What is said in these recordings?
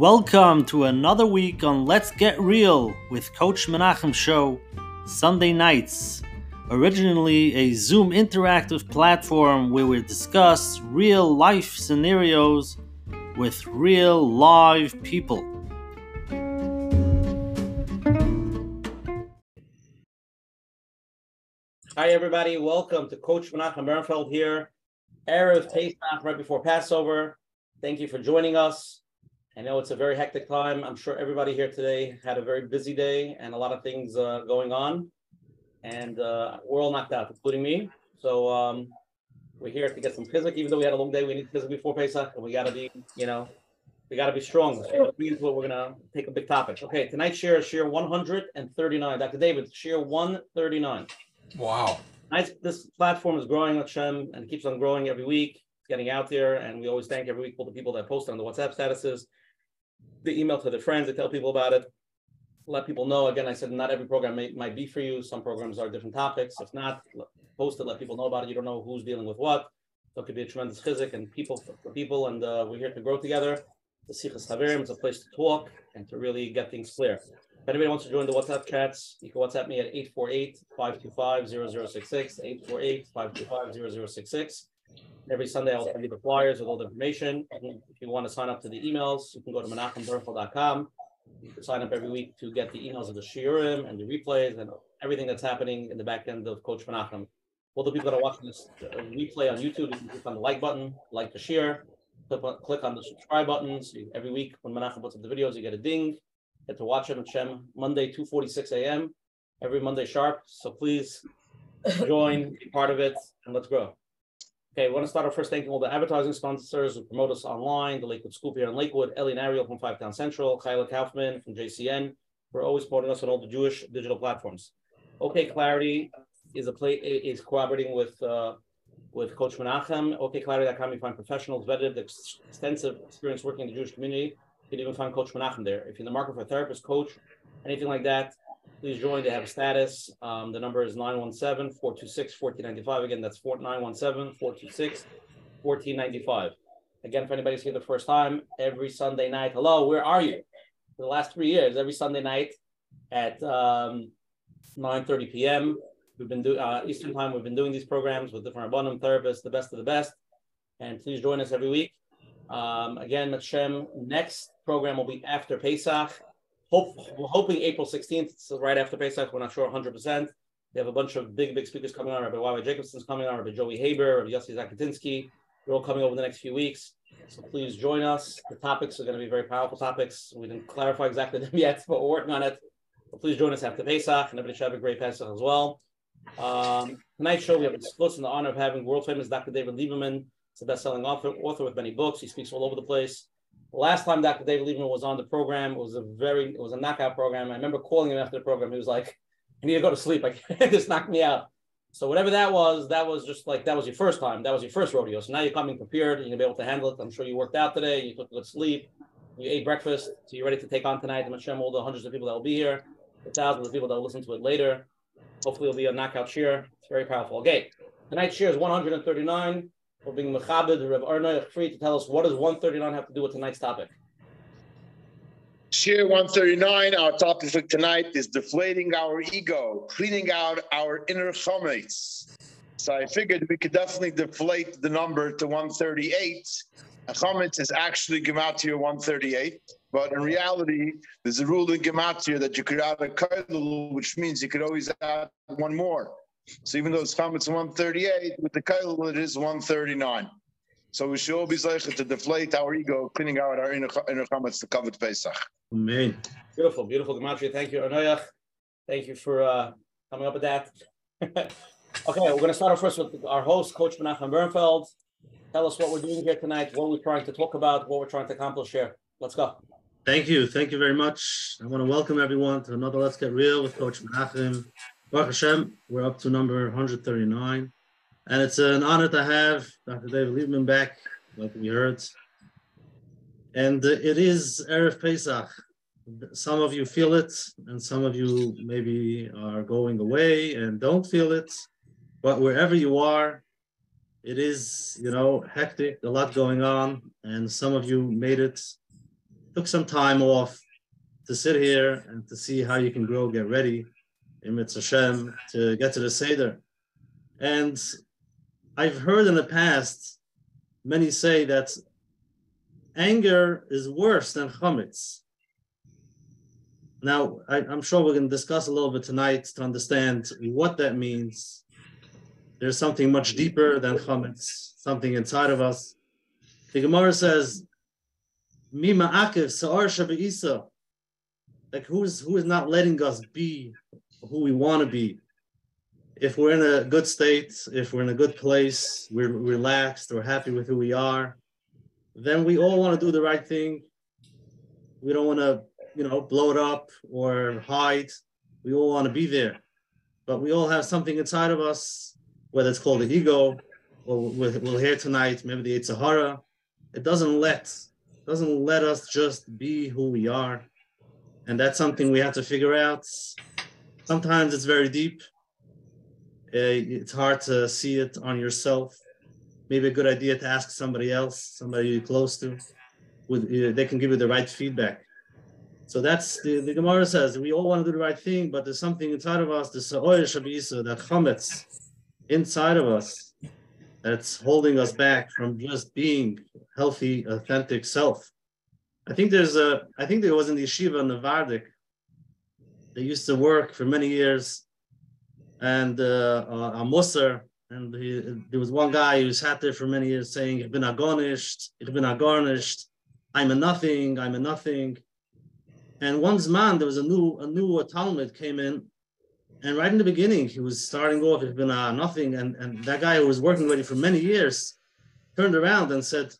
Welcome to another week on Let's Get Real with Coach Menachem Show, Sunday nights. Originally a Zoom interactive platform where we discuss real life scenarios with real live people. Hi, everybody. Welcome to Coach Menachem Bernfeld here. Erev Pesach, right before Passover. Thank you for joining us. I know it's a very hectic time. I'm sure everybody here today had a very busy day and a lot of things uh, going on. And uh, we're all knocked out, including me. So um, we're here to get some physics. Even though we had a long day, we need physics before Pesach, and we got to be, you know, we got to be strong. So we're gonna take a big topic. Okay, tonight's share is share 139. Dr. David, share 139. Wow. Nice. This platform is growing, Hashem, and keeps on growing every week. It's getting out there, and we always thank every week for the people that post on the WhatsApp statuses, the email to their friends, they tell people about it. Let people know. Again, I said not every program may, might be for you. Some programs are different topics. If not, post it. Let people know about it. You don't know who's dealing with what. So it could be a tremendous chizik and people for people, and uh, we're here to grow together. The Sichas Haverim is a place to talk and to really get things clear. If anybody wants to join the WhatsApp chats, you can WhatsApp me at 848-525-0066, 848-525-0066. Every Sunday, I'll send you the flyers with all the information. If you want to sign up to the emails, you can go to can sign up every week to get the emails of the shiurim and the replays and everything that's happening in the back end of Coach Menachem. All the people that are watching this uh, replay on YouTube, you can click on the like button, like the share, click on, click on the subscribe buttons. You, every week when Menachem puts up the videos, you get a ding. Get to watch them at Shem Monday, 2:46 a.m. Every Monday sharp. So please join, be part of it, and let's grow. Okay, we want to start our first thanking all the advertising sponsors who promote us online, the Lakewood Scoop here in Lakewood, Ellie and Ariel from Five Town Central, Kyla Kaufman from JCN. We're always supporting us on all the Jewish digital platforms. OK Clarity is a play is cooperating with uh, with Coach Menachem. OKClarity.com, you find professionals, vetted, extensive experience working in the Jewish community. You can even find Coach Menachem there. If you're in the market for a therapist, coach, anything like that, please join. They have status. Um, the number is 917 426 1495. Again, that's 917 426 1495. Again, if anybody's here the first time, every Sunday night, hello, where are you? For the last three years, every Sunday night at um, 9.30 p.m., we've been doing uh, Eastern time, we've been doing these programs with different Rabbanim therapists, the best of the best. And please join us every week. Um, again, Shem, next program will be after Pesach. Hope, we're hoping April 16th, so right after Pesach. We're not sure 100%. We have a bunch of big, big speakers coming on. Rabbi Wawa Jacobson's coming on, Rabbi Joey Haber, Rabbi Yossi Zakatinsky. They're all coming over the next few weeks. So please join us. The topics are going to be very powerful topics. We didn't clarify exactly them yet, but we're working on it. Please join us after Pesach, and everybody should have a great Pesach as well. Um, tonight's show, we have a exclusive the honor of having world famous Dr. David Lieberman. He's a best-selling author, author with many books. He speaks all over the place. Last time Dr. David Lieberman was on the program, it was a very, it was a knockout program. I remember calling him after the program. He was like, "I need to go to sleep. I just knocked me out." So whatever that was, that was just like that was your first time. That was your first rodeo. So now you're coming prepared. You're gonna be able to handle it. I'm sure you worked out today. You took a good sleep. You ate breakfast. So you're ready to take on tonight. I'm show all the hundreds of people that will be here, the thousands of people that will listen to it later. Hopefully, it'll be a knockout cheer. It's very powerful. Okay, tonight's cheer is 139. We're being Mechabed, Reb Arnoy free to tell us what does 139 have to do with tonight's topic. Share 139, our topic for tonight is deflating our ego, cleaning out our inner chometz. So I figured we could definitely deflate the number to 138. A chometz is actually Gematria 138, but in reality, there's a rule in Gematria that you could add a kailul, which means you could always add one more. So even though it's chometz 138, with the kailul it is 139. So we should all be zeicher to deflate our ego, cleaning out our inner, inner chametz to cover Pesach. Amen. Beautiful, beautiful gematria. Thank you, Anoyach. Thank you for uh, coming up with that. okay, we're going to start off first with our host, Coach Menachem Bernfeld. Tell us what we're doing here tonight, what we're trying to talk about, what we're trying to accomplish here. Let's go. Thank you. Thank you very much. I want to welcome everyone to another Let's Get Real with Coach Menachem. Baruch Hashem, we're up to number 139. And it's an honor to have Dr. David Lieberman back, like we heard. And it is Erev Pesach. Some of you feel it, and some of you maybe are going away and don't feel it. But wherever you are, it is, you know, hectic, a lot going on. And some of you made it took some time off to sit here and to see how you can grow, get ready in Mitzvah Hashem to get to the Seder. And I've heard in the past many say that anger is worse than chametz. Now, I, am sure we're going to discuss a little bit tonight to understand what that means. There's something much deeper than chametz, something inside of us. The Gemara says, "Mima akiv sa'ar isa." Like who is who is not letting us be who we want to be? If we're in a good state, if we're in a good place, we're relaxed, we're happy with who we are, then we all want to do the right thing. We don't want to, you know, blow it up or hide. We all want to be there, but we all have something inside of us, whether it's called the ego, or we'll hear tonight, maybe the Sahara. It doesn't let doesn't let us just be who we are, and that's something we have to figure out. Sometimes it's very deep. Uh, it's hard to see it on yourself maybe a good idea to ask somebody else, somebody you're close to, with uh, they can give you the right feedback. So that's the, the Gemara says we all want to do the right thing, but there's something inside of us, the sa'oyer shabisa, that chametz inside of us that's holding us back from just being healthy, authentic self. I think there's a, I think there was in the yeshiva in the Vardik. They used to work for many years, and uh, a mussar, and he, there was one guy who sat there for many years saying, "Ich bin agonished, ich bin agarnished, I'm a nothing, I'm a nothing." And once man, there was a new a new talmid came in, and right in the beginning, he was starting off, "Ich bin a nothing," and and that guy who was working with him for many years turned around and said,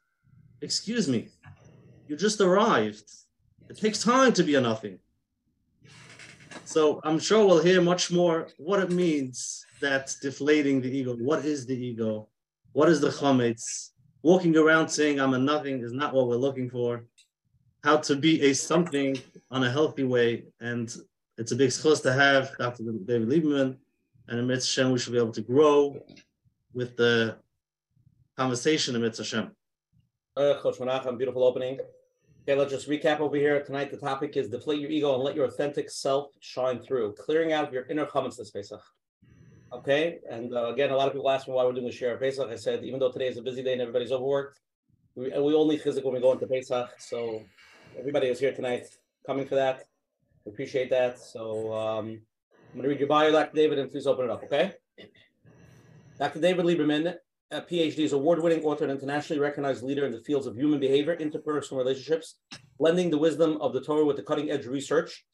"Excuse me, you just arrived. It takes time to be a nothing." So I'm sure we'll hear much more what it means that deflating the ego. What is the ego? What is the chametz? Walking around saying I'm a nothing is not what we're looking for. How to be a something on a healthy way. And it's a big zchus to have Dr. David Lieberman. And in Hashem, we should be able to grow with the conversation in Hashem. Uh, Coach Menachem, beautiful opening. Okay, let's just recap over here. Tonight, the topic is deflate your ego and let your authentic self shine through, clearing out your inner chametz this Pesach. Okay, and uh, again, a lot of people ask me why we're doing the share of Pesach. I said, even though today is a busy day and everybody's overworked, we, we all need chizik when we go into Pesach. So everybody is here tonight coming for that. We appreciate that. So um, I'm going to read your bio, Dr. David, and please open it up, okay? Dr. David Lieberman, a PhD, is award-winning author and internationally recognized leader in the fields of human behavior, interpersonal relationships, blending the wisdom of the Torah with the cutting-edge research.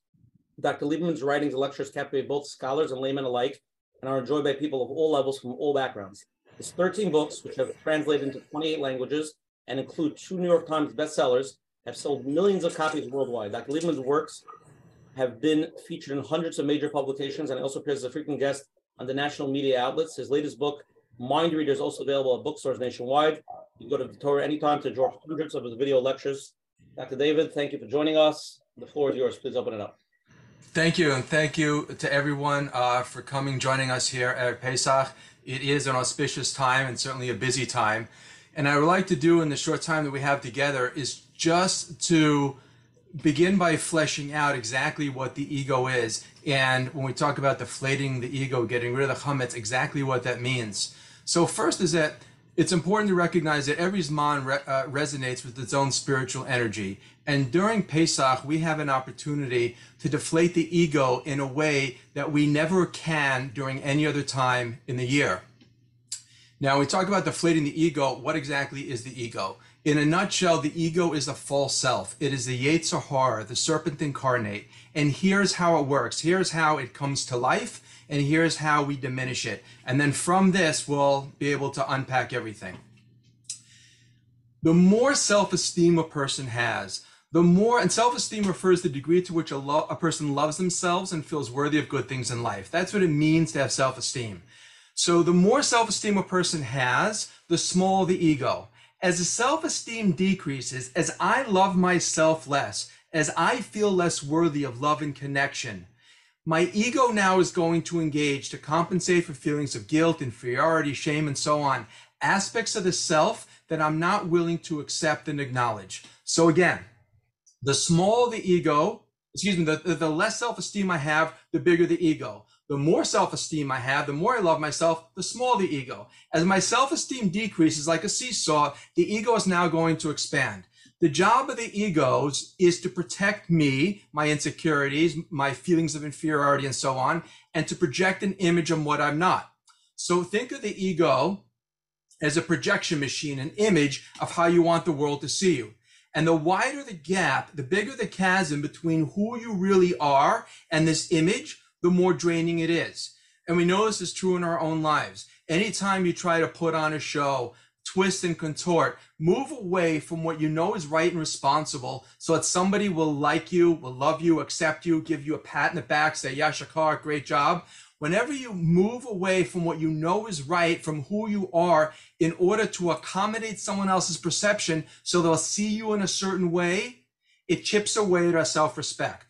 Dr. Lieberman's writings and lectures captivate both scholars and laymen alike and are enjoyed by people of all levels from all backgrounds. His 13 books, which have translated into 28 languages and include two New York Times bestsellers, have sold millions of copies worldwide. Dr. Lieberman's works have been featured in hundreds of major publications and also appears as a frequent guest on the national media outlets. His latest book, Mind Reader, is also available at bookstores nationwide. You can go to Torah anytime to draw hundreds of video lectures. Dr. David, thank you for joining us. The floor is yours. Please open it up. Thank you, and thank you to everyone uh, for coming, joining us here at Pesach. It is an auspicious time and certainly a busy time. And I would like to do in the short time that we have together is just to begin by fleshing out exactly what the ego is. And when we talk about deflating the ego, getting rid of the chametz, exactly what that means. So first is that it's important to recognize that every Zman re- uh, resonates with its own spiritual energy. And during Pesach, we have an opportunity to deflate the ego in a way that we never can during any other time in the year. Now, we talk about deflating the ego. What exactly is the ego? In a nutshell, the ego is the false self. It is the Yetzer Hara, the serpent incarnate. And here's how it works. Here's how it comes to life, and here's how we diminish it. And then from this, we'll be able to unpack everything. The more self esteem a person has, the more, and self esteem refers to the degree to which a, lo- a person loves themselves and feels worthy of good things in life. That's what it means to have self esteem. So the more self esteem a person has, the smaller the ego. As the self esteem decreases, as I love myself less, as I feel less worthy of love and connection, my ego now is going to engage to compensate for feelings of guilt, inferiority, shame, and so on. Aspects of the self that I'm not willing to accept and acknowledge. So again, The smaller the ego, excuse me, the, the, less self-esteem I have, the bigger the ego. The more self-esteem I have, the more I love myself, the smaller the ego. As my self-esteem decreases like a seesaw, the ego is now going to expand. The job of the egos is to protect me, my insecurities, my feelings of inferiority, and so on, and to project an image of what I'm not. So think of the ego as a projection machine, an image of how you want the world to see you. And the wider the gap, the bigger the chasm between who you really are and this image, the more draining it is. And we know this is true in our own lives. Anytime you try to put on a show, twist and contort, move away from what you know is right and responsible so that somebody will like you, will love you, accept you, give you a pat in the back, say, yeah, Shakar, great job. Whenever you move away from what you know is right, from who you are, in order to accommodate someone else's perception so they'll see you in a certain way, it chips away at our self respect.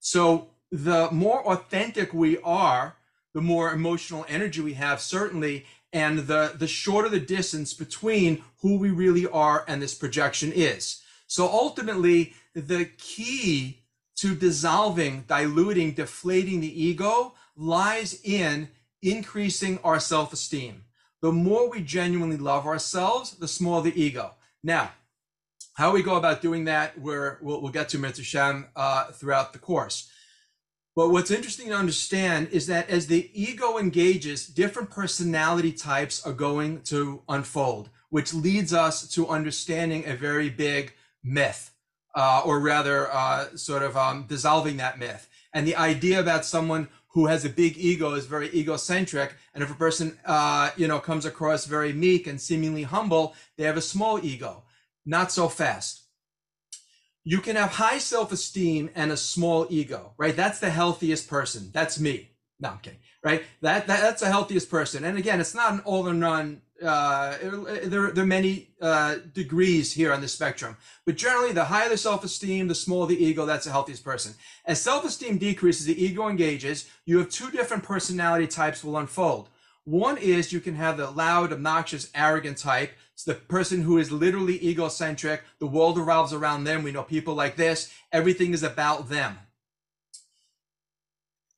So the more authentic we are, the more emotional energy we have, certainly, and the, the shorter the distance between who we really are and this projection is. So ultimately, the key to dissolving, diluting, deflating the ego lies in increasing our self esteem. The more we genuinely love ourselves, the smaller the ego. Now, how we go about doing that, we're, we'll, we'll get to Mitzvah Shem uh, throughout the course. But what's interesting to understand is that as the ego engages, different personality types are going to unfold, which leads us to understanding a very big myth, uh, or rather, uh, sort of um, dissolving that myth. And the idea about someone who has a big ego is very egocentric, and if a person, uh, you know, comes across very meek and seemingly humble, they have a small ego. Not so fast you can have high self-esteem and a small ego, right? That's the healthiest person. That's me. No, I'm kidding, right? That, that that's the healthiest person. And again, it's not an all or none. Uh, there, there are many uh, degrees here on the spectrum, but generally, the higher the self-esteem, the smaller the ego. That's the healthiest person. As self-esteem decreases, the ego engages. You have two different personality types will unfold. One is you can have the loud, obnoxious, arrogant type it's the person who is literally egocentric. The world revolves around them. We know people like this. Everything is about them.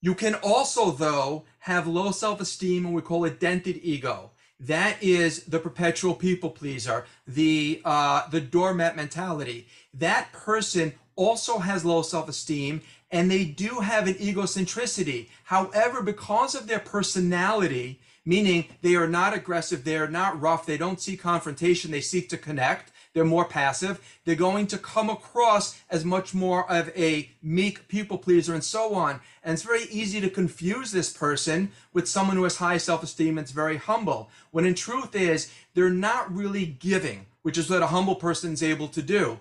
You can also, though, have low self esteem, and we call it dented ego. That is the perpetual people pleaser, the uh, the doormat mentality. That person also has low self esteem, and they do have an egocentricity. However, because of their personality, meaning they are not aggressive, they are not rough, they don't seek confrontation, they seek to connect. They're more passive. They're going to come across as much more of a meek people pleaser and so on. And it's very easy to confuse this person with someone who has high self esteem and very humble. When in truth is, they're not really giving, which is what a humble person is able to do.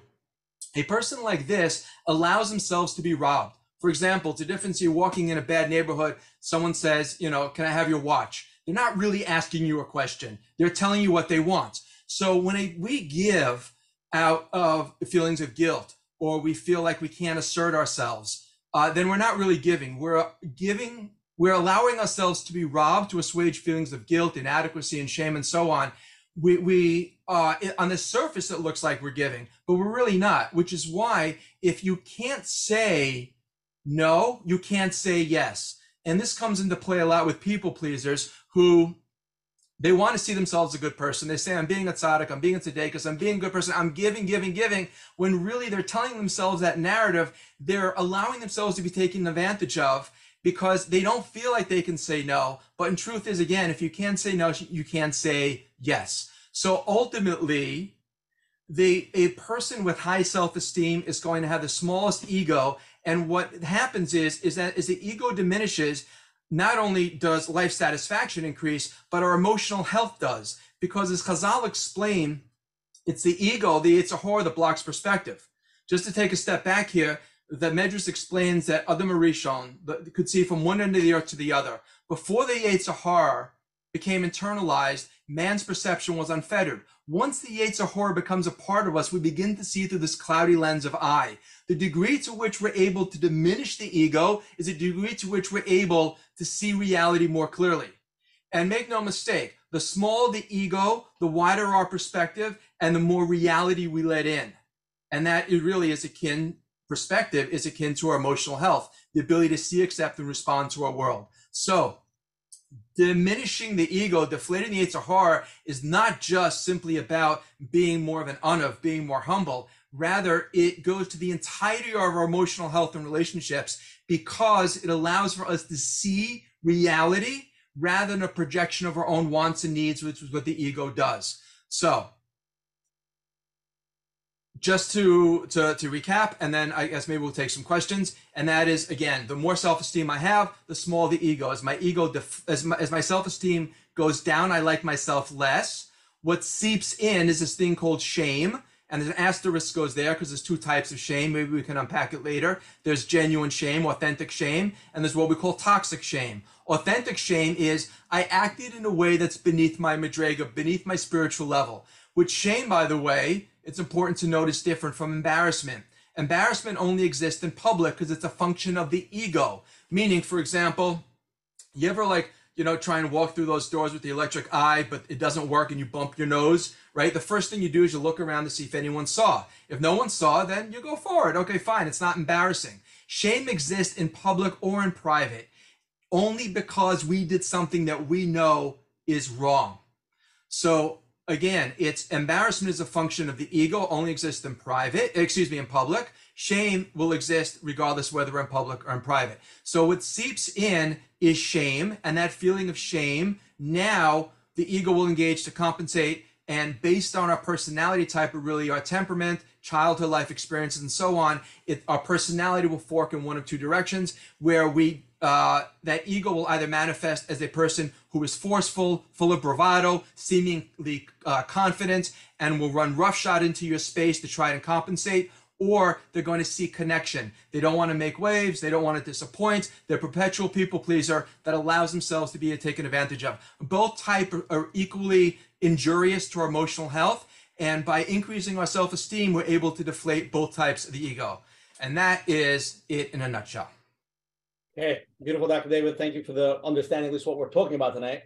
A person like this allows themselves to be robbed. For example, it's a difference you're walking in a bad neighborhood, someone says, you know, can I have your watch? They're not really asking you a question. They're telling you what they want. So when we give out of feelings of guilt or we feel like we can't assert ourselves, uh, then we're not really giving. We're giving, we're allowing ourselves to be robbed to assuage feelings of guilt, inadequacy, and shame, and so on. We, we uh, on the surface, it looks like we're giving, but we're really not, which is why if you can't say no, you can't say yes. And this comes into play a lot with people pleasers who they want to see themselves a good person. They say, I'm being a tzaddik, I'm being a tzaddikus, I'm being a good person, I'm giving, giving, giving, when really they're telling themselves that narrative, they're allowing themselves to be taken advantage of because they don't feel like they can say no. But in truth is, again, if you can't say no, you can't say yes. So ultimately, the a person with high self-esteem is going to have the smallest ego. And what happens is, is that as the ego diminishes, not only does life satisfaction increase, but our emotional health does. Because as Chazal explain, it's the ego, the a horror that blocks perspective. Just to take a step back here, the Medrash explains that Adam HaRishon could see from one end of the earth to the other. Before the Yetzer became internalized, man's perception was unfettered. Once the Yetzer Hara becomes a part of us, we begin to see through this cloudy lens of I. The degree to which we're able to diminish the ego is the degree to which we're able to see reality more clearly. And make no mistake, the smaller the ego, the wider our perspective, and the more reality we let in. And that it really is akin, perspective is akin to our emotional health, the ability to see, accept, and respond to our world. So diminishing the ego, deflating the Yetzer Hara is not just simply about being more of an anav, being more humble. Rather, it goes to the entirety of our emotional health and relationships because it allows for us to see reality rather than a projection of our own wants and needs, which is what the ego does. So, just to, to to recap, and then I guess maybe we'll take some questions. And that is again, the more self-esteem I have, the smaller the ego. As my ego, as my, as my self-esteem goes down, I like myself less. What seeps in is this thing called shame, and an asterisk goes there because there's two types of shame. Maybe we can unpack it later. There's genuine shame, authentic shame, and there's what we call toxic shame. Authentic shame is I acted in a way that's beneath my madrega, beneath my spiritual level. Which shame, by the way, it's important to notice different from embarrassment. Embarrassment only exists in public because it's a function of the ego. Meaning, for example, you ever like, you know, try and walk through those doors with the electric eye, but it doesn't work and you bump your nose, right? The first thing you do is you look around to see if anyone saw. If no one saw, then you go forward. Okay, fine. It's not embarrassing. Shame exists in public or in private only because we did something that we know is wrong. So again, it's embarrassment is a function of the ego, only exists in private, excuse me, in public. Shame will exist regardless whether in public or in private. So what seeps in is shame, and that feeling of shame, now the ego will engage to compensate. And based on our personality type, or really our temperament, childhood life experiences, and so on, it, our personality will fork in one of two directions where we uh, that ego will either manifest as a person who is forceful, full of bravado, seemingly uh, confident, and will run roughshod into your space to try and compensate, or they're going to seek connection. They don't want to make waves. They don't want to disappoint. They're perpetual people pleaser that allows themselves to be taken advantage of. Both type are equally injurious to our emotional health. And by increasing our self-esteem, we're able to deflate both types of the ego. And that is it in a nutshell. Okay, beautiful, Dr. David. Thank you for the understanding, at least what we're talking about tonight.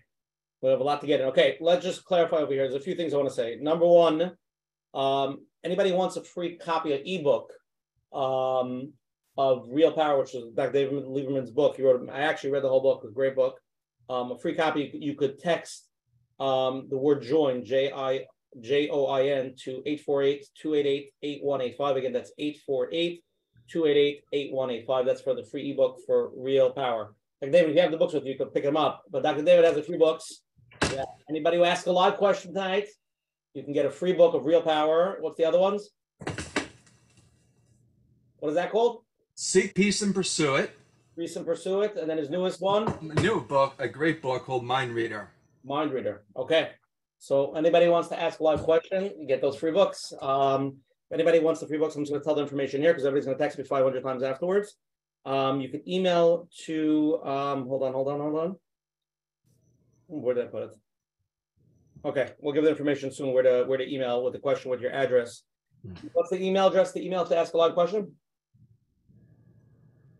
We have a lot to get in. Okay, let's just clarify over here. There's a few things I want to say. Number one, um, anybody wants a free copy of ebook um, of Real Power, which is Dr. David Lieberman's book. He wrote. I actually read the whole book. A great book. Um, a free copy. You could text um, the word join J I J O I N to 848-288-8185. Again, that's 848 288-8185. That's for the free ebook for Real Power. Dr. David, if you have the books with you, you can pick them up. But Dr. David has a few books. Yeah. Anybody who asks a live question tonight, you can get a free book of Real Power. What's the other ones? What is that called? Seek Peace and Pursue It. Peace and Pursue It. And then his newest one? A new book, a great book called Mind Reader. Mind Reader. Okay. So anybody wants to ask a live question, you get those free books. Um, if anybody wants the free books, I'm just going to tell the information here because everybody's going to text me 500 times afterwards. Um, you can email to, um, hold on, hold on, hold on. Where did I put it? Okay, we'll give the information soon where to where to email with the question with your address. What's the email address? The email to ask a live question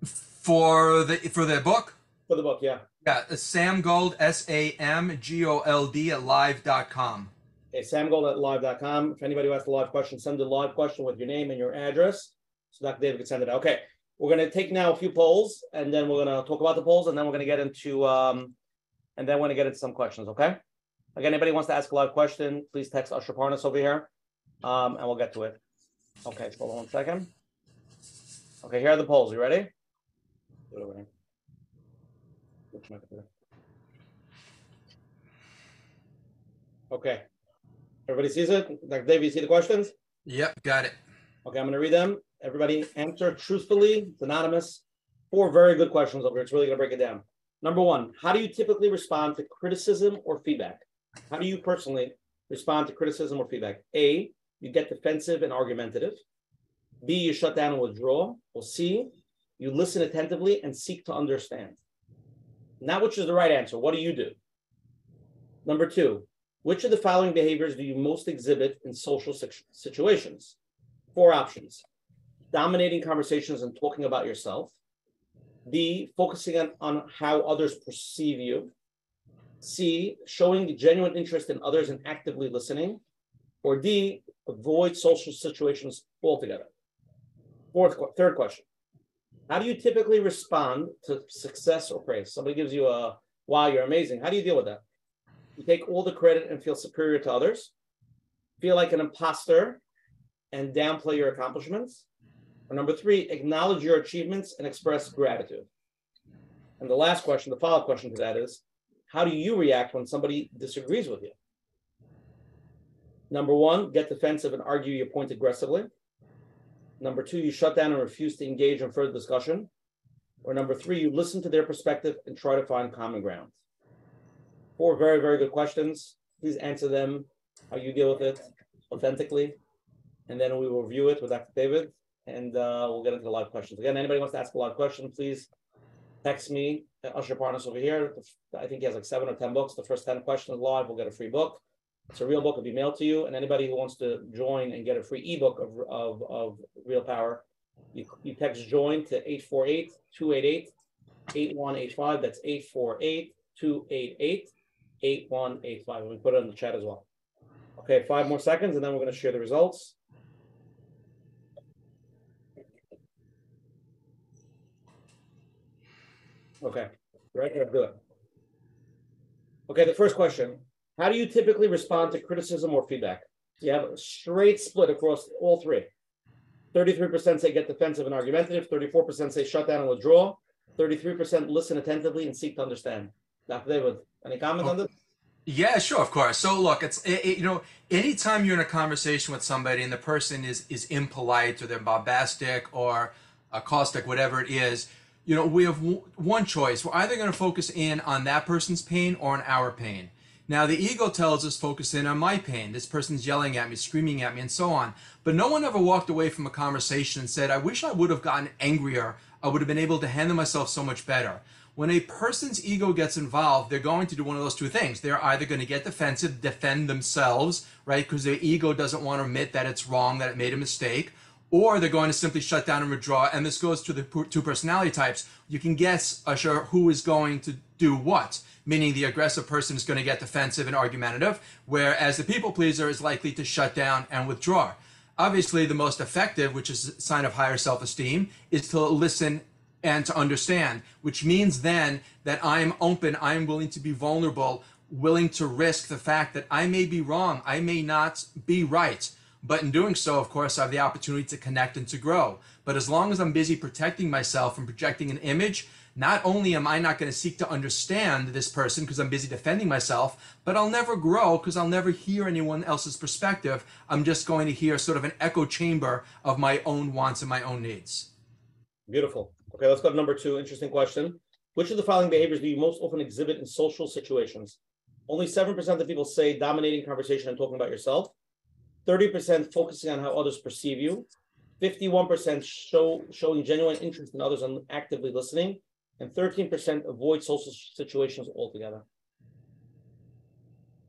For the for the book? for the book. Yeah. Yeah, Sam Gold, S A M G O L D at live.com. Okay, samgold at live.com. If anybody wants a live question, send a live question with your name and your address so Dr. David can send it out. Okay, we're going to take now a few polls and then we're going to talk about the polls and then we're going to get into, um, and then we're going to get into some questions, okay? Again, anybody wants to ask a live question, please text Usher Parnas over here um, and we'll get to it. Okay, hold on one second. Okay, here are the polls. You ready? Put it over here. Which mic is it? Okay. Everybody sees it? Dr. Dave, you see the questions? Yep, got it. Okay, I'm going to read them. Everybody answer truthfully. It's anonymous. Four very good questions over here. It's really going to break it down. Number one, how do you typically respond to criticism or feedback? How do you personally respond to criticism or feedback? A, you get defensive and argumentative. B, you shut down and withdraw. Or C, you listen attentively and seek to understand. Not which is the right answer. What do you do? Number two, which of the following behaviors do you most exhibit in social situations? Four options dominating conversations and talking about yourself. B, focusing on, on how others perceive you. C, showing genuine interest in others and actively listening. Or D, avoid social situations altogether. Fourth, third question. How do you typically respond to success or praise? Somebody gives you a, wow, you're amazing. How do you deal with that? You take all the credit and feel superior to others, feel like an imposter and downplay your accomplishments. Or number three, acknowledge your achievements and express gratitude. And the last question, the follow-up question to that is, how do you react when somebody disagrees with you? Number one, get defensive and argue your point aggressively. Number two, you shut down and refuse to engage in further discussion. Or number three, you listen to their perspective and try to find common ground. Four very, very good questions. Please answer them how you deal with it authentically. And then we will review it with Dr. David and uh, we'll get into the live questions. Again, anybody wants to ask a live question, please text me, Usher Partners over here. I think he has like seven or 10 books. The first 10 questions live, we'll get a free book. It's a real book, it'll be mailed to you. And anybody who wants to join and get a free ebook of, of, of Real Power, you, you text join to 848 288 8185. That's 848 288 8185. And we put it in the chat as well. Okay, five more seconds, and then we're going to share the results. Okay, right there, good. Okay, the first question How do you typically respond to criticism or feedback? You have a straight split across all three. 33% say get defensive and argumentative, 34% say shut down and withdraw, 33% listen attentively and seek to understand. Dr. David, any comments on this? Yeah, sure, of course. So look, it's it, it- you know, anytime you're in a conversation with somebody and the person is is impolite or they're bombastic or uh, caustic, whatever it is, you know, we have w- one choice. We're either going to focus in on that person's pain or on our pain. Now, the ego tells us focus in on my pain. This person's yelling at me, screaming at me, and so on. But no one ever walked away from a conversation and said, I wish I would have gotten angrier. I would have been able to handle myself so much better. When a person's ego gets involved, they're going to do one of those two things. They're either going to get defensive, defend themselves, right? Because their ego doesn't want to admit that it's wrong, that it made a mistake, or they're going to simply shut down and withdraw. And this goes to the two personality types. You can guess, Usher, who is going to do what. Meaning the aggressive person is going to get defensive and argumentative, whereas the people pleaser is likely to shut down and withdraw. Obviously, the most effective, which is a sign of higher self esteem, is to listen and to understand, which means then that I'm open, I'm willing to be vulnerable, willing to risk the fact that I may be wrong, I may not be right. But in doing so, of course, I have the opportunity to connect and to grow. But as long as I'm busy protecting myself and projecting an image, not only am I not going to seek to understand this person because I'm busy defending myself, but I'll never grow because I'll never hear anyone else's perspective. I'm just going to hear sort of an echo chamber of my own wants and my own needs. Beautiful. Okay, let's go to number two. Interesting question. Which of the following behaviors do you most often exhibit in social situations? Only 7% of people say dominating conversation and talking about yourself. 30% focusing on how others perceive you. 51% show showing genuine interest in others and actively listening. And 13% avoid social situations altogether.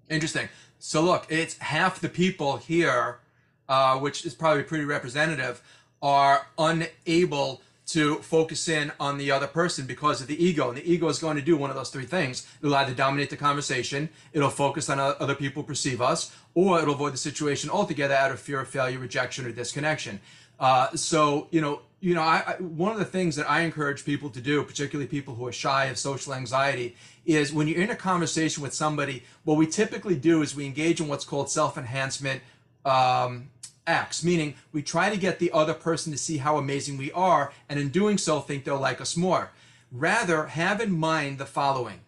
Interesting. So look, it's half the people here, uh, which is probably pretty representative, are unable to focus in on the other person because of the ego. And the ego is going to do one of those three things. It'll either dominate the conversation, it'll focus on how other people perceive us, or it'll avoid the situation altogether out of fear of failure, rejection, or disconnection. Uh, so, you know, you know, I, I, one of the things that I encourage people to do, particularly people who are shy of social anxiety, is when you're in a conversation with somebody, what we typically do is we engage in what's called self-enhancement um, acts, meaning we try to get the other person to see how amazing we are, and in doing so, think they'll like us more. Rather, have in mind the following,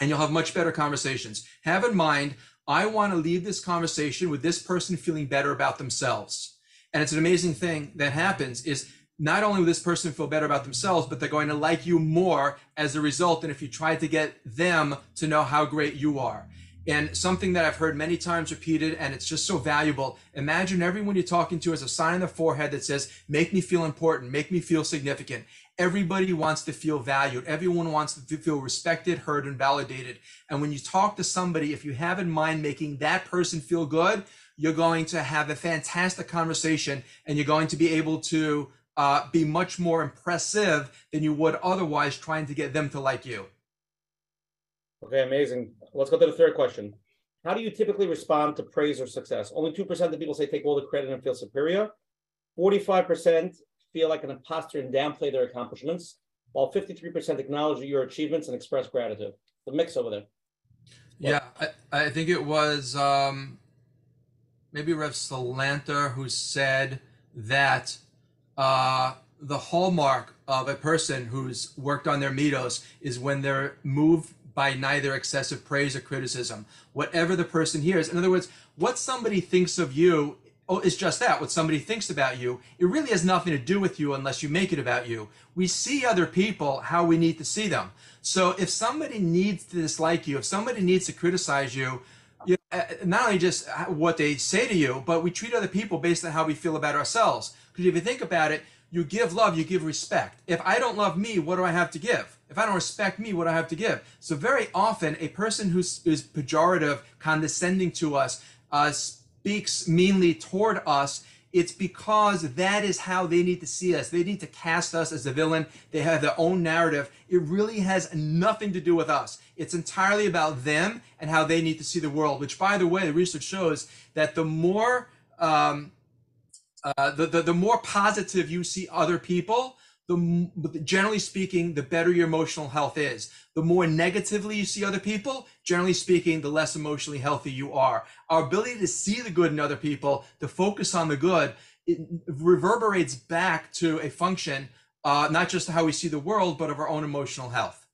and you'll have much better conversations. Have in mind, I want to leave this conversation with this person feeling better about themselves. And it's an amazing thing that happens is not only will this person feel better about themselves, but they're going to like you more as a result than if you tried to get them to know how great you are. And something that I've heard many times repeated, and it's just so valuable. Imagine everyone you're talking to has a sign on the forehead that says, Make me feel important, make me feel significant. Everybody wants to feel valued. Everyone wants to feel respected, heard, and validated. And when you talk to somebody, if you have in mind making that person feel good, you're going to have a fantastic conversation and you're going to be able to uh, be much more impressive than you would otherwise trying to get them to like you. Okay, amazing. Let's go to the third question. how do you typically respond to praise or success? Only 2% of people say take all the credit and feel superior. 45% feel like an imposter and downplay their accomplishments, while 53% acknowledge your achievements and express gratitude. The mix over there. Yeah, I, I think it was um, maybe Rev Salanter who said that uh, the hallmark of a person who's worked on their middos is when they're moved by neither excessive praise or criticism. Whatever the person hears, in other words, what somebody thinks of you oh, is just that. What somebody thinks about you, it really has nothing to do with you unless you make it about you. We see other people how we need to see them. So if somebody needs to dislike you, if somebody needs to criticize you, you know, uh, not only just what they say to you, but we treat other people based on how we feel about ourselves. Because if you think about it, you give love, you give respect. If I don't love me, what do I have to give? If I don't respect me, what do I have to give? So very often, a person who is pejorative, condescending to us, uh, speaks meanly toward us, it's because that is how they need to see us. They need to cast us as a villain. They have their own narrative. It really has nothing to do with us. It's entirely about them and how they need to see the world, which, by the way, the research shows that the more um, uh, the, the, the more positive you see other people, the generally speaking, the better your emotional health is. The more negatively you see other people, generally speaking, the less emotionally healthy you are. Our ability to see the good in other people, to focus on the good, it reverberates back to a function, uh, not just how we see the world, but of our own emotional health.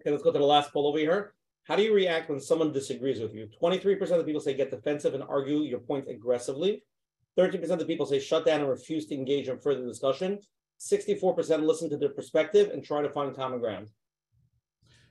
Okay, let's go to the last poll over here. How do you react when someone disagrees with you? 23% of people say get defensive and argue your point aggressively. 13% of people say shut down and refuse to engage in further discussion. 64% listen to their perspective and try to find common ground.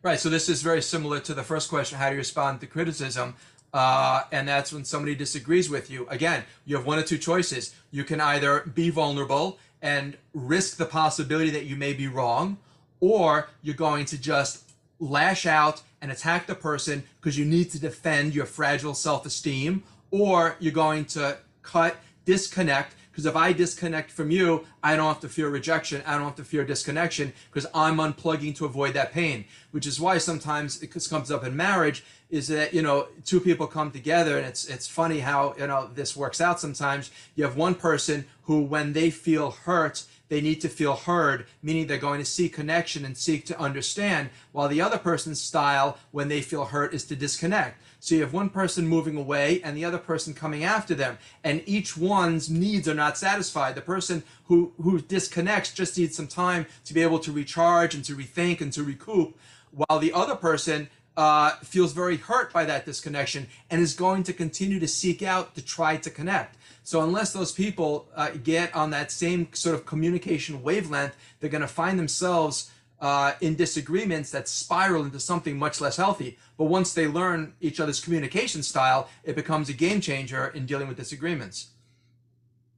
Right. So this is very similar to the first question how do you respond to criticism? Uh, and that's when somebody disagrees with you. Again, you have one or two choices. You can either be vulnerable and risk the possibility that you may be wrong, or you're going to just lash out and attack the person because you need to defend your fragile self esteem, or you're going to cut, disconnect, because if I disconnect from you, I don't have to fear rejection. I don't have to fear disconnection because I'm unplugging to avoid that pain, which is why sometimes it comes up in marriage is that, you know, two people come together and it's, it's funny how, you know, this works out sometimes. You have one person who, when they feel hurt, they need to feel heard, meaning they're going to seek connection and seek to understand, while the other person's style, when they feel hurt, is to disconnect. So you have one person moving away and the other person coming after them, and each one's needs are not satisfied. The person who, who disconnects just needs some time to be able to recharge and to rethink and to recoup, while the other person uh, feels very hurt by that disconnection and is going to continue to seek out to try to connect. So unless those people uh, get on that same sort of communication wavelength, they're going to find themselves uh, in disagreements that spiral into something much less healthy. But once they learn each other's communication style, it becomes a game changer in dealing with disagreements.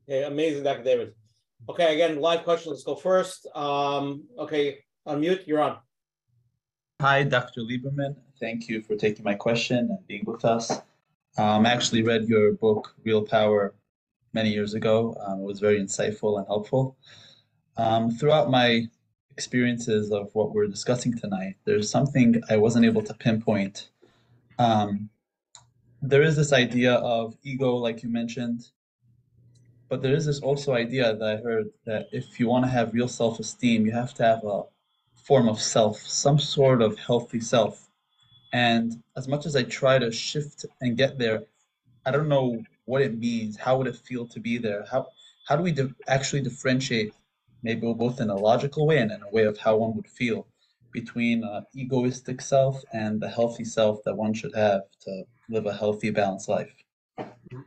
Okay, amazing, Dr. David. Okay, again, live question. Let's go first. Um, okay, unmute. You're on. Hi, Dr. Lieberman. Thank you for taking my question and being with us. Um, I actually read your book, Real Power, many years ago. Um, it was very insightful and helpful. Um, throughout my experiences of what we're discussing tonight, there's something I wasn't able to pinpoint. Um, there is this idea of ego, like you mentioned, but there is this also idea that I heard that if you want to have real self esteem, you have to have a form of self, some sort of healthy self. And as much as I try to shift and get there, I don't know what it means. How would it feel to be there? How how do we actually differentiate maybe both in a logical way and in a way of how one would feel between an egoistic self and the healthy self that one should have to live a healthy, balanced life.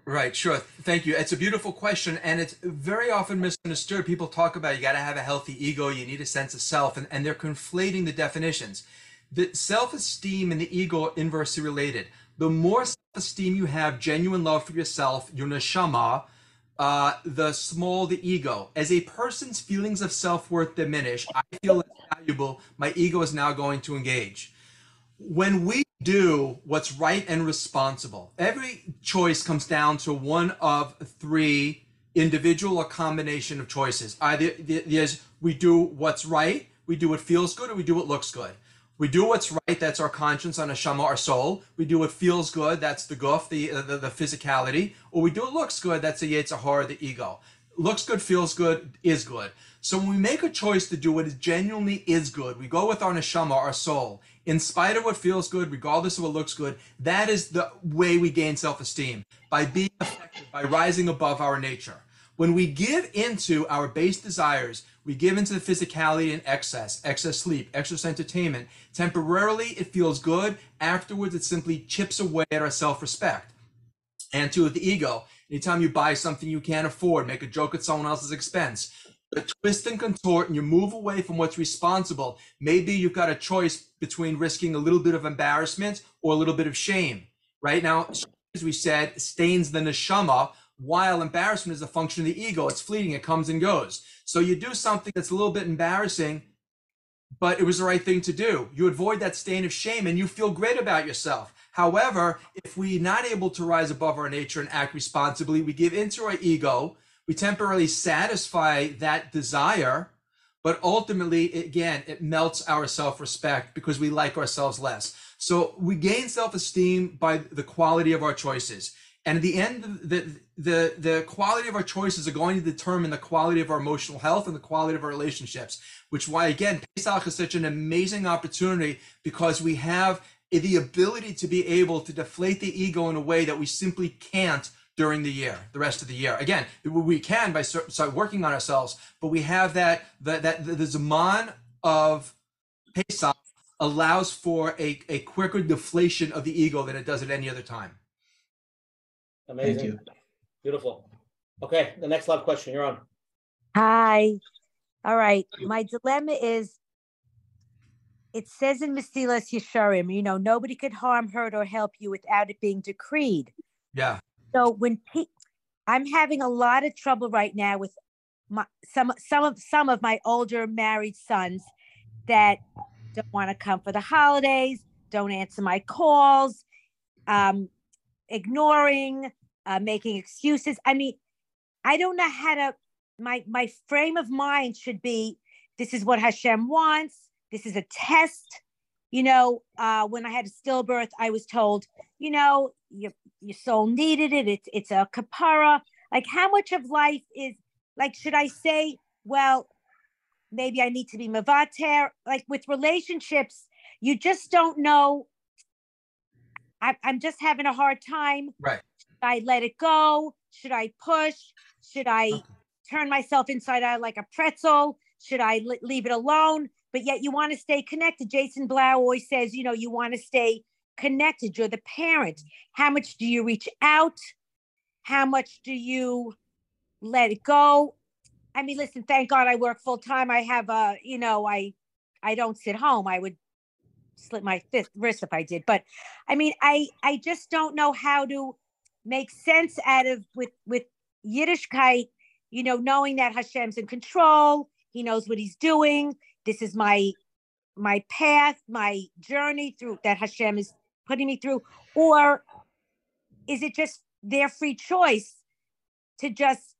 Right, sure. Thank you. It's a beautiful question, and it's very often misunderstood. People talk about you got to have a healthy ego, you need a sense of self, and, and they're conflating the definitions. The self esteem and the ego are inversely related. The more self esteem you have, genuine love for yourself, your neshama, uh, the small, the ego. As a person's feelings of self worth diminish, I feel less valuable. My ego is now going to engage. When we do what's right and responsible, every choice comes down to one of three individual or combination of choices. Either there's we do what's right, we do what feels good, or we do what looks good. We do what's right. That's our conscience, our neshama, our soul. We do what feels good. That's the guf, the, uh, the the physicality. Or we do what looks good. That's the yetzer hara, the ego. Looks good, feels good, is good. So when we make a choice to do what is genuinely is good, we go with our neshama, our soul, in spite of what feels good, regardless of what looks good. That is the way we gain self-esteem by being effective, by rising above our nature. When we give into our base desires, we give into the physicality and excess, excess sleep, excess entertainment. Temporarily, it feels good. Afterwards, it simply chips away at our self-respect. And two, the ego, anytime you buy something you can't afford, make a joke at someone else's expense, but twist and contort and you move away from what's responsible. Maybe you've got a choice between risking a little bit of embarrassment or a little bit of shame. Right now, as we said, stains the neshama, while embarrassment is a function of the ego. It's fleeting, it comes and goes. So you do something that's a little bit embarrassing, but it was the right thing to do. You avoid that stain of shame and you feel great about yourself. However, if we're not able to rise above our nature and act responsibly, we give into our ego, we temporarily satisfy that desire, but ultimately, again, it melts our self respect because we like ourselves less. So we gain self esteem by the quality of our choices. And at the end, the, the, the quality of our choices are going to determine the quality of our emotional health and the quality of our relationships, which why, again, Pesach is such an amazing opportunity because we have the ability to be able to deflate the ego in a way that we simply can't during the year, the rest of the year. Again, we can by start working on ourselves, but we have that that that the zaman of Pesach allows for a, a quicker deflation of the ego than it does at any other time. Amazing. Thank you. Beautiful. Okay, the next live question. You're on. Hi. All right. My dilemma is it says in Mesilas Yesharim, you know, nobody could harm, hurt, or help you without it being decreed. Yeah. So when pe- I'm having a lot of trouble right now with my some some of some of my older married sons that don't want to come for the holidays, don't answer my calls, um, ignoring, uh, making excuses. I mean, I don't know how to. My my frame of mind should be: this is what Hashem wants. This is a test. You know, uh, when I had a stillbirth, I was told, you know, your your soul needed it. It's it's a kapara. Like, how much of life is like? Should I say, well, maybe I need to be mavater? Like with relationships, you just don't know. I, I'm just having a hard time. Right. Should I let it go? Should I push? Should I Okay. turn myself inside out like a pretzel? Should I leave it alone? But yet you want to stay connected. Jason Blau always says, you know, you want to stay connected. You're the parent. How much do you reach out? How much do you let it go? I mean, listen, thank God I work full time. I have a, you know, I I don't sit home. I would slip my fifth wrist if I did. But I mean, I I just don't know how to make sense out of with with Yiddishkeit, you know, knowing that Hashem's in control, he knows what he's doing. This is my my path, my journey through that Hashem is putting me through, or is it just their free choice to just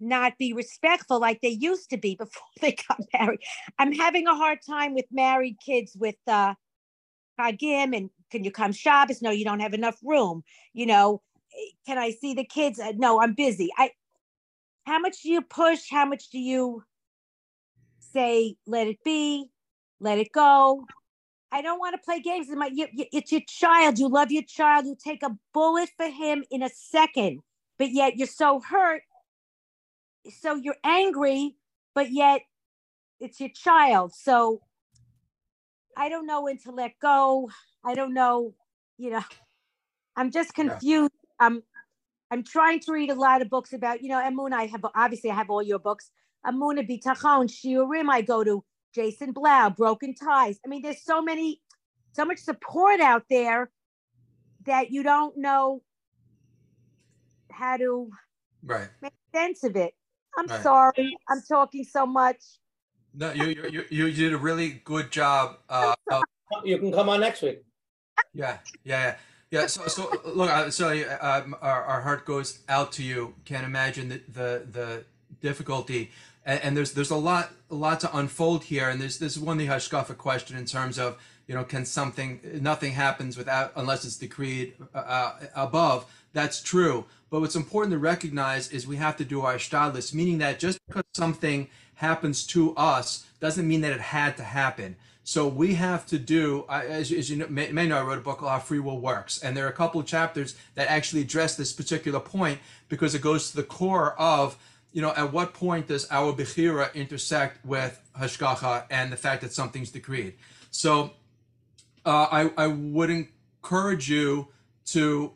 not be respectful like they used to be before they got married? I'm having a hard time with married kids with uh Chagim and can you come Shabbos? No, you don't have enough room. You know, can I see the kids? Uh, No, I'm busy. I how much do you push? How much do you say let it be, let it go? I don't want to play games. It's, my, you- it's your child. You love your child. You take a bullet for him in a second, but yet you're so hurt. So you're angry, but yet it's your child. So I don't know when to let go. I don't know, you know, I'm just Yeah. confused. I'm I'm trying to read a lot of books about, you know, Emun. I have obviously I have all your books. Amuna Bitachon, Shiurim. I go to Jason Blau, Broken Ties. I mean, there's so many, so much support out there that you don't know how to Right. make sense of it. I'm Right. sorry. I'm talking so much. No, you you you, you did a really good job. Uh, of, You can come on next week. yeah, yeah, yeah. Yeah, so, so look, uh, so uh, our, our heart goes out to you. Can't imagine the the, the difficulty, and, and there's there's a lot a lot to unfold here. And there's this one the hashkafa question in terms of you know, can something, nothing happens without, unless it's decreed uh, uh, above. That's true. But what's important to recognize is we have to do our shtadlis, meaning that just because something happens to us doesn't mean that it had to happen. So we have to do, as, as you know, may, may, know, I wrote a book called How Free Will Works, and there are a couple of chapters that actually address this particular point because it goes to the core of, you know, at what point does our bechira intersect with hashgacha and the fact that something's decreed. So uh, I, I would encourage you to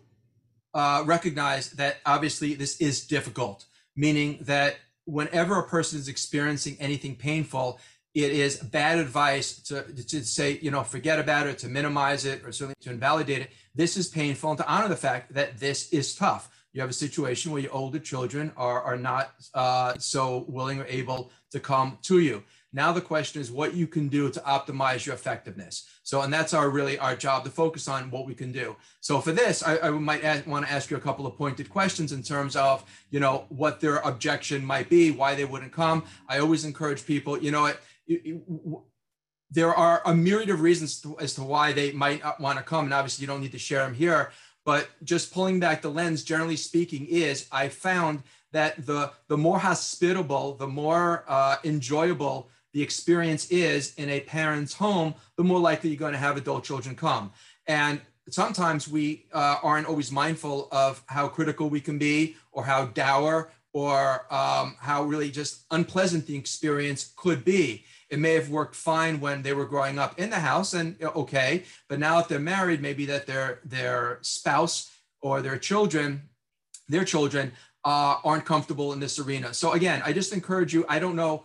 uh, recognize that obviously this is difficult, meaning that whenever a person is experiencing anything painful, it is bad advice to, to say, you know, forget about it, to minimize it, or certainly to invalidate it. This is painful, and to honor the fact that this is tough. You have a situation where your older children are, are not uh, so willing or able to come to you. Now the question is what you can do to optimize your effectiveness. So, and that's our really our job to focus on what we can do. So for this, I, I might want to ask you a couple of pointed questions in terms of, you know, what their objection might be, why they wouldn't come. I always encourage people, you know, it, there are a myriad of reasons to, as to why they might not want to come. And obviously you don't need to share them here, but just pulling back the lens, generally speaking, is I found that the, the more hospitable, the more uh, enjoyable the experience is in a parent's home, the more likely you're going to have adult children come. And sometimes we uh, aren't always mindful of how critical we can be or how dour or um, how really just unpleasant the experience could be. It may have worked fine when they were growing up in the house and okay, but now if they're married, maybe that their their spouse or their children, their children uh, aren't comfortable in this arena. So again, I just encourage you. I don't know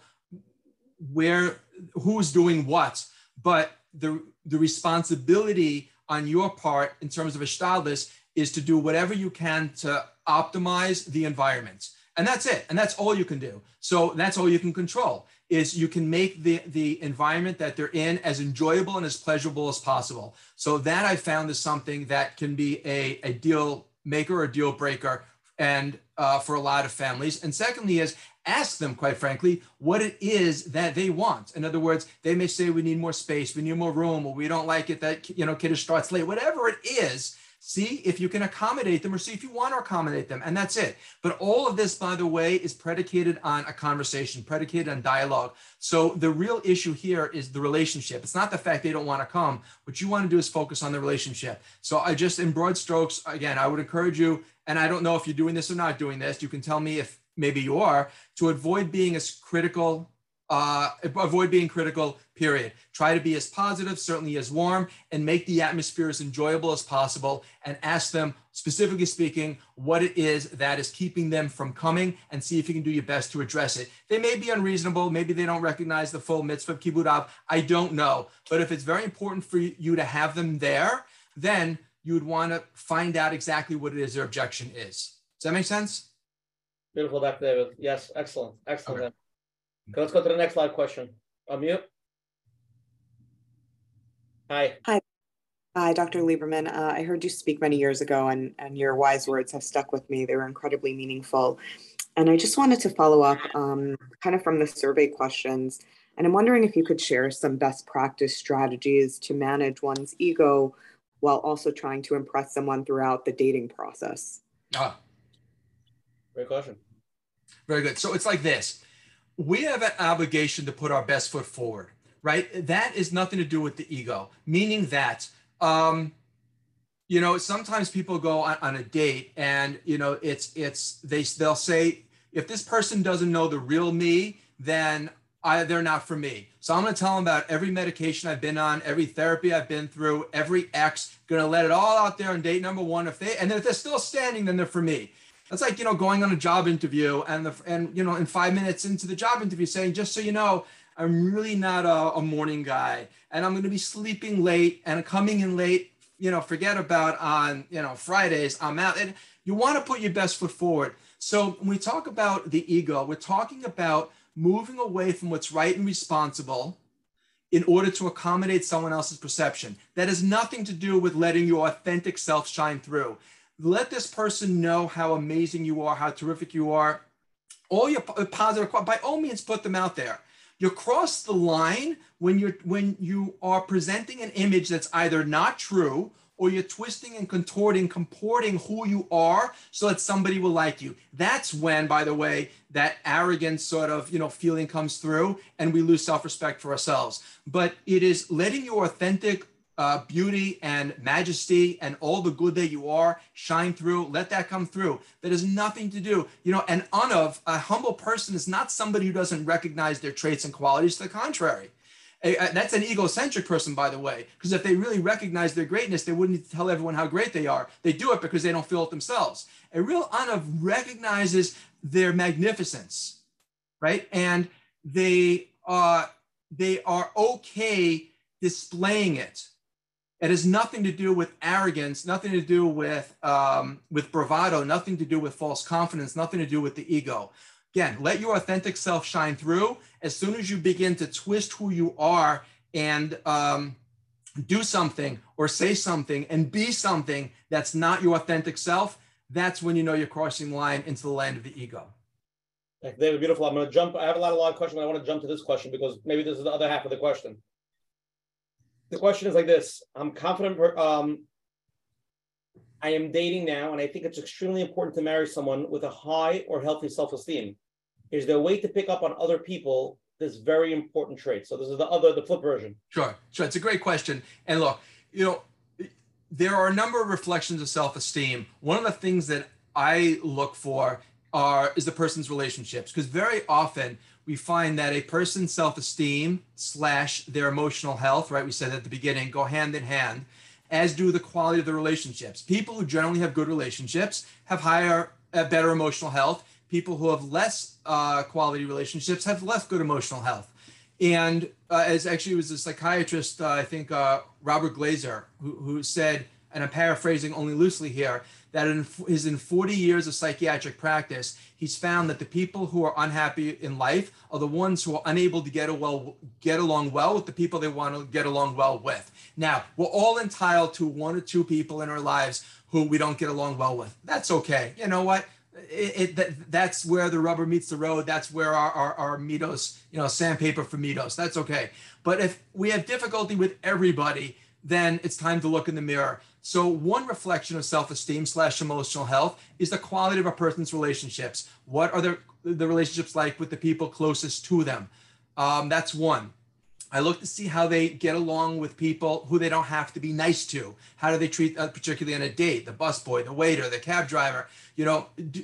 where who's doing what, but the the responsibility on your part in terms of a Ishtadlis is to do whatever you can to optimize the environment. And that's it. And that's all you can do. So that's all you can control is you can make the, the environment that they're in as enjoyable and as pleasurable as possible. So that I found is something that can be a, a deal maker or deal breaker and uh, for a lot of families. And secondly is ask them, quite frankly, what it is that they want. In other words, they may say we need more space, we need more room, or we don't like it that you know kiddush starts late. Whatever it is, see if you can accommodate them or see if you want to accommodate them, and that's it. But all of this, by the way, is predicated on a conversation, predicated on dialogue. So the real issue here is the relationship. It's not the fact they don't want to come. What you want to do is focus on the relationship. So I just, in broad strokes, again, I would encourage you. And I don't know if you're doing this or not doing this. You can tell me if maybe you are, to avoid being as critical, uh, avoid being critical, period. Try to be as positive, certainly as warm, and make the atmosphere as enjoyable as possible. And ask them, specifically speaking, what it is that is keeping them from coming and see if you can do your best to address it. They may be unreasonable. Maybe they don't recognize the full mitzvah of kibbud av. I don't know. But if it's very important for you to have them there, then you would want to find out exactly what it is their objection is. Does that make sense? Beautiful, Dr. David. Yes, excellent, excellent. Okay. Okay, let's go to the next live question. Unmute. Hi. Hi. Hi, Dr. Lieberman. Uh, I heard you speak many years ago, and, and your wise words have stuck with me. They were incredibly meaningful. And I just wanted to follow up um, kind of from the survey questions. And I'm wondering if you could share some best practice strategies to manage one's ego while also trying to impress someone throughout the dating process. Ah, Great question. Very good. So it's like this we have an obligation to put our best foot forward, right? That is nothing to do with the ego, meaning that, um, you know, sometimes people go on, on a date and, you know, it's, it's, they, they'll say, if this person doesn't know the real me, then I, they're not for me. So I'm going to tell them about every medication I've been on, every therapy I've been through, every ex. Going to let it all out there on date number one. If they and if they're still standing, then they're for me. That's like you know going on a job interview and the and you know in five minutes into the job interview saying just so you know I'm really not a, a morning guy and I'm going to be sleeping late and coming in late. You know, forget about on you know Fridays. I'm out and you want to put your best foot forward. So when we talk about the ego, we're talking about moving away from what's right and responsible in order to accommodate someone else's perception. That has nothing to do with letting your authentic self shine through let this person know how amazing you are, how terrific you are. All your positive, by all means, put them out there. You cross the line when you're when you are presenting an image that's either not true or you're twisting and contorting, comporting who you are so that somebody will like you. That's when, by the way, that arrogant sort of you know feeling comes through and we lose self-respect for ourselves. But it is letting your authentic uh, beauty and majesty and all the good that you are shine through. Let that come through. That has nothing to do, you know, and anav, a humble person is not somebody who doesn't recognize their traits and qualities. To the contrary, that's an egocentric person, by the way, because if they really recognize their greatness, they wouldn't tell everyone how great they are. They do it because they don't feel it themselves. A real Anav recognizes their magnificence, right? And they uh, they are okay displaying it. It has nothing to do with arrogance, nothing to do with um, with bravado, nothing to do with false confidence, nothing to do with the ego. Again, let your authentic self shine through. As soon as you begin to twist who you are and um, do something or say something and be something that's not your authentic self, that's when you know you're crossing the line into the land of the ego. David, beautiful. I'm going to jump. I have a lot, a lot of questions. But I want to jump to this question because maybe this is the other half of the question. The question is like this: I'm confident. Um, I am dating now, and I think it's extremely important to marry someone with a high or healthy self-esteem. Is there a way to pick up on other people this very important trait? So this is the other, the flip version. Sure, sure. It's a great question. And look, you know, there are a number of reflections of self-esteem. One of the things that I look for are is the person's relationships, because very often we find that a person's self-esteem slash their emotional health, right? We said at the beginning, go hand in hand as do the quality of the relationships. People who generally have good relationships have higher, uh, better emotional health. People who have less uh, quality relationships have less good emotional health. And uh, as actually was a psychiatrist, uh, I think uh, Robert Glasser, who, who said, and I'm paraphrasing only loosely here, that in his in 40 years of psychiatric practice, he's found that the people who are unhappy in life are the ones who are unable to get well get along well with the people they want to get along well with. Now, we're all entitled to one or two people in our lives who we don't get along well with. That's okay. You know what? It, it that, that's where the rubber meets the road. That's where our, our, our middos, you know, sandpaper for middos. That's okay. But if we have difficulty with everybody, then it's time to look in the mirror. So one reflection of self-esteem slash emotional health is the quality of a person's relationships. What are the, the relationships like with the people closest to them? Um, that's one. I look to see how they get along with people who they don't have to be nice to. How do they treat, uh, particularly on a date, the busboy, the waiter, the cab driver? You know, do,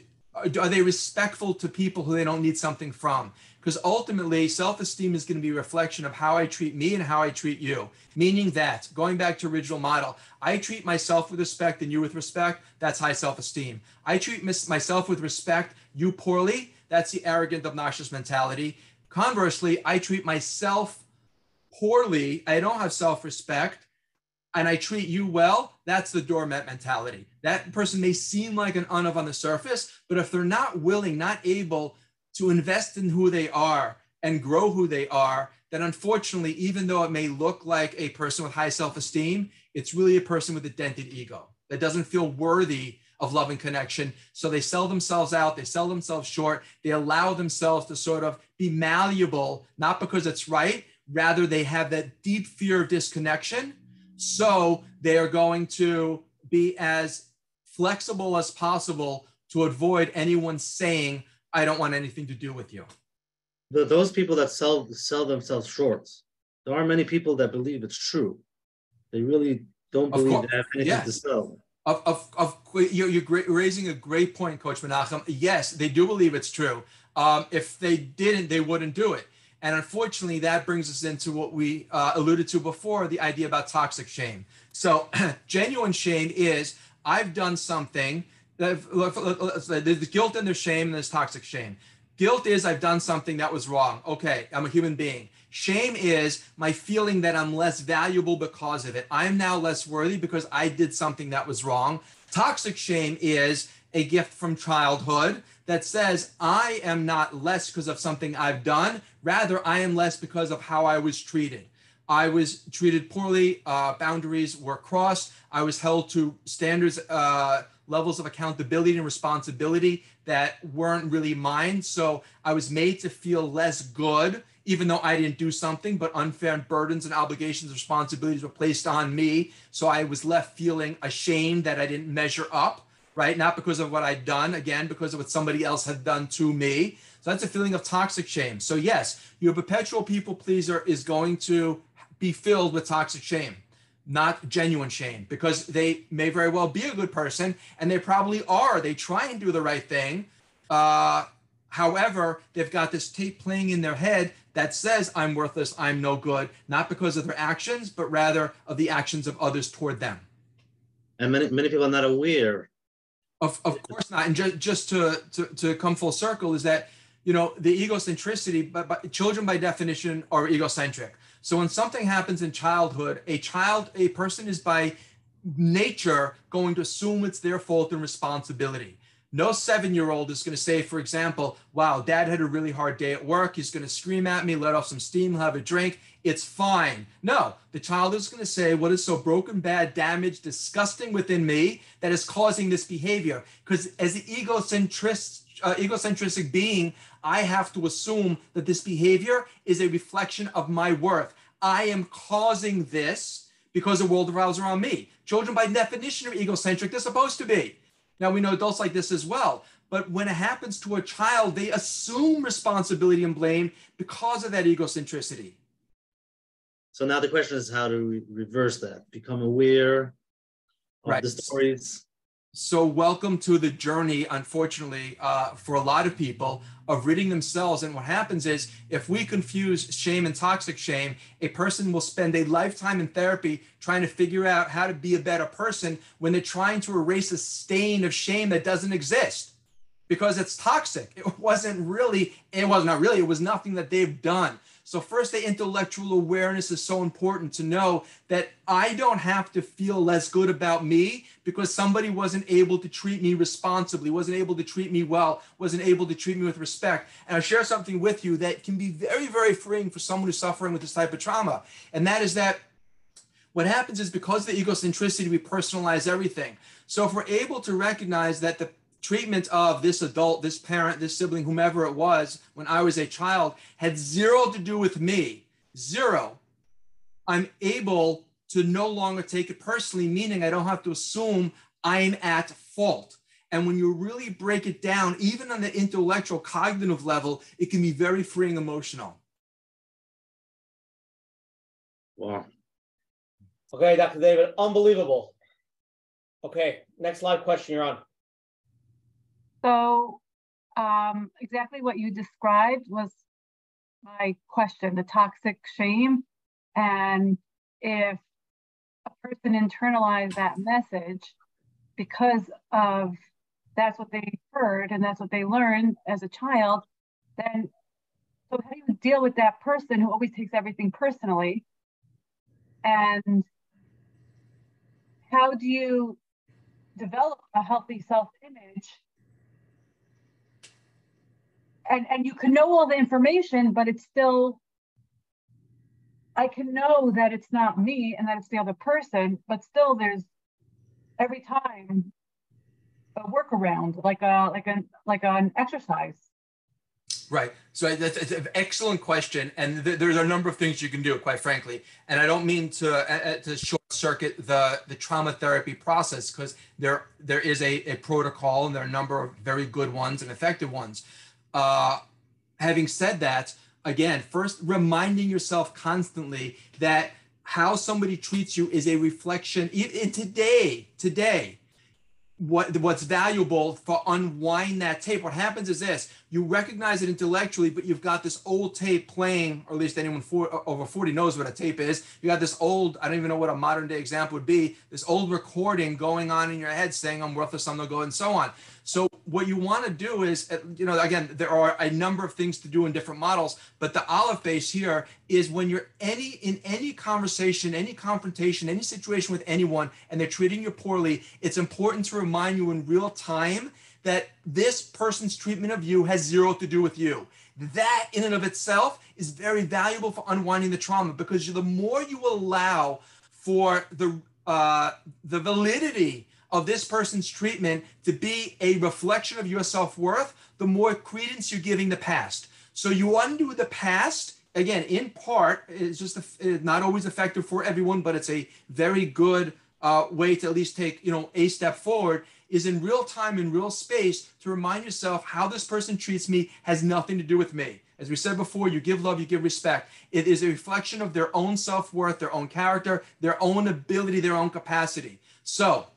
are they respectful to people who they don't need something from? Because ultimately self-esteem is going to be a reflection of how I treat me and how I treat you. Meaning that, going back to original model, I treat myself with respect and you with respect, that's high self-esteem. I treat myself with respect, you poorly, that's the arrogant, obnoxious mentality. Conversely, I treat myself poorly, I don't have self-respect, and I treat you well, that's the doormat mentality. That person may seem like an anav on the surface, but if they're not willing, not able to invest in who they are and grow who they are, then unfortunately, even though it may look like a person with high self esteem, it's really a person with a dented ego that doesn't feel worthy of love and connection. So they sell themselves out, they sell themselves short, they allow themselves to sort of be malleable, not because it's right, rather, they have that deep fear of disconnection. So they are going to be as flexible as possible to avoid anyone saying, I don't want anything to do with you. The, those people that sell sell themselves short, there are many people that believe it's true. They really don't believe they have anything to sell. Of, of, of you're, you're great, raising a great point, Coach Menachem. Yes, they do believe it's true. Um, if they didn't, they wouldn't do it. And unfortunately, that brings us into what we uh, alluded to before the idea about toxic shame. So, genuine shame is I've done something there's guilt and there's shame and there's toxic shame. Guilt is I've done something that was wrong. Okay, I'm a human being. Shame is my feeling that I'm less valuable because of it. I'm now less worthy because I did something that was wrong. Toxic shame is a gift from childhood that says I am not less because of something I've done. Rather, I am less because of how I was treated. I was treated poorly. Uh, boundaries were crossed. I was held to standards. Uh, levels of accountability and responsibility that weren't really mine. So I was made to feel less good even though I didn't do something, but unfair burdens and obligations, and responsibilities were placed on me. So I was left feeling ashamed that I didn't measure up, right? Not because of what I'd done, again, because of what somebody else had done to me. So that's a feeling of toxic shame. So, yes, your perpetual people pleaser is going to be filled with toxic shame, not genuine shame, because they may very well be a good person and they probably are. They try and do the right thing. Uh, however, they've got this tape playing in their head that says, I'm worthless, I'm no good, not because of their actions, but rather of the actions of others toward them. And many, many people are not aware. Of, of course not. And just, just to, to, to come full circle is that you know the egocentricity but, but children by definition are egocentric so when something happens in childhood a child a person is by nature going to assume it's their fault and responsibility. No seven year old is going to say for example wow dad had a really hard day at work. He's going to scream at me let off some steam have a drink. It's fine. No the child is going to say what is so broken bad damaged disgusting within me that is causing this behavior? Because as the egocentric uh, egocentric being I have to assume that this behavior is a reflection of my worth. I am causing this because the world revolves around me. Children, by definition, are egocentric. They're supposed to be. Now, we know adults like this as well. But when it happens to a child, they assume responsibility and blame because of that egocentricity. So now the question is how to reverse that, become aware of right. the stories. So, welcome to the journey, unfortunately, uh, for a lot of people of ridding themselves. And what happens is, if we confuse shame and toxic shame, a person will spend a lifetime in therapy trying to figure out how to be a better person when they're trying to erase a stain of shame that doesn't exist because it's toxic. It wasn't really, it was not really, it was nothing that they've done. So, first, the intellectual awareness is so important to know that I don't have to feel less good about me because somebody wasn't able to treat me responsibly, wasn't able to treat me well, wasn't able to treat me with respect. And I'll share something with you that can be very, very freeing for someone who's suffering with this type of trauma. And that is that what happens is because of the egocentricity, we personalize everything. So, if we're able to recognize that the treatment of this adult, this parent, this sibling, whomever it was, when I was a child, had zero to do with me. Zero. I'm able to no longer take it personally, meaning I don't have to assume I'm at fault. And when you really break it down, even on the intellectual cognitive level, it can be very freeing emotional. Wow. Okay, Dr. David, unbelievable. Okay, next live question, you're on. So um, exactly what you described was my question, the toxic shame. And if a person internalized that message because of that's what they heard and that's what they learned as a child, then so how do you deal with that person who always takes everything personally? And how do you develop a healthy self-image and and you can know all the information but it's still i can know that it's not me and that it's the other person but still there's every time a workaround like a like an like an exercise Right. So that's, an excellent question, and th- there's a number of things you can do, quite frankly. And I don't mean to uh, to short circuit the the trauma therapy process because there there is a, a protocol and there are a number of very good ones and effective ones. Uh, having said that, again, first reminding yourself constantly that how somebody treats you is a reflection in today, today, what what's valuable for unwind that tape. What happens is this: you recognize it intellectually, but you've got this old tape playing, or at least anyone for, over 40 knows what a tape is. You got this old, I don't even know what a modern day example would be, this old recording going on in your head saying, I'm worthless, I'm no good, and so on. So what you want to do is, uh, you know, again, there are a number of things to do in different models, but the olive base here is when you're any in any conversation, any confrontation, any situation with anyone, and they're treating you poorly, it's important to remind you in real time that this person's treatment of you has zero to do with you. That in and of itself is very valuable for unwinding the trauma because the more you allow for the uh, the validity of this person's treatment to be a reflection of your self worth, the more credence you're giving the past. So you undo the past again, in part, it's just a, not always effective for everyone, but it's a very good uh, way to at least take you know a step forward. Is in real time, in real space, to remind yourself how this person treats me has nothing to do with me. As we said before, you give love, you give respect. It is a reflection of their own self worth, their own character, their own ability, their own capacity. So,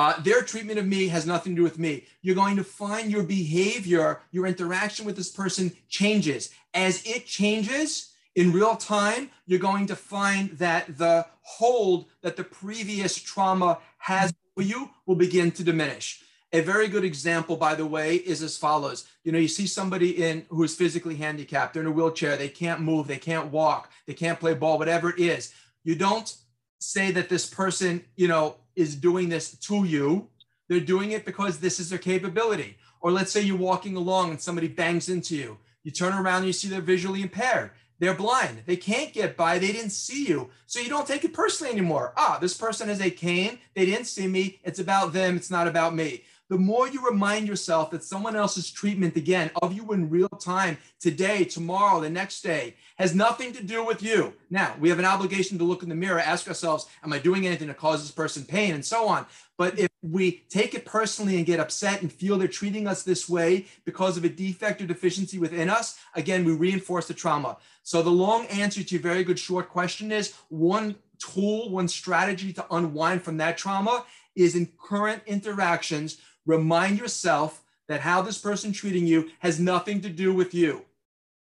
uh, their treatment of me has nothing to do with me. You're going to find your behavior, your interaction with this person changes. As it changes in real time, you're going to find that the hold that the previous trauma has for you will begin to diminish. A very good example, by the way, is as follows. You know, you see somebody in who is physically handicapped, they're in a wheelchair, they can't move, they can't walk, they can't play ball, whatever it is. You don't say that this person, you know, is doing this to you. They're doing it because this is their capability. Or let's say you're walking along and somebody bangs into you. You turn around and you see they're visually impaired. They're blind. They can't get by. They didn't see you. So you don't take it personally anymore. Ah, this person has a cane. They didn't see me. It's about them. It's not about me the more you remind yourself that someone else's treatment, again, of you in real time, today, tomorrow, the next day, has nothing to do with you. Now, we have an obligation to look in the mirror, ask ourselves, Am I doing anything to cause this person pain, and so on. But if we take it personally and get upset and feel they're treating us this way because of a defect or deficiency within us, again, we reinforce the trauma. So, the long answer to your very good short question is one tool, one strategy to unwind from that trauma is in current interactions Remind yourself that how this person treating you has nothing to do with you.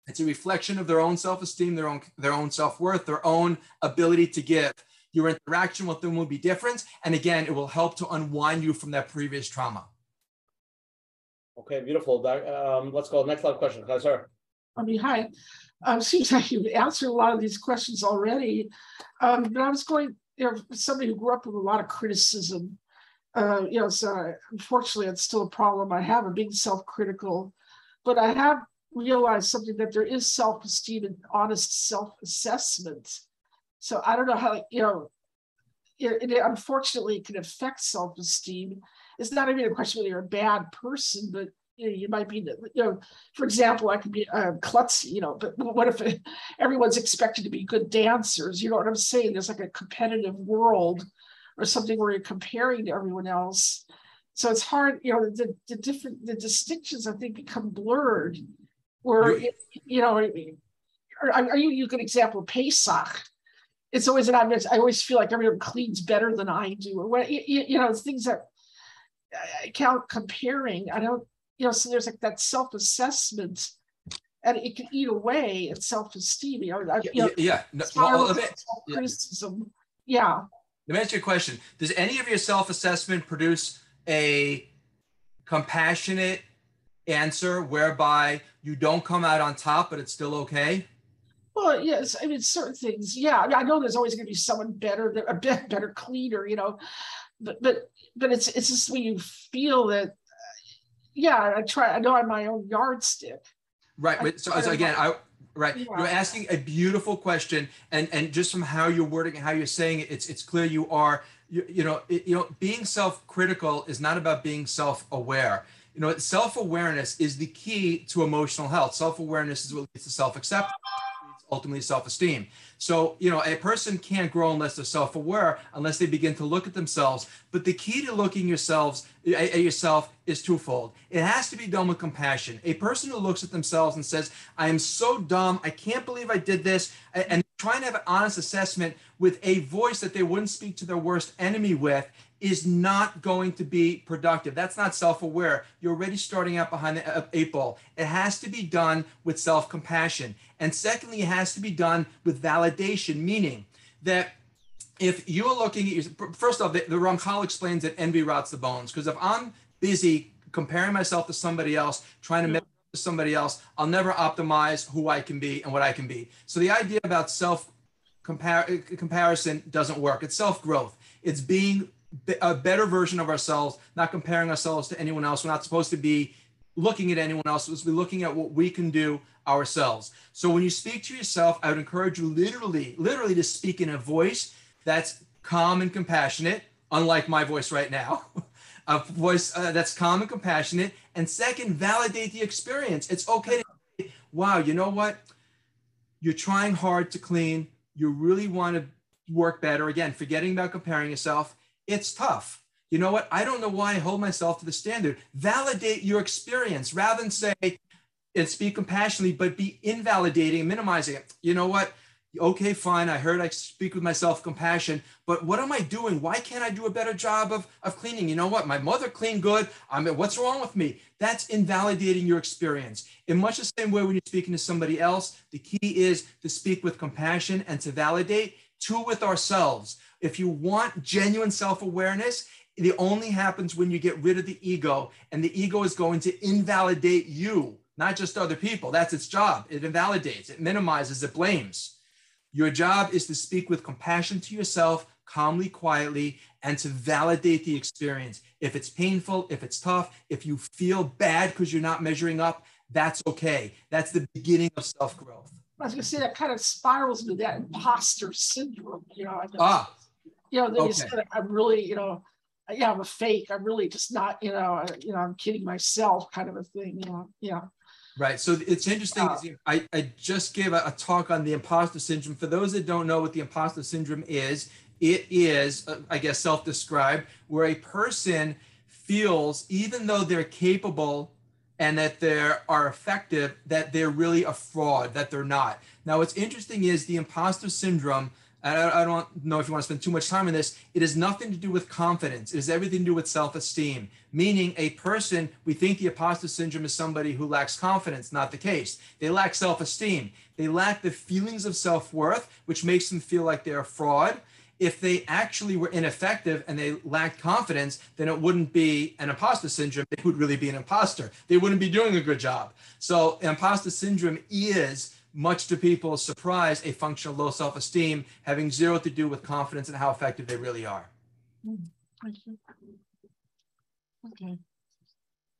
It's a reflection of their own self-esteem, their own their own self-worth, their own ability to give. Your interaction with them will be different, and again, it will help to unwind you from that previous trauma. Okay, beautiful. Um, let's go next live question. Hi, sir. I mean, hi. Um, seems like you've answered a lot of these questions already, um, but I was going. You know, somebody who grew up with a lot of criticism uh, you know, so unfortunately, it's still a problem I have of being self-critical, but I have realized something that there is self-esteem and honest self-assessment. So I don't know how, you know, it, it unfortunately can affect self-esteem. It's not even a question whether you're a bad person, but you know, you might be, you know, for example, I could be a klutzy, you know, but what if everyone's expected to be good dancers? You know what I'm saying? There's like a competitive world or something where you're comparing to everyone else. So it's hard, you know, the, the different, the distinctions I think become blurred where, it, you know, are, you, you good example, Pesach. It's always an obvious, I always feel like everyone cleans better than I do, or what, you, you know, things that I count comparing. I don't, you know, so there's like that self-assessment and it can eat away at self-esteem. You know, you know yeah, yeah. well, criticism. Yeah. Let me ask you a question. Does any of your self-assessment produce a compassionate answer whereby you don't come out on top, but it's still okay? Well, yes. I mean, certain things. Yeah, I, mean, I know there's always going to be someone better, a bit better cleaner, you know, but but but it's it's just when you feel that. Yeah, I try. I know I'm my own yardstick. Right. But so, so again, I right. Yeah. you're asking a beautiful question and and just from how you're wording and how you're saying it it's it's clear you are. You, you know it, you know being self-critical is not about being self-aware. You know self-awareness is the key to emotional health. Self-awareness is what leads to self-acceptance ultimately self-esteem. So you know a person can't grow unless they're self-aware unless they begin to look at themselves. But the key to looking yourselves at yourself is twofold. It has to be done with compassion. A person who looks at themselves and says i am so dumb. I can't believe i did this. And trying to have an honest assessment with a voice that they wouldn't speak to their worst enemy with is not going to be productive. That's not self aware. You're already starting out behind the uh, eight ball. It has to be done with self compassion. And secondly, it has to be done with validation, meaning that if you're looking at your, first off, the, the Ramchal explains that envy rots the bones. Because if I'm busy comparing myself to somebody else, trying to measure to somebody else, I'll never optimize who I can be and what I can be. So the idea about self uh, comparison doesn't work. It's self growth. It's being a better version of ourselves, not comparing ourselves to anyone else. We're not supposed to be looking at anyone else. We're supposed to be looking at what we can do ourselves. So when you speak to yourself, I would encourage you literally, literally to speak in a voice that's calm and compassionate, unlike my voice right now. a voice uh, that's calm and compassionate. And second, validate the experience. It's okay to wow, you know what? you're trying hard to clean, you really want to work better. Again, forgetting about comparing yourself, it's tough. You know what? I don't know why I hold myself to the standard. Validate your experience rather than say and speak compassionately, but be invalidating, minimizing it. You know what? okay, fine, I heard I speak with myself compassion, but what am I doing? Why can't I do a better job of, of cleaning? You know what? My mother cleaned good. I mean, what's wrong with me? That's invalidating your experience. In much the same way when you're speaking to somebody else, the key is to speak with compassion and to validate, two with ourselves. If you want genuine self-awareness, it only happens when you get rid of the ego, and the ego is going to invalidate you, not just other people. That's its job. It invalidates, it minimizes, it blames. Your job is to speak with compassion to yourself, calmly, quietly, and to validate the experience. If it's painful, if it's tough, if you feel bad because you're not measuring up, that's okay. That's the beginning of self growth. I was going to say that kind of spirals into that imposter syndrome. You know, ah, you know, then okay. you said, I'm really, you know, yeah, I'm a fake. I'm really just not, you know, you know, I'm kidding myself, kind of a thing. You know, yeah. Right. So it's interesting. Uh, I, I just gave a, a, talk on the imposter syndrome. For those that don't know what the imposter syndrome is, it is, uh, I guess, self described, where a person feels, even though they're capable and that they are effective, that they're really a fraud, that they're not. Now, what's interesting is the imposter syndrome I, I don't know if you want to spend too much time on this. It has nothing to do with confidence. It has everything to do with self-esteem. Meaning, a person we think the imposter syndrome is somebody who lacks confidence. Not the case. They lack self-esteem. They lack the feelings of self-worth, which makes them feel like they're a fraud. If they actually were ineffective and they lacked confidence, then it wouldn't be an imposter syndrome. They would really be an imposter. They wouldn't be doing a good job. So, imposter syndrome is much to people's surprise, a function of low self esteem, having zero to do with confidence and how effective they really are. Okay.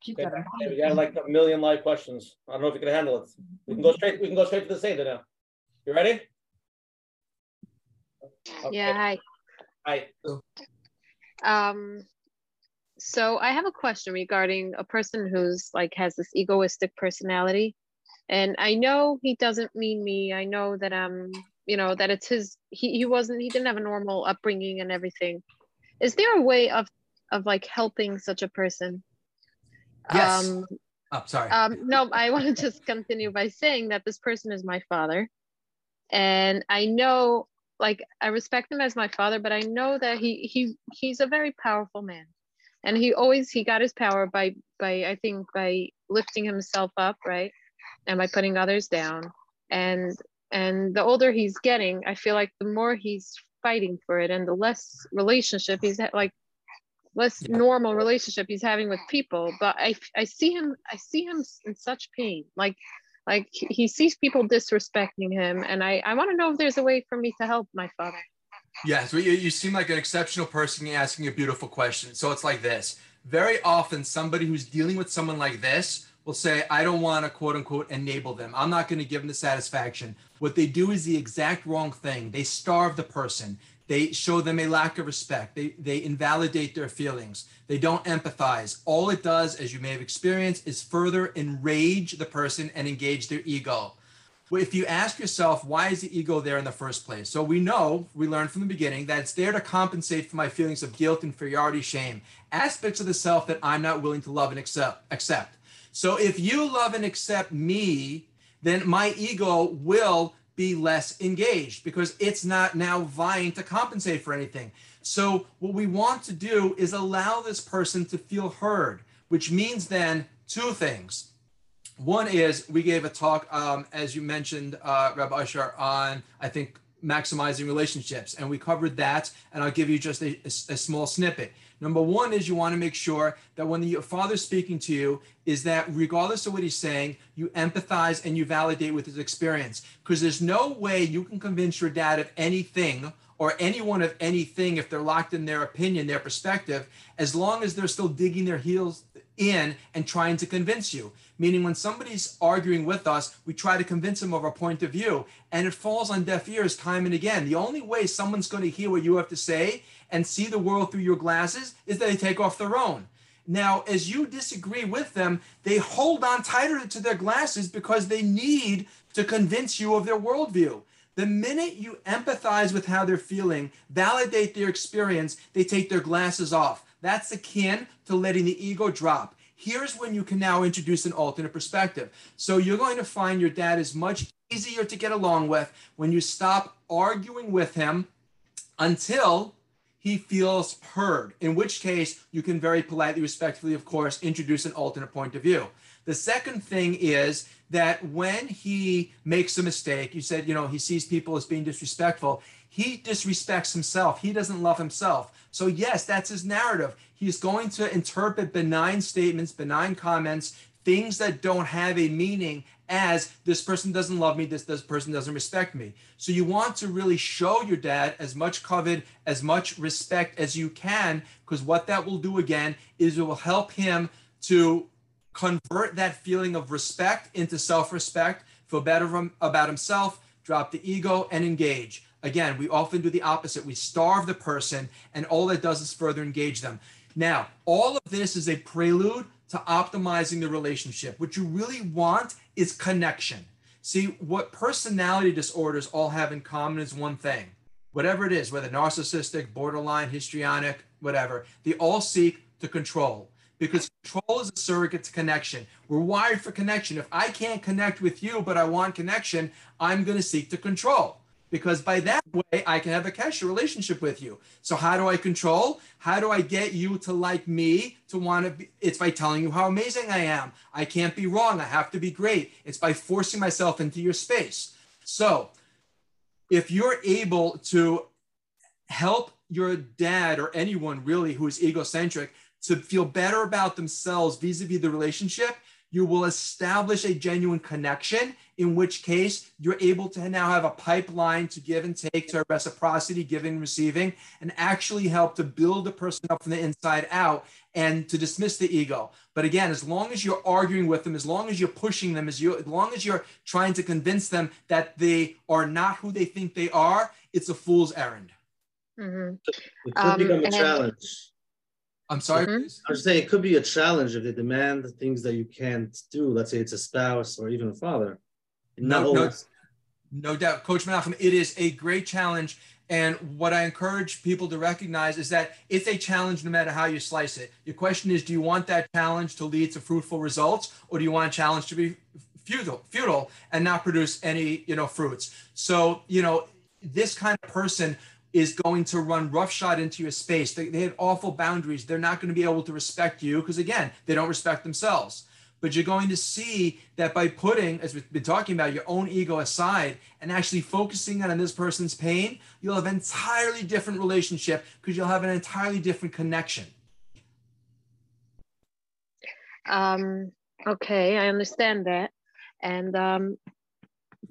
Keep okay. that We got like a million live questions. I don't know if you can handle it. We can go straight. We can go straight to the Seder now. You ready? Okay. Yeah. Hi. Hi. Um. So I have a question regarding a person who's like has this egoistic personality and i know he doesn't mean me. I know that um you know that it's his he, he wasn't he didn't have a normal upbringing and everything. Is there a way of of like helping such a person? Yes. Um oh, sorry. um no i want to just continue by saying that this person is my father. And i know like i respect him as my father but i know that he he he's a very powerful man. And he always he got his power by by i think by lifting himself up right and by putting others down. And and the older he's getting i feel like the more he's fighting for it and the less relationship he's ha- like less yeah. normal relationship he's having with people. But i i see him i see him in such pain. Like like he sees people disrespecting him. And i i want to know if there's a way for me to help my father. Yes well, you, you seem like an exceptional person asking a beautiful question so it's like this. Very often somebody who's dealing with someone like this will say, I don't want to quote unquote enable them. I'm not going to give them the satisfaction. What they do is the exact wrong thing. They starve the person. They show them a lack of respect. They, they invalidate their feelings. They don't empathize. All it does, as you may have experienced, is further enrage the person and engage their ego. If you ask yourself, why is the ego there in the first place? So we know, we learned from the beginning, that it's there to compensate for my feelings of guilt, inferiority, shame, aspects of the self that I'm not willing to love and accept. accept. So if you love and accept me, then my ego will be less engaged because it's not now vying to compensate for anything. So what we want to do is allow this person to feel heard, which means then two things. One is we gave a talk, um, as you mentioned, uh, Rabbi Usher, on I think maximizing relationships, and we covered that. And I'll give you just a, a, a small snippet. Number one is you want to make sure that when the father's speaking to you, is that regardless of what he's saying, you empathize and you validate with his experience. Because there's no way you can convince your dad of anything or anyone of anything if they're locked in their opinion, their perspective, as long as they're still digging their heels in and trying to convince you. Meaning, when somebody's arguing with us, we try to convince them of our point of view, and it falls on deaf ears time and again. The only way someone's going to hear what you have to say and see the world through your glasses is that they take off their own. Now, as you disagree with them, they hold on tighter to their glasses because they need to convince you of their worldview. The minute you empathize with how they're feeling, validate their experience, they take their glasses off. That's akin to letting the ego drop. Here's when you can now introduce an alternate perspective. So you're going to find your dad is much easier to get along with when you stop arguing with him until he feels heard, in which case you can very politely, respectfully, of course, introduce an alternate point of view. The second thing is that when he makes a mistake, you said, you know, he sees people as being disrespectful. He disrespects himself. He doesn't love himself. So, yes, that's his narrative. He's going to interpret benign statements, benign comments, things that don't have a meaning as this person doesn't love me, this, this person doesn't respect me. So you want to really show your dad as much kavod, as much respect as you can, because what that will do again is it will help him to convert that feeling of respect into self-respect, feel better about himself, drop the ego, and engage. Again, we often do the opposite. We starve the person, and all that does is further engage them. Now, all of this is a prelude to optimizing the relationship. What you really want is connection. See, what personality disorders all have in common is one thing. Whatever it is, whether narcissistic, borderline, histrionic, whatever, they all seek to control because control is a surrogate to connection. We're wired for connection. If I can't connect with you, but I want connection, I'm going to seek to control because by that way I can have a kesher relationship with you. So how do I control? How do I get you to like me to want to be? It's by telling you how amazing I am. I can't be wrong. I have to be great. It's by forcing myself into your space. So if you're able to help your dad or anyone really who is egocentric to feel better about themselves vis-a-vis the relationship, you will establish a genuine connection, in which case you're able to now have a pipeline to give and take to reciprocity, giving and receiving, and actually help to build the person up from the inside out and to dismiss the ego. But again, as long as you're arguing with them, as long as you're pushing them, as, you, as long as you're trying to convince them that they are not who they think they are, it's a fool's errand. Mm-hmm. It could Um, become a and then- challenge. I'm sorry. Mhm. please? I was saying it could be a challenge if they demand things that you can't do. Let's say it's a spouse or even a father. Not No, no, always. No doubt, Coach Menachem, it is a great challenge. And what I encourage people to recognize is that it's a challenge no matter how you slice it. Your question is do you want that challenge to lead to fruitful results, or do you want a challenge to be futile, futile and not produce any you know fruits? So, you know, this kind of person is going to run roughshod into your space. They, they have awful boundaries. They're not going to be able to respect you because, again, they don't respect themselves. But you're going to see that by putting, as we've been talking about, your own ego aside and actually focusing on this person's pain, you'll have an entirely different relationship because you'll have an entirely different connection. Um, okay, I understand that. And um,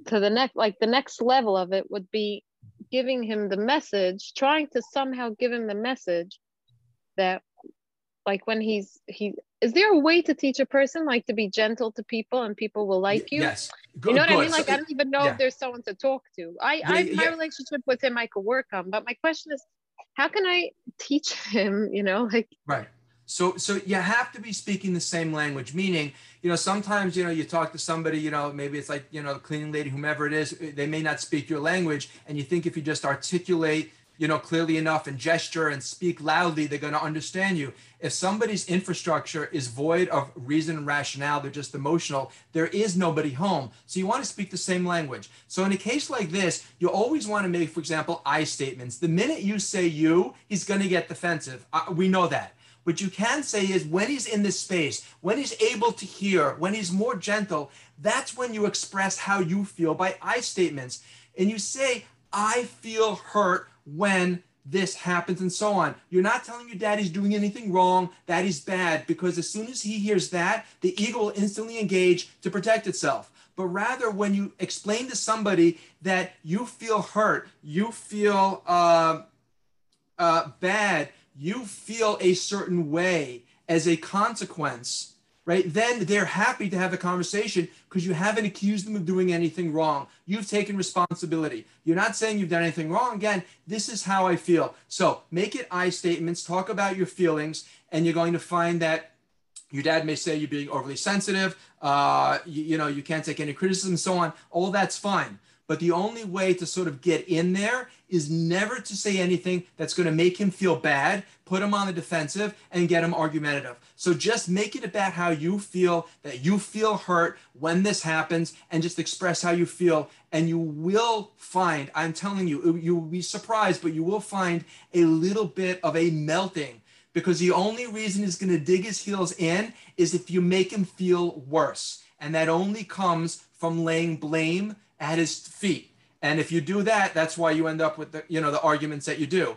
to the next, like the next level of it would be giving him the message, trying to somehow give him the message that, like, when he's he is there a way to teach a person like to be gentle to people and people will like you? Yes. You know what I mean? Like So- I don't even know yeah. if there's someone to talk to. I, Yeah, I my yeah. relationship with him I could work on, but my question is, how can I teach him? You know, like Right. So so you have to be speaking the same language, meaning, you know, sometimes, you know, you talk to somebody, you know, maybe it's like, you know, the cleaning lady, whomever it is, they may not speak your language. And you think if you just articulate, you know, clearly enough and gesture and speak loudly, they're going to understand you. If somebody's infrastructure is void of reason and rationale, they're just emotional, there is nobody home. So you want to speak the same language. So in a case like this, you always want to make, for example, I statements. The minute you say you, he's going to get defensive. Uh, we know that. What you can say is when he's in this space, when he's able to hear, when he's more gentle, that's when you express how you feel by I statements. And you say, I feel hurt when this happens and so on. You're not telling your dad he's doing anything wrong, that he's bad, because as soon as he hears that, the ego will instantly engage to protect itself. But rather, when you explain to somebody that you feel hurt, you feel uh, uh, bad, you feel a certain way as a consequence, right? Then they're happy to have a conversation because you haven't accused them of doing anything wrong. You've taken responsibility. You're not saying you've done anything wrong. Again, this is how I feel. So make it I statements, talk about your feelings, and you're going to find that your dad may say you're being overly sensitive, uh, you, you know, you can't take any criticism, so on. All that's fine. But the only way to sort of get in there is never to say anything that's going to make him feel bad, put him on the defensive, and get him argumentative. So just make it about how you feel, that you feel hurt when this happens, and just express how you feel. And you will find, I'm telling you, you will be surprised, but you will find a little bit of a melting because the only reason he's going to dig his heels in is if you make him feel worse. And that only comes from laying blame at his feet. And if you do that, that's why you end up with the, you know, the arguments that you do.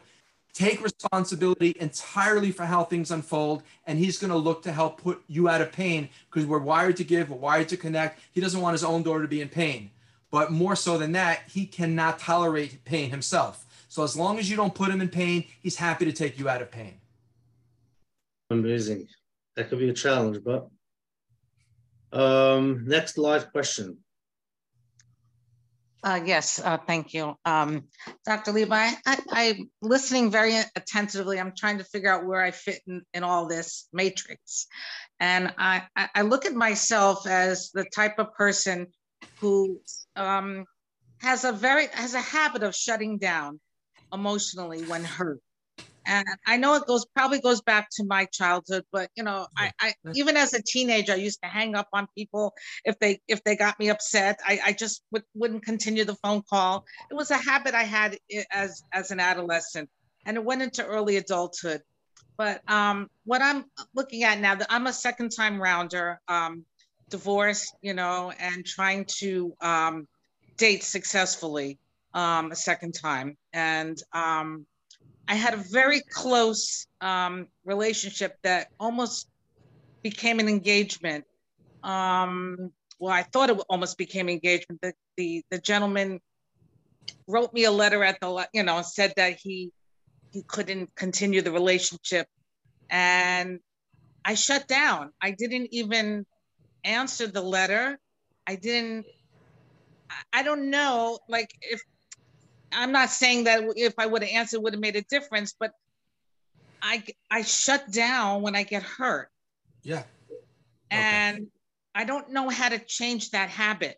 Take responsibility entirely for how things unfold, and he's going to look to help put you out of pain because we're wired to give, we're wired to connect. He doesn't want his own daughter to be in pain. But more so than that, he cannot tolerate pain himself. So as long as you don't put him in pain, he's happy to take you out of pain. Amazing. That could be a challenge, but um, next live question. Uh, yes, uh, thank you. Um, Dr. Levi, I, I'm listening very attentively. I'm trying to figure out where I fit in, in all this matrix. And I, I look at myself as the type of person who um, has a very has a habit of shutting down emotionally when hurt and I know it goes probably goes back to my childhood, but you know, I, I even as a teenager, I used to hang up on people if they if they got me upset. I, I just would, wouldn't continue the phone call. It was a habit I had as as an adolescent, and it went into early adulthood. But um, what I'm looking at now, that I'm a second time rounder, um, divorced, you know, and trying to um, date successfully um, a second time, and um, I had a very close um, relationship that almost became an engagement. Um, well, I thought it almost became engagement. The, the the gentleman wrote me a letter at the you know said that he he couldn't continue the relationship, and I shut down. I didn't even answer the letter. I didn't. I don't know, like if I'm not saying that if I would have answered would have made a difference, but I I shut down when I get hurt. Yeah. And okay. I don't know how to change that habit.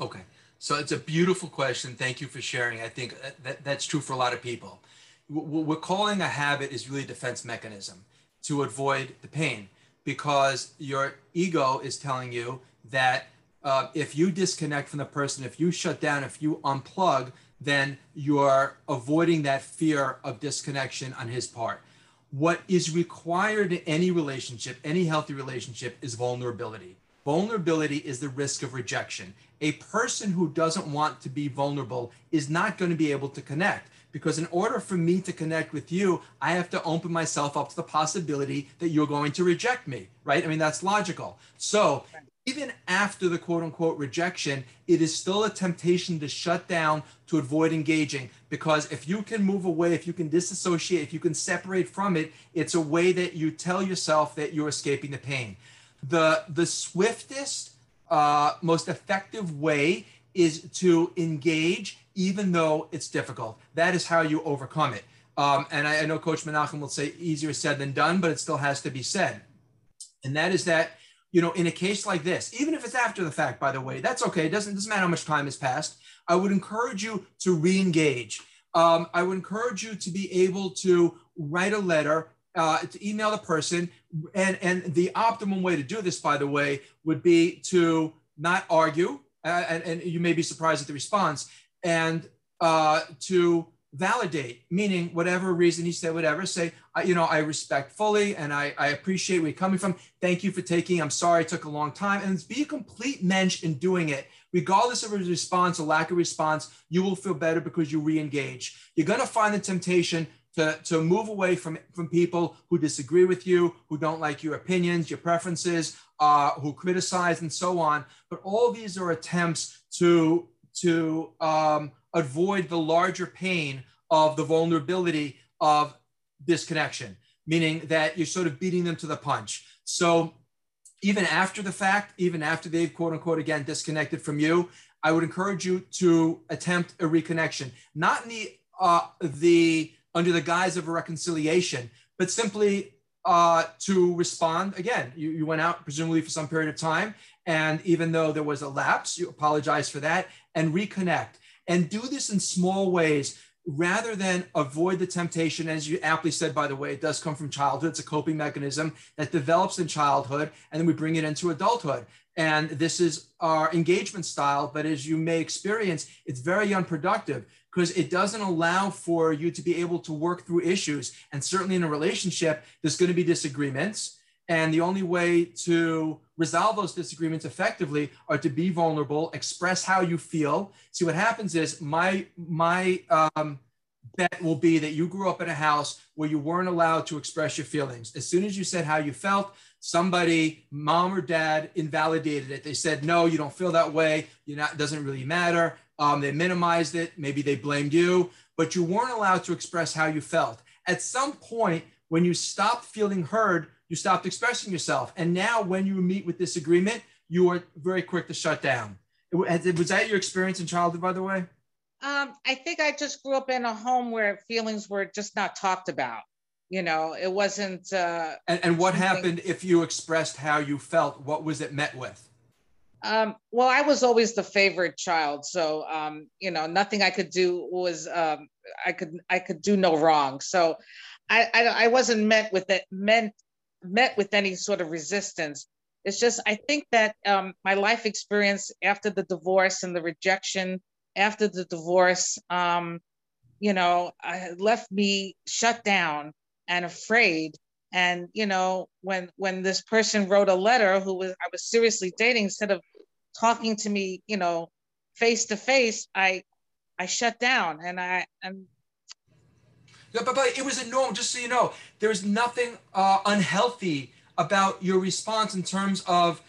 Okay. So it's a beautiful question. Thank you for sharing. I think that, that's true for a lot of people. What we're calling a habit is really a defense mechanism to avoid the pain because your ego is telling you that uh, if you disconnect from the person, if you shut down, if you unplug, then you're avoiding that fear of disconnection on his part. What is required in any relationship, any healthy relationship, is vulnerability. Vulnerability is the risk of rejection. A person who doesn't want to be vulnerable is not going to be able to connect because in order for me to connect with you, I have to open myself up to the possibility that you're going to reject me, right? I mean, that's logical. So even after the quote unquote rejection, it is still a temptation to shut down to avoid engaging. Because if you can move away, if you can disassociate, if you can separate from it, it's a way that you tell yourself that you're escaping the pain. The, the swiftest, uh, most effective way is to engage, even though it's difficult. That is how you overcome it. Um, and I, I know Coach Menachem will say easier said than done, but it still has to be said. And that is that you know, in a case like this, even if it's after the fact, by the way, that's okay. It doesn't, doesn't matter how much time has passed. I would encourage you to re-engage. Um, I would encourage you to be able to write a letter, uh, to email the person. And, and the optimum way to do this, by the way, would be to not argue, uh, and, and you may be surprised at the response, and uh, to validate, meaning whatever reason he said, whatever, say, you know, I respect fully and I, I appreciate where you're coming from. Thank you for taking. I'm sorry it took a long time. And be a complete mensch in doing it. Regardless of his response or lack of response, you will feel better because you re-engage. You're going to find the temptation to, to move away from, from people who disagree with you, who don't like your opinions, your preferences, uh, who criticize and so on. But all these are attempts to, to um, avoid the larger pain of the vulnerability of disconnection, meaning that you're sort of beating them to the punch. So even after the fact, even after they've quote unquote again disconnected from you, I would encourage you to attempt a reconnection, not in the uh, the under the guise of a reconciliation, but simply uh, to respond again. You, you went out presumably for some period of time, and even though there was a lapse, you apologize for that and reconnect. And do this in small ways rather than avoid the temptation. As you aptly said, by the way, it does come from childhood. It's a coping mechanism that develops in childhood, and then we bring it into adulthood. And this is our engagement style, but as you may experience, it's very unproductive because it doesn't allow for you to be able to work through issues. And certainly in a relationship, there's going to be disagreements. And the only way to resolve those disagreements effectively are to be vulnerable, express how you feel. See, what happens is my my um, bet will be that you grew up in a house where you weren't allowed to express your feelings. As soon as you said how you felt, somebody, mom or dad, invalidated it. They said, no, you don't feel that way. You're not, it doesn't really matter. Um, they minimized it. Maybe they blamed you, but you weren't allowed to express how you felt. At some point, when you stopped feeling heard, you stopped expressing yourself. And now, when you meet with disagreement, you are very quick to shut down. Was that your experience in childhood, by the way? Um, I think I just grew up in a home where feelings were just not talked about. You know, it wasn't. Uh, and, and what happened if you expressed how you felt? What was it met with? Um, well, I was always the favorite child, so um, you know, nothing I could do was um, I could I could do no wrong. So I, I, I wasn't met with it meant met with any sort of resistance. It's just I think that um, my life experience after the divorce and the rejection after the divorce, um, you know, left me shut down and afraid and you know when when this person wrote a letter who was i was seriously dating instead of talking to me, you know, face to face, I I shut down and I and but, but it was a normal, just so you know, there's nothing uh, unhealthy about your response in terms of,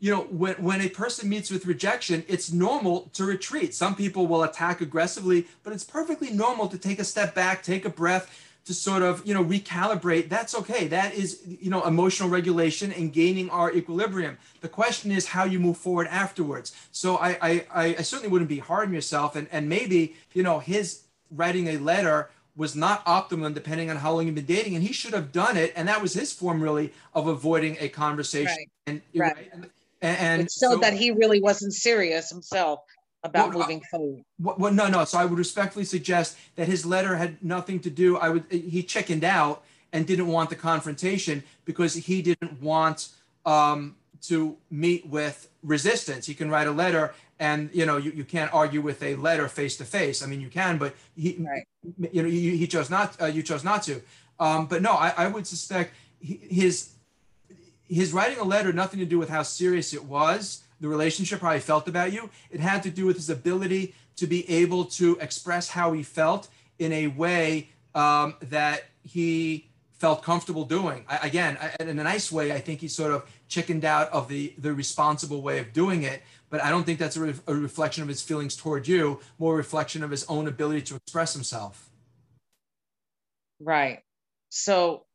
you know, when, when a person meets with rejection, it's normal to retreat. Some people will attack aggressively, but it's perfectly normal to take a step back, take a breath, to sort of you know recalibrate. That's okay. That is you know emotional regulation and gaining our equilibrium. The question is how you move forward afterwards. So i i, I certainly wouldn't be hard on yourself and and maybe you know his writing a letter was not optimum depending on how long you've been dating and he should have done it and that was his form really of avoiding a conversation right. and right. right and, and so, that he really wasn't serious himself about well, moving forward. Well, no, no. So I would respectfully suggest that his letter had nothing to do. I would he chickened out and didn't want the confrontation because he didn't want um, to meet with resistance. He can write a letter, and you know you, you can't argue with a letter face to face. I mean, you can, but he right. you know you, he chose not uh, you chose not to. Um, but no, I, I would suspect his his writing a letter nothing to do with how serious it was the relationship, how he felt about you. It had to do with his ability to be able to express how he felt in a way um, that he felt comfortable doing. I, again, I, in a nice way, I think he sort of chickened out of the the responsible way of doing it. But I don't think that's a, re- a reflection of his feelings toward you, more reflection of his own ability to express himself. Right. So,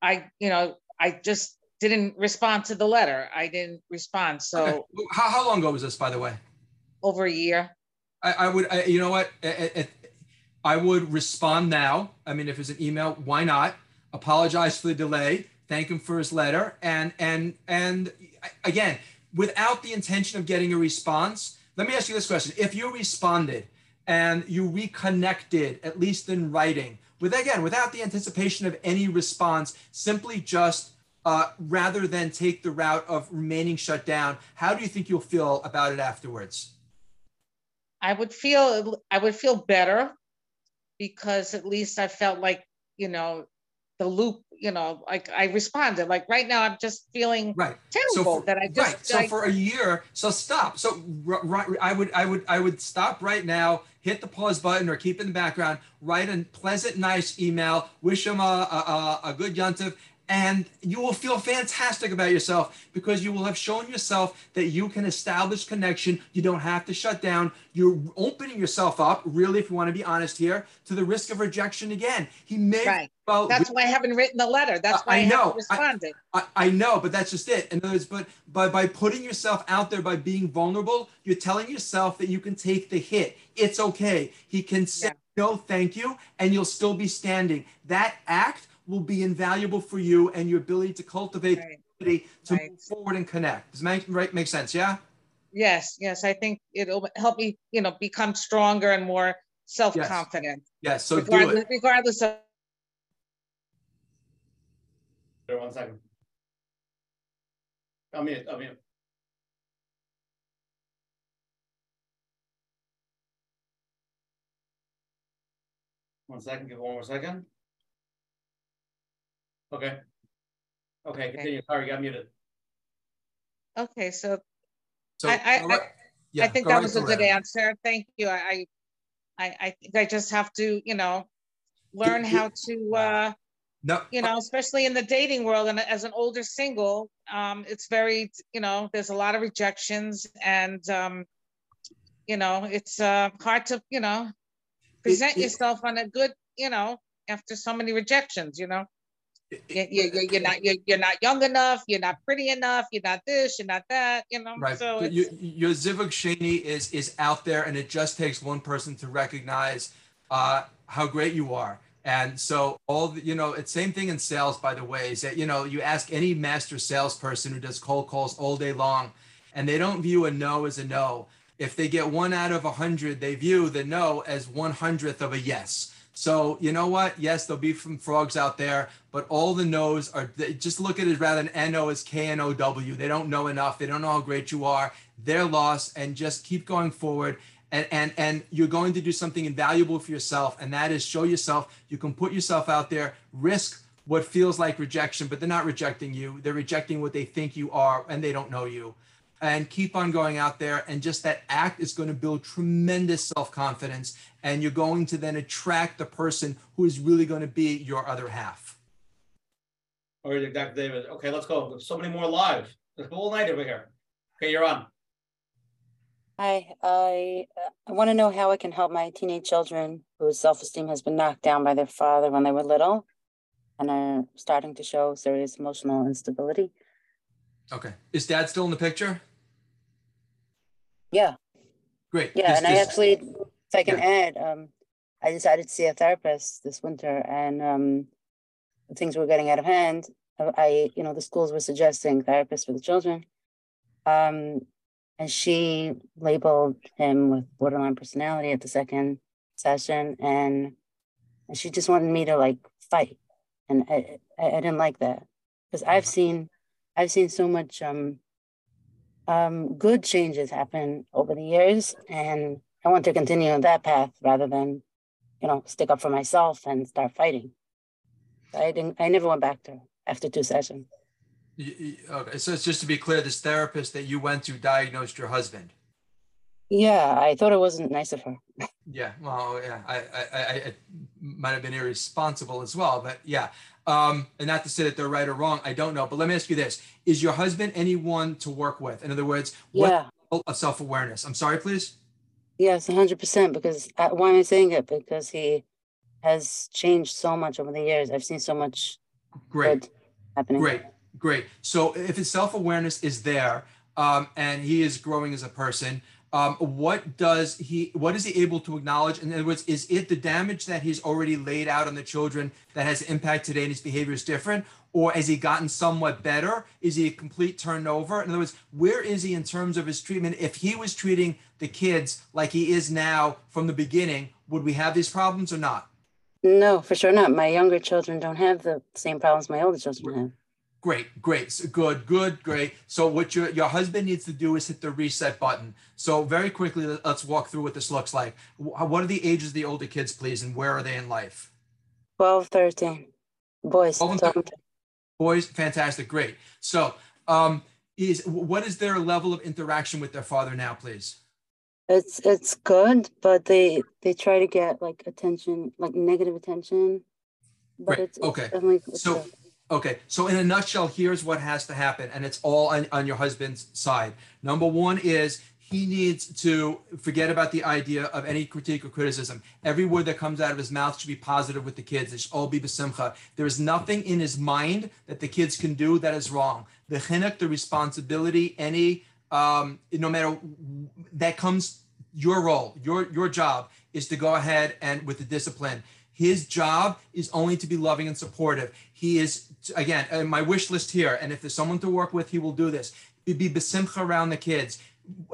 I, you know, I just didn't respond to the letter. I didn't respond. So okay. how, how long ago was this, by the way? Over a year. I, I would, I, you know what? I, I would respond now. I mean, if it's an email, why not? Apologize for the delay. Thank him for his letter. And and and again, without the intention of getting a response, let me ask you this question: If you responded and you reconnected, at least in writing, with again, without the anticipation of any response, simply just uh, rather than take the route of remaining shut down. How do you think you'll feel about it afterwards? I would feel I would feel better because at least I felt like you know the loop. You know, like I responded. Like right now, I'm just feeling right. terrible so for, that I just right. So for a year, so stop. So right, I would I would I would stop right now. Hit the pause button or keep in the background. Write a pleasant, nice email. Wish him a, a, a good yontif and you will feel fantastic about yourself because you will have shown yourself that you can establish connection. You don't have to shut down. You're opening yourself up, really, if you want to be honest here, to the risk of rejection again. He may right. well. That's why I haven't written the letter. That's why I, I know. responded. I, I, know, but that's just it. In other words, but by by putting yourself out there, by being vulnerable, you're telling yourself that you can take the hit. It's okay. He can say yeah. no, thank you, and you'll still be standing. That act will be invaluable for you and your ability to cultivate Right. the ability to Right. move forward and connect. Does that make, right, make sense? Yeah? Yes, yes, I think it'll help me, you know, become stronger and more self-confident. Yes, yes. so do regardless, it. regardless of There, one second. I'm mute, I'm mute. One second, give it one more second. Okay. Okay, continue, sorry, you got muted. Okay, so So, I, I, right. I, Yeah, I think that right was a good answer. Thank you. I, I, I think I just have to, you know, learn how to, uh, No, you know, especially in the dating world and as an older single, um, it's very, you know, there's a lot of rejections and, um, you know, it's, uh, hard to, you know, present it- yourself on a good, you know, after so many rejections, you know? You, you, you- you're not, you're, you're not young enough, you're not pretty enough, you're not this, you're not that, you know? Right. So your, your Zivug Shani is is out there, and it just takes one person to recognize uh, how great you are. And so all the, you know, it's same thing in sales, by the way, is that you know you ask any master salesperson who does cold calls all day long, and they don't view a no as a no. If they get one out of a hundred, they view the no as one hundredth of a yes. So you know what? Yes, there'll be some frogs out there, but all the no's are just look at it rather than N-O as K-N-O-W. They don't know enough. They don't know how great you are. They're lost and just keep going forward. And, and, and you're going to do something invaluable for yourself. And that is show yourself. You can put yourself out there, risk what feels like rejection, but they're not rejecting you. They're rejecting what they think you are and they don't know you and keep on going out there and just that act is going to build tremendous self-confidence and you're going to then attract the person who is really going to be your other half All right, Dr. David, okay, let's go, There's so many more live, there's a whole night over here. Okay, you're on. Hi, I uh, I want to know how I can help my teenage children whose self-esteem has been knocked down by their father when they were little and are starting to show serious emotional instability. okay is dad still in the picture Yeah, great yeah, This- and I this- actually, if I can add, um, I decided to see a therapist this winter, and um, things were getting out of hand. I, you know, the schools were suggesting therapists for the children, um, and she labeled him with borderline personality at the second session, and and she just wanted me to like fight, and I I, I didn't like that because I've Mhm. seen I've seen so much um um good changes happen over the years, and I want to continue on that path rather than you know stick up for myself and start fighting. I didn't. I never went back to after two sessions. okay so it's just to be clear this therapist that you went to diagnosed your husband Yeah, I thought it wasn't nice of her. yeah well yeah i i i, I might have been irresponsible as well but yeah um and not to say that they're right or wrong i don't know but let me ask you this is your husband anyone to work with in other words what Yeah. level of self-awareness i'm sorry please Yes, hundred percent. Because uh, why am I saying it? Because he has changed so much over the years. I've seen so much great good happening. Great, great. So if his self awareness is there, um, and he is growing as a person, um, what does he? What is he able to acknowledge? In other words, is it the damage that he's already laid out on the children that has impact today, and his behavior is different, or has he gotten somewhat better? Is he a complete turnover? In other words, where is he in terms of his treatment? If he was treating the kids like he is now from the beginning, would we have these problems or not? No, for sure not. My younger children don't have the same problems my older children have. Great, great, so good, good, great. So what your your husband needs to do is hit the reset button. So very quickly, let- let's walk through what this looks like. What are the ages of the older kids, please, and where are they in life? 12, 13. Boys. 12 and 12 Boys, fantastic, great. So, um, is what is their level of interaction with their father now, please? It's it's good, but they they try to get like attention, like negative attention. But Right, it's, it's okay. definitely it's So, good. okay. So, in a nutshell, here's what has to happen, and it's all on, on your husband's side. Number one is he needs to forget about the idea of any critique or criticism. Every word that comes out of his mouth should be positive with the kids. It should all be besimcha. There is nothing in his mind that the kids can do that is wrong. The chinuch, the responsibility, any, um, no matter that comes your role, your your job is to go ahead and with the discipline His job is only to be loving and supportive. He is, again, uh, my wish list here. And if there's someone to work with, he will do this. He'd be besimcha around the kids,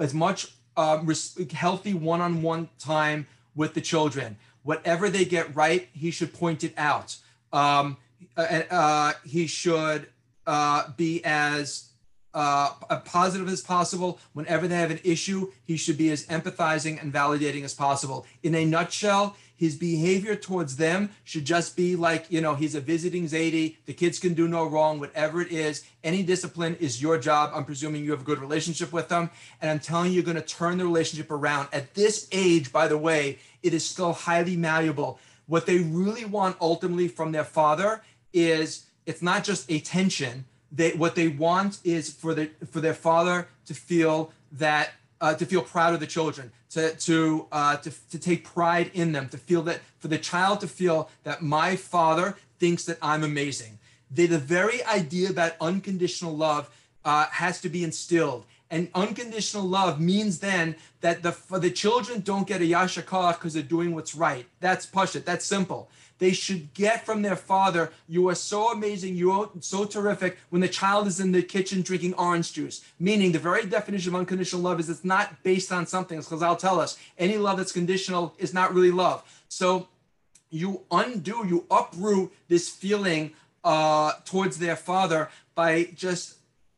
as much res- healthy one-on-one time with the children. Whatever they get right, he should point it out. Um, uh, uh, he should uh, be as uh, positive as possible. Whenever they have an issue, he should be as empathizing and validating as possible. In a nutshell, his behavior towards them should just be like, you know, he's a visiting Zaidi. The kids can do no wrong, whatever it is. Any discipline is your job. I'm presuming you have a good relationship with them. And I'm telling you, you're going to turn the relationship around. At this age, by the way, it is still highly malleable. What they really want ultimately from their father is it's not just a tension. They what they want is for the for their father to feel that uh, to feel proud of the children, to to, uh, to to take pride in them, to feel that for the child to feel that my father thinks that I'm amazing. They, the very idea about unconditional love uh, has to be instilled. And unconditional love means then that the the children don't get a yasher koach because they're doing what's right. That's push it. That's simple they should get from their father, You are so amazing, you are so terrific, when the child is in the kitchen drinking orange juice. Meaning, the very definition of unconditional love is it's not based on something, as Chazal tell us. Any love that's conditional is not really love. So you undo, you uproot this feeling uh, towards their father by just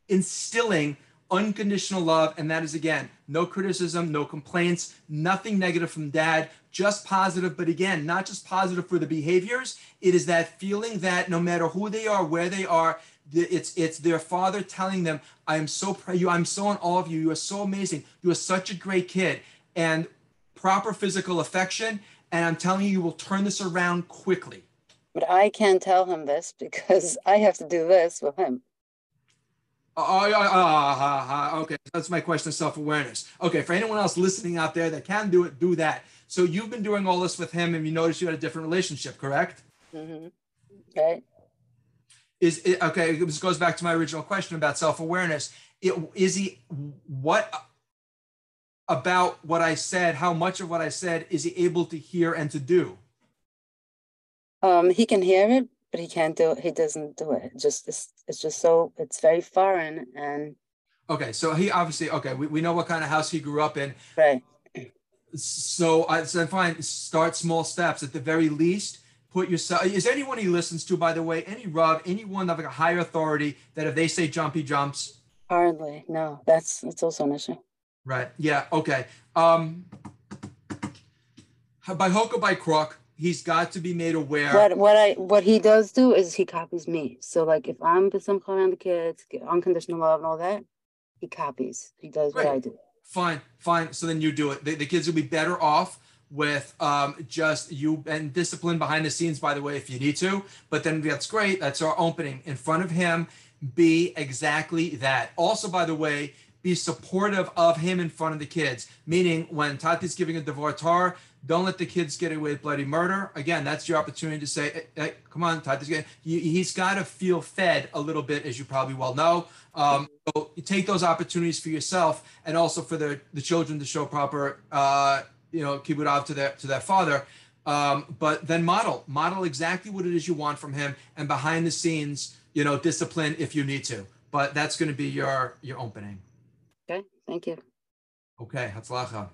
instilling unconditional love. And that is, again, no criticism, no complaints, nothing negative from dad, just positive. But again, not just positive for the behaviors. It is that feeling that no matter who they are, where they are, it's it's their father telling them, "I am so proud of you. I'm so in awe of you. You are so amazing. You are such a great kid." And proper physical affection. And I'm telling you, you will turn this around quickly. But I can't tell him this because I have to do this with him. Oh, oh, oh, oh, okay. That's my question of self awareness. Okay, for anyone else listening out there that can do it, do that. So you've been doing all this with him, and you noticed you had a different relationship, correct? Mm-hmm. Okay. Is it okay? This goes back to my original question about self awareness. Is he what about what I said? How much of what I said is he able to hear and to do? Um, he can hear it, but he can't do it. He doesn't do it. just it's, it's just so it's very foreign and. Okay, so he obviously okay. We, we know what kind of house he grew up in. Right. So I said, fine. Start small steps. At the very least, put yourself. Is anyone he listens to, by the way, any Rav, anyone of like a higher authority that if they say jump, he jumps? Hardly. No, that's that's also an issue. Right. Yeah. Okay. Um. By hook or by crook, he's got to be made aware. What what I what he does do is he copies me. So like if I'm some around the kids, get unconditional love and all that, he copies. He does Great. what I do. Fine, fine. So then you do it. The, the kids will be better off with um, just you and discipline behind the scenes, by the way, if you need to. But then that's great. That's our opening in front of him. Be exactly that. Also, by the way, be supportive of him in front of the kids. Meaning, when Tati's giving a devar Torah, don't let the kids get away with bloody murder. Again, that's your opportunity to say, hey, hey, "Come on, getting." He's got to feel fed a little bit, as you probably well know. Um, so you take those opportunities for yourself, and also for the the children to show proper, uh, you know, kibbud to their to their father. Um, but then model model exactly what it is you want from him, and behind the scenes, you know, discipline if you need to. But that's going to be your your opening. Okay, thank you. Okay, Hatzlacha.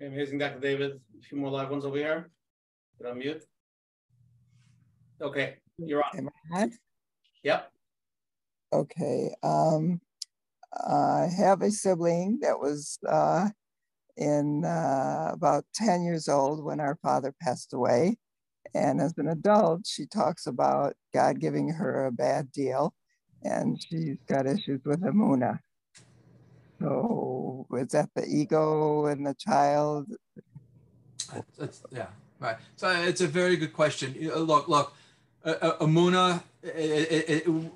Amazing, Dr. David. A few more live ones over here. Put on mute. Okay, you're on. Am I on? Yep. Okay. Um, I have a sibling that was uh, in uh, about 10 years old when our father passed away. And as an adult, she talks about God giving her a bad deal, and she's got issues with Amuna. So is that the ego and the child? It's, yeah, right. So it's a very good question. Look, look, uh, uh, Amuna,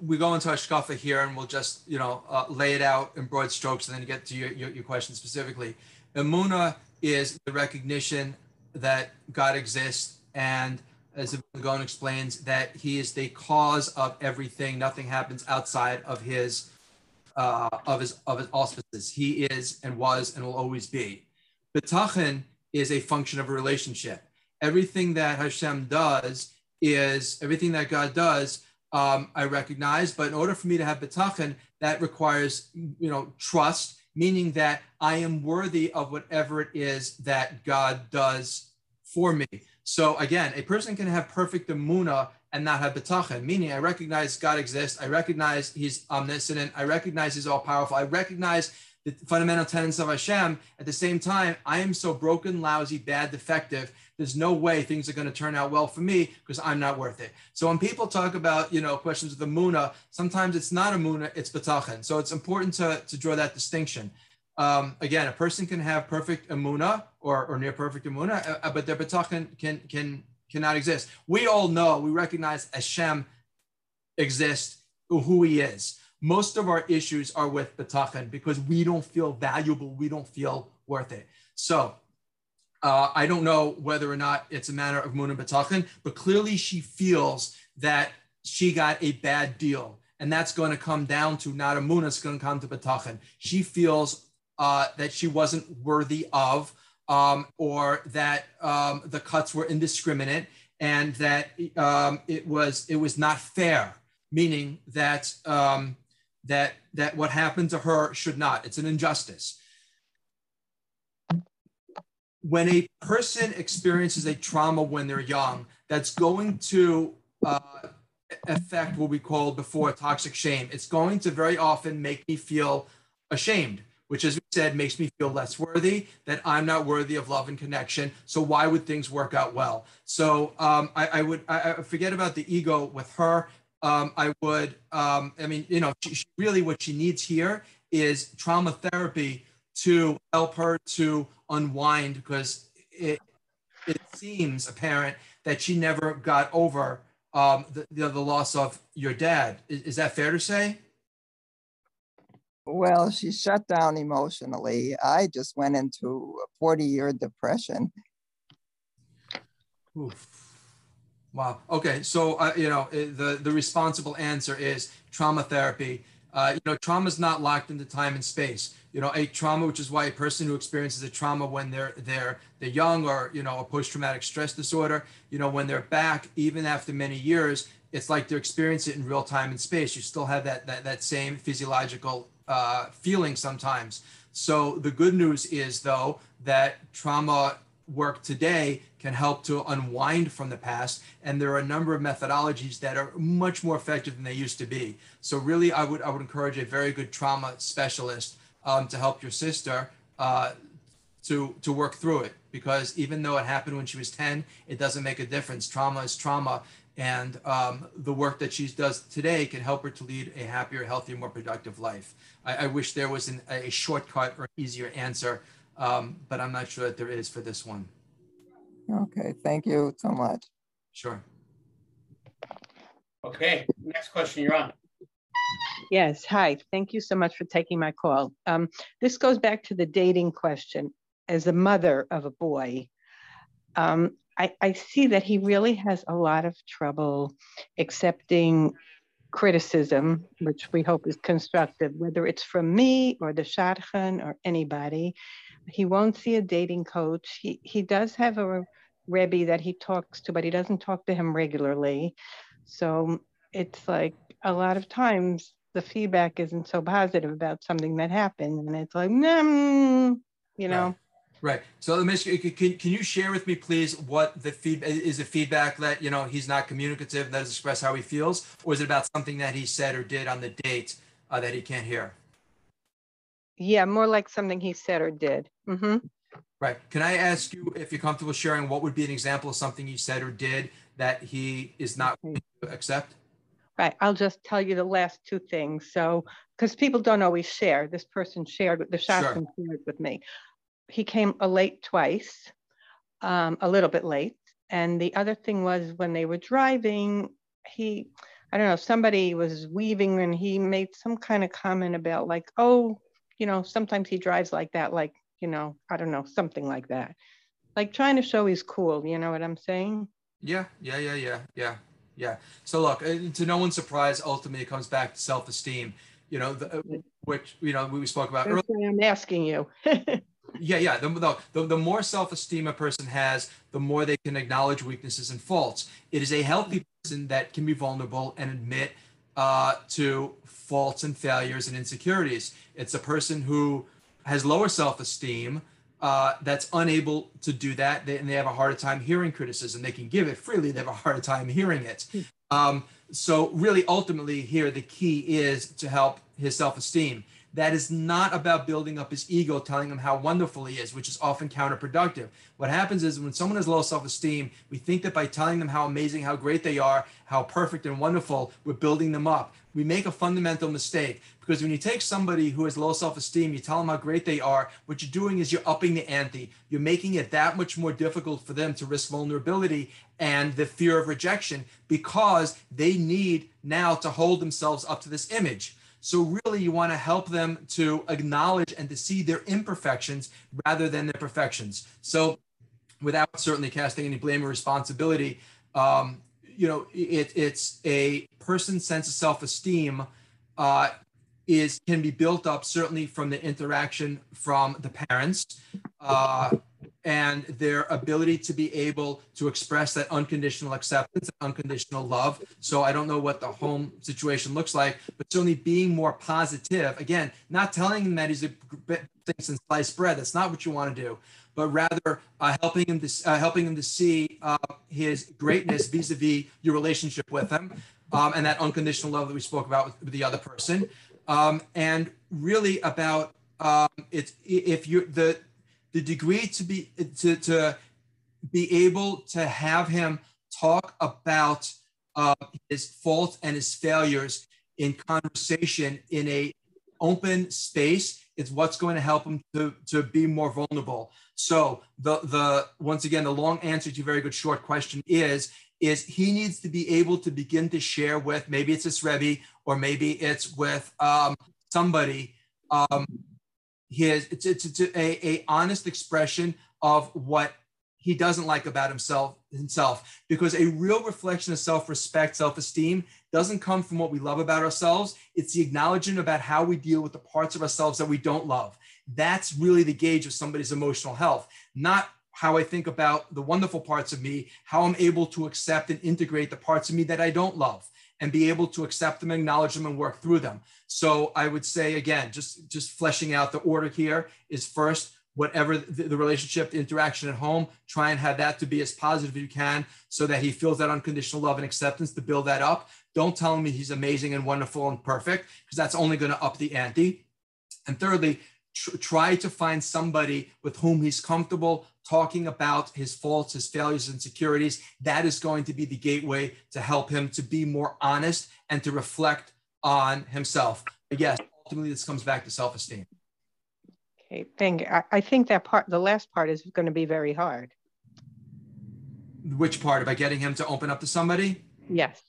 we go into Hashkafa here and we'll just, you know, uh, lay it out in broad strokes and then get to your, your, your question specifically. Amuna is the recognition that God exists and as Gaon explains, that he is the cause of everything. Nothing happens outside of his uh, of his of his auspices. He is and was and will always be. Bitachon is a function of a relationship. everything that Hashem does is everything that God does. Um, I recognize, but in order for me to have bitachon, that requires, you know, trust, meaning that I am worthy of whatever it is that God does for me. So again, a person can have perfect amuna and not have bitachon, meaning I recognize God exists, I recognize He's omniscient, I recognize He's all powerful, I recognize the fundamental tenets of Hashem. At the same time, I am so broken, lousy, bad, defective. There's no way things are going to turn out well for me because I'm not worth it. So when people talk about, you know, questions of the muna, sometimes it's not a muna, it's bitachon. So it's important to, to draw that distinction. Um, again, a person can have perfect amuna or, or near perfect amuna, uh, but their bitachon can can cannot exist. We all know, we recognize Hashem exists, who He is most of our issues are with bitachon because we don't feel valuable, we don't feel worth it. So uh, I don't know whether or not it's a matter of Muna bitachon, but clearly she feels that she got a bad deal. And that's going to come down to not a Muna, it's going to come to bitachon. She feels uh, that she wasn't worthy of, um, or that um, the cuts were indiscriminate, and that um, it was it was not fair, meaning that um, that that what happened to her should not. It's an injustice. When a person experiences a trauma when they're young, that's going to uh, affect what we called before toxic shame. It's going to very often make me feel ashamed, which, as we said, makes me feel less worthy, that I'm not worthy of love and connection. So why would things work out well? So um, I, I, would I, I forget about the ego with her um, I would, um, I mean, you know, she, she really what she needs here is trauma therapy to help her to unwind because it, it seems apparent that she never got over um, the, the, the loss of your dad. Is, is that fair to say? Well, she shut down emotionally. I just went into a 40 year depression. Oof. Wow. Okay. So, uh, you know, the, the responsible answer is trauma therapy. Uh, you know, trauma is not locked into time and space. You know, a trauma, which is why a person who experiences a trauma when they're they're they're young, or you know, a post-traumatic stress disorder, you know, when they're back, even after many years, it's like they're experiencing it in real time and space. You still have that that that same physiological uh, feeling sometimes. So the good news is though that trauma work today can help to unwind from the past. And there are a number of methodologies that are much more effective than they used to be. So really, I would I would encourage a very good trauma specialist um, to help your sister uh, to to work through it. Because even though it happened when she was 10, it doesn't make a difference. Trauma is trauma. And um, the work that she does today can help her to lead a happier, healthier, more productive life. I, I wish there was an, a shortcut or easier answer um, but I'm not sure that there is for this one. Okay, thank you so much. Sure. Okay, next question, you're on. Yes, hi. Thank you so much for taking my call. Um, this goes back to the dating question. As a mother of a boy, um, I, I see that he really has a lot of trouble accepting criticism, which we hope is constructive, whether it's from me or the shadchan or anybody. He won't see a dating coach. He he does have a Rebbe that he talks to, but he doesn't talk to him regularly. So it's like a lot of times the feedback isn't so positive about something that happened, and it's like, mm, you know. Right. Right. So let me ask you, can, can you share with me, please, what the feedback is the feedback that, you know, he's not communicative, that doesn't express how he feels, or is it about something that he said or did on the date uh, that he can't hear? Yeah, more like something he said or did. Mm-hmm. Right. Can I ask you if you're comfortable sharing what would be an example of something you said or did that he is not willing to accept? Right. I'll just tell you the last two things. So, because people don't always share, this person shared, with the shadchan sure. shared with me he came a late twice, um, a little bit late. And the other thing was when they were driving, he, I don't know, somebody was weaving and he made some kind of comment about like, oh, you know, sometimes he drives like that, like, you know, I don't know, something like that. Like trying to show he's cool, you know what I'm saying? Yeah, yeah, yeah, yeah, yeah, yeah. So look, uh, to no one's surprise, ultimately it comes back to self-esteem. You know, the, uh, which you know we spoke about That's earlier. I'm asking you. Yeah, yeah. The, the, the, more self esteem a person has, the more they can acknowledge weaknesses and faults. It is a healthy person that can be vulnerable and admit uh, to faults and failures and insecurities. It's a person who has lower self esteem. Uh, that's unable to do that, they, and they have a harder time hearing criticism. They can give it freely; they have a harder time hearing it. Um, so, really, ultimately, here the key is to help his self-esteem that is not about building up his ego, telling him how wonderful he is, which is often counterproductive. What happens is when someone has low self esteem, we think that by telling them how amazing, how great they are, how perfect and wonderful, we're building them up. We make a fundamental mistake because when you take somebody who has low self esteem, you tell them how great they are, what you're doing is you're upping the ante. You're making it that much more difficult for them to risk vulnerability and the fear of rejection because they need now to hold themselves up to this image. So really, you want to help them to acknowledge and to see their imperfections rather than their perfections. So, without certainly casting any blame or responsibility, um, you know, it, it's a person's sense of self-esteem uh, is can be built up certainly from the interaction from the parents. Uh, and their ability to be able to express that unconditional acceptance, unconditional love. So I don't know what the home situation looks like, but certainly being more positive. Again, not telling him that he's a bit things and sliced bread. That's not what you want to do, but rather uh, helping him to uh, helping him to see uh, his greatness vis-a-vis your relationship with him, um, and that unconditional love that we spoke about with, with the other person, um, and really about um, it's if you the the degree to be to, to be able to have him talk about uh, his faults and his failures in conversation in a open space is what's going to help him to, to be more vulnerable. So the the once again the long answer to your very good short question is is he needs to be able to begin to share with maybe it's his Rebbe or maybe it's with um, somebody um, his it's, it's, it's a, a honest expression of what he doesn't like about himself himself. Because a real reflection of self-respect self-esteem doesn't come from what we love about ourselves. It's the acknowledgement about how we deal with the parts of ourselves that we don't love. That's really the gauge of somebody's emotional health not how i think about the wonderful parts of me how i'm able to accept and integrate the parts of me that i don't love and be able to accept them, acknowledge them, and work through them. So I would say again, just just fleshing out the order here is first whatever the, the, relationship, the interaction at home, try and have that to be as positive as you can so that he feels that unconditional love and acceptance to build that up. Don't tell him he's amazing and wonderful and perfect because that's only going to up the ante. And thirdly, tr- try to find somebody with whom he's comfortable talking about his faults, his failures, insecurities. That is going to be the gateway to help him to be more honest and to reflect on himself. But yes, ultimately, this comes back to self esteem. Okay, thank you. I, I think that part, the last part, is going to be very hard. Which part? About getting him to open up to somebody? Yes.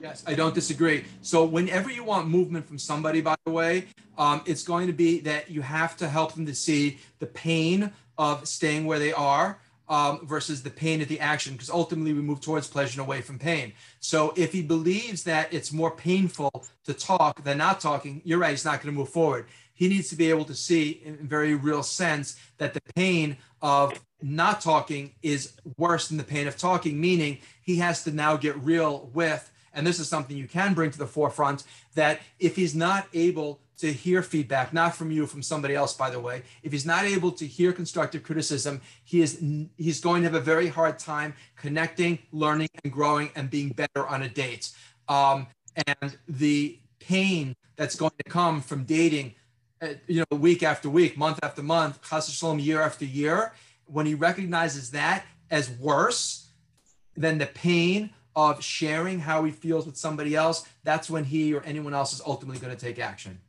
Yes, I don't disagree. So whenever you want movement from somebody, by the way, um, it's going to be that you have to help them to see the pain of staying where they are um, versus the pain of the action, because ultimately we move towards pleasure and away from pain. So if he believes that it's more painful to talk than not talking, you're right, he's not going to move forward. He needs to be able to see, in very real sense, that the pain of not talking is worse than the pain of talking, meaning he has to now get real with and this is something you can bring to the forefront that if he's not able to hear feedback, not from you, from somebody else, by the way, if he's not able to hear constructive criticism, he is he's going to have a very hard time connecting, learning, and growing and being better on a date. Um, and the pain that's going to come from dating, uh, you know, week after week, month after month, shalom, year after year, when he recognizes that as worse than the pain of sharing how he feels with somebody else, that's when he or anyone else is ultimately going to take action.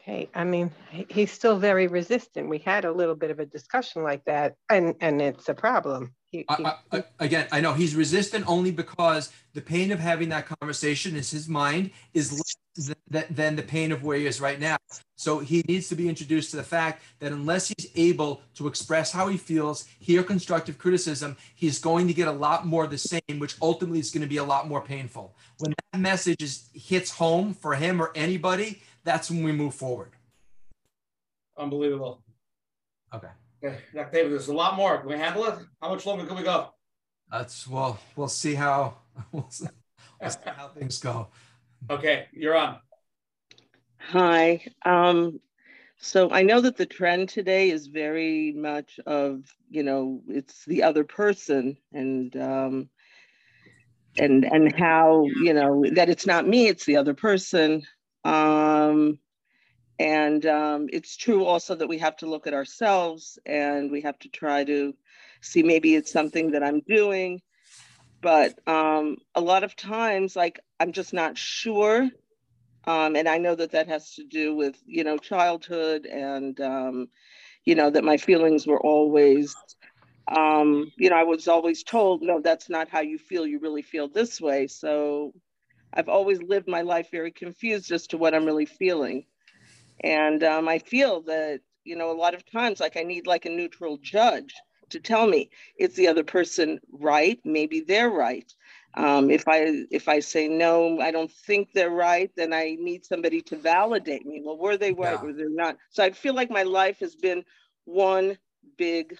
Okay, I mean, he's still very resistant. We had a little bit of a discussion like that, and and it's a problem. He, he, I, I, again, I know he's resistant only because the pain of having that conversation is his mind is less than, than the pain of where he is right now. So he needs to be introduced to the fact that unless he's able to express how he feels, hear constructive criticism, he's going to get a lot more of the same, which ultimately is going to be a lot more painful. When that message is hits home for him or anybody, that's when we move forward. Unbelievable. Okay. Okay, Dr. David, there's a lot more. Can we handle it? How much longer can we go? That's well, we'll see how we'll see, we'll see how things go. Okay, you're on. Hi. Um, so I know that the trend today is very much of, you know, it's the other person and um, and and how, you know, that it's not me, it's the other person. Um, and um, it's true also that we have to look at ourselves and we have to try to see maybe it's something that I'm doing. But um, a lot of times, like, I'm just not sure. Um, and I know that that has to do with, you know, childhood and, um, you know, that my feelings were always, um, you know, I was always told, no, that's not how you feel. You really feel this way. So I've always lived my life very confused as to what I'm really feeling. And um, I feel that, you know, a lot of times, like I need like a neutral judge to tell me is the other person right? Maybe they're right. Um, if I if I say no, I don't think they're right, then I need somebody to validate me. Well, were they right? Yeah. Were they not? So I feel like my life has been one big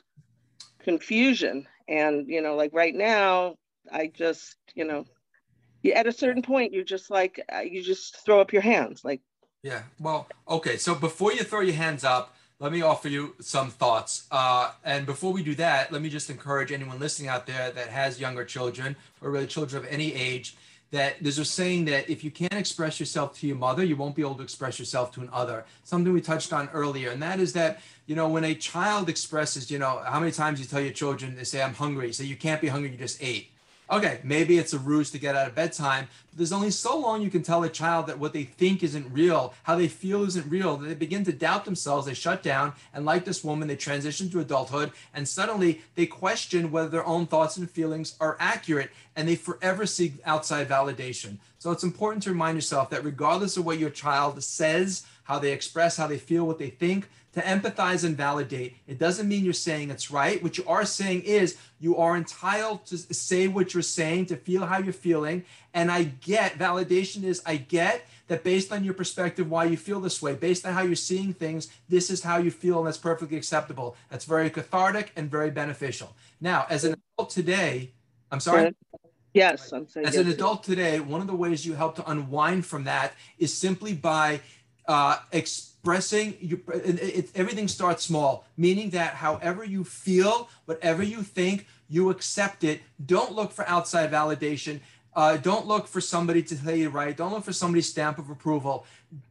confusion. And you know, like right now, I just you know, at a certain point, you're just like uh, you just throw up your hands, like Yeah. Well, okay. So before you throw your hands up, let me offer you some thoughts. Uh, and before we do that, let me just encourage anyone listening out there that has younger children or really children of any age that there's a saying that if you can't express yourself to your mother, you won't be able to express yourself to another. Something we touched on earlier, and that is that you know when a child expresses, you know, how many times you tell your children they say I'm hungry, say you can't be hungry, you just ate. Okay, maybe it's a ruse to get out of bedtime, but there's only so long you can tell a child that what they think isn't real, how they feel isn't real, that they begin to doubt themselves, they shut down, and like this woman, they transition to adulthood, and suddenly they question whether their own thoughts and feelings are accurate, and they forever seek outside validation. So it's important to remind yourself that regardless of what your child says, how they express, how they feel, what they think, to empathize and validate. It doesn't mean you're saying it's right. What you are saying is you are entitled to say what you're saying, to feel how you're feeling. And I get validation is I get that based on your perspective, why you feel this way, based on how you're seeing things, this is how you feel, and that's perfectly acceptable. That's very cathartic and very beneficial. Now, as an adult today, I'm sorry. Yes, I'm saying As yes. an adult today, one of the ways you help to unwind from that is simply by uh, expressing you. It, it, everything starts small, meaning that however you feel, whatever you think, you accept it. Don't look for outside validation. Uh, don't look for somebody to tell you right. Don't look for somebody's stamp of approval.